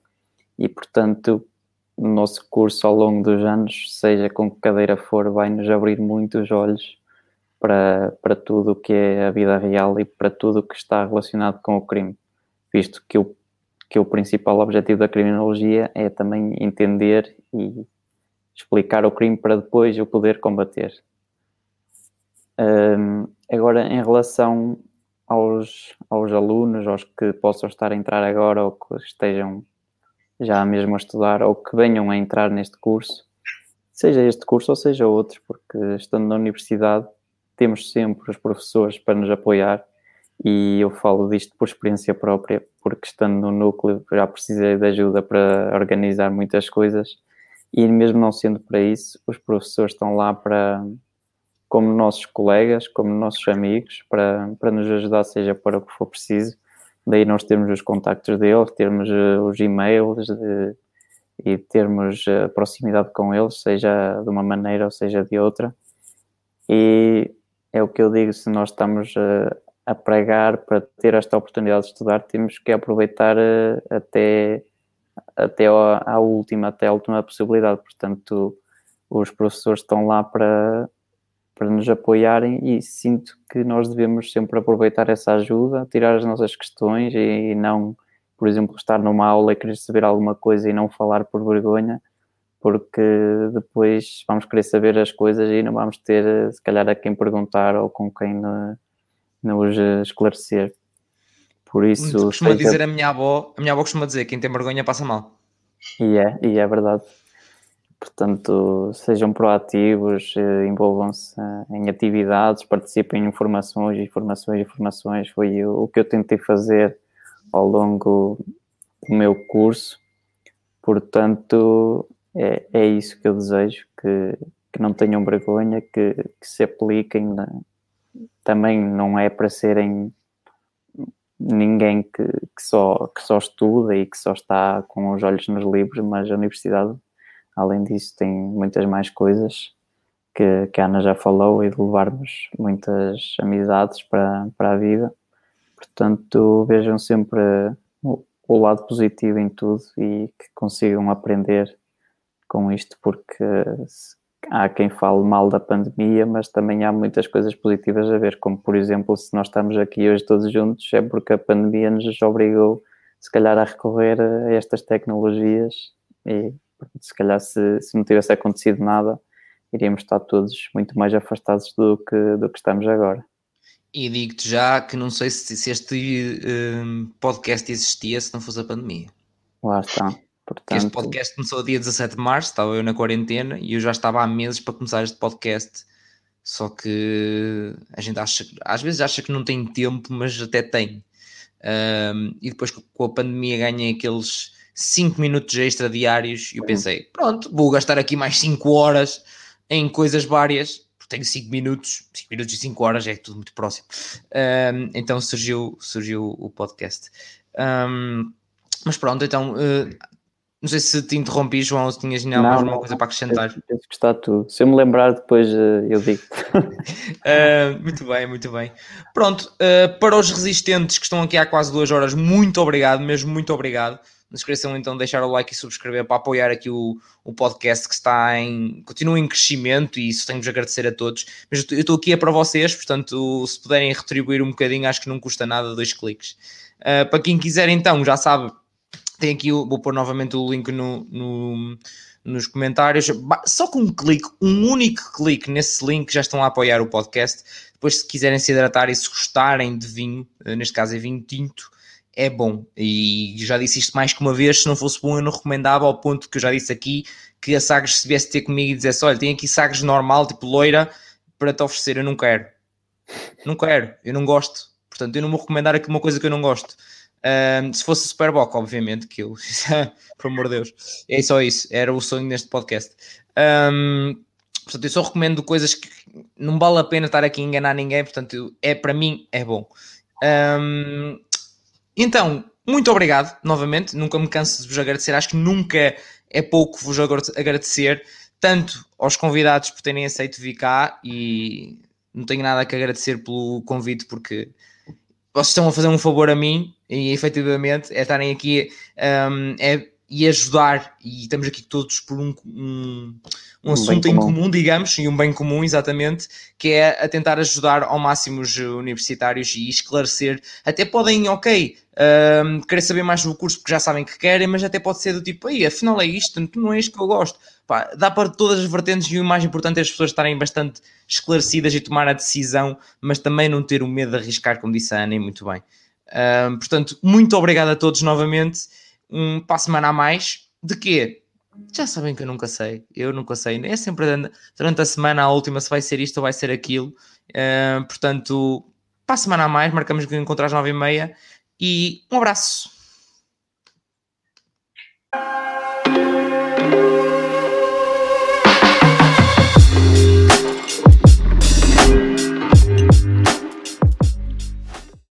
e, portanto, o nosso curso ao longo dos anos, seja com que cadeira for, vai-nos abrir muito os olhos para, para tudo o que é a vida real e para tudo o que está relacionado com o crime, visto que o, que o principal objetivo da criminologia é também entender e explicar o crime para depois o poder combater. Um, agora, em relação aos, aos alunos, aos que possam estar a entrar agora ou que estejam já mesmo a estudar ou que venham a entrar neste curso, seja este curso ou seja outros, porque estando na universidade temos sempre os professores para nos apoiar e eu falo disto por experiência própria, porque estando no núcleo já precisei de ajuda para organizar muitas coisas e mesmo não sendo para isso, os professores estão lá para como nossos colegas, como nossos amigos, para, para nos ajudar, seja para o que for preciso. Daí nós temos os contactos deles, termos uh, os e-mails de, e termos uh, proximidade com eles, seja de uma maneira ou seja de outra. E é o que eu digo, se nós estamos uh, a pregar para ter esta oportunidade de estudar, temos que aproveitar até, até a, última, até a última possibilidade. Portanto, os professores estão lá para para nos apoiarem e sinto que nós devemos sempre aproveitar essa ajuda, tirar as nossas questões e não por exemplo, estar numa aula e querer saber alguma coisa e não falar por vergonha, porque depois vamos querer saber as coisas e não vamos ter, se calhar, a quem perguntar ou com quem nos esclarecer. Por isso. Costuma dizer a minha avó, a minha avó costuma dizer: quem tem vergonha passa mal. E é, e é verdade. Portanto, sejam proativos, eh, envolvam-se eh, em atividades, participem em informações, informações, informações. Foi o que eu tentei fazer ao longo do meu curso. Portanto, é, é isso que eu desejo, que, que não tenham vergonha, que, que se apliquem. Na, também não é para serem ninguém que, que, só, que só estuda e que só está com os olhos nos livros, mas a universidade Além disso, tem muitas mais coisas que, que a Ana já falou e de levarmos muitas amizades para, para a vida. Portanto, vejam sempre o, o lado positivo em tudo e que consigam aprender com isto, porque há quem fale mal da pandemia, mas também há muitas coisas positivas a ver, como por exemplo, se nós estamos aqui hoje todos juntos, é porque a pandemia nos obrigou, se calhar, a recorrer a estas tecnologias e se calhar se, se não tivesse acontecido nada, iríamos estar todos muito mais afastados do que, do que estamos agora. E digo-te já que não sei se, se este um, podcast existia se não fosse a pandemia. Lá está. Portanto... Este podcast começou dia 17 de março, estava eu na quarentena e eu já estava há meses para começar este podcast. Só que a gente acha, às vezes acha que não tem tempo, mas até tem. Um, e depois com a pandemia ganhei aqueles 5 minutos extra diários e eu pensei, pronto, vou gastar aqui mais 5 horas em coisas várias, porque tenho 5 minutos, 5 minutos e 5 horas é tudo muito próximo. Um, então surgiu, surgiu o podcast. Um, mas pronto, então uh, não sei se te interrompi, João, ou se tinhas não, alguma coisa para acrescentar. Penso que está tudo. Se eu me lembrar, depois uh, eu digo. uh, muito bem, muito bem. Pronto, uh, para os resistentes que estão aqui há quase duas horas, muito obrigado, mesmo muito obrigado. Não se esqueçam então de deixar o like e subscrever para apoiar aqui o, o podcast que está em. continua em crescimento e isso tenho-vos agradecer a todos. Mas eu estou aqui é para vocês, portanto, se puderem retribuir um bocadinho, acho que não custa nada, dois cliques. Uh, para quem quiser então, já sabe, tem aqui, vou pôr novamente o link no, no nos comentários. Só com um clique, um único clique nesse link já estão a apoiar o podcast. Depois, se quiserem se hidratar e se gostarem de vinho, ah, neste caso é vinho tinto, é bom. E já disse isto mais que uma vez, se não fosse bom eu não recomendava ao ponto que eu já disse aqui, que a Sagres se viesse ter comigo e dissesse, olha, tem aqui Sagres normal, tipo loira, para te oferecer, eu não quero. Não quero, eu não gosto. Portanto, eu não vou recomendar aqui uma coisa que eu não gosto. Um, se fosse Superboc, obviamente, que eu, por amor de Deus, é só isso, era o sonho neste podcast. Um, portanto, eu só recomendo coisas que não vale a pena estar aqui a enganar ninguém, portanto, é para mim é bom. Um, então, muito obrigado novamente. Nunca me canso de vos agradecer. Acho que nunca é pouco vos agradecer, tanto aos convidados por terem aceito vir cá e não tenho nada que agradecer pelo convite porque vocês estão a fazer um favor a mim e efetivamente é estarem aqui um, é, e ajudar e estamos aqui todos por um, um um, assunto em comum. comum, digamos, e um bem comum, exatamente, que é a tentar ajudar ao máximo os universitários e esclarecer. Até podem, ok, uh, querer saber mais do curso porque já sabem que querem, mas até pode ser do tipo, aí, afinal é isto, não é isto que eu gosto. Pá, dá para todas as vertentes e o mais importante é as pessoas estarem bastante esclarecidas e tomar a decisão, mas também não ter o medo de arriscar, como disse a Ana, e muito bem. Uh, portanto, muito obrigado a todos novamente. Um, para a semana a mais. De quê? Já sabem que eu nunca sei, eu nunca sei, é sempre durante a semana, a última, se vai ser isto ou vai ser aquilo. Uh, portanto, para a semana a mais, marcamos encontrar às nove e meia e um abraço.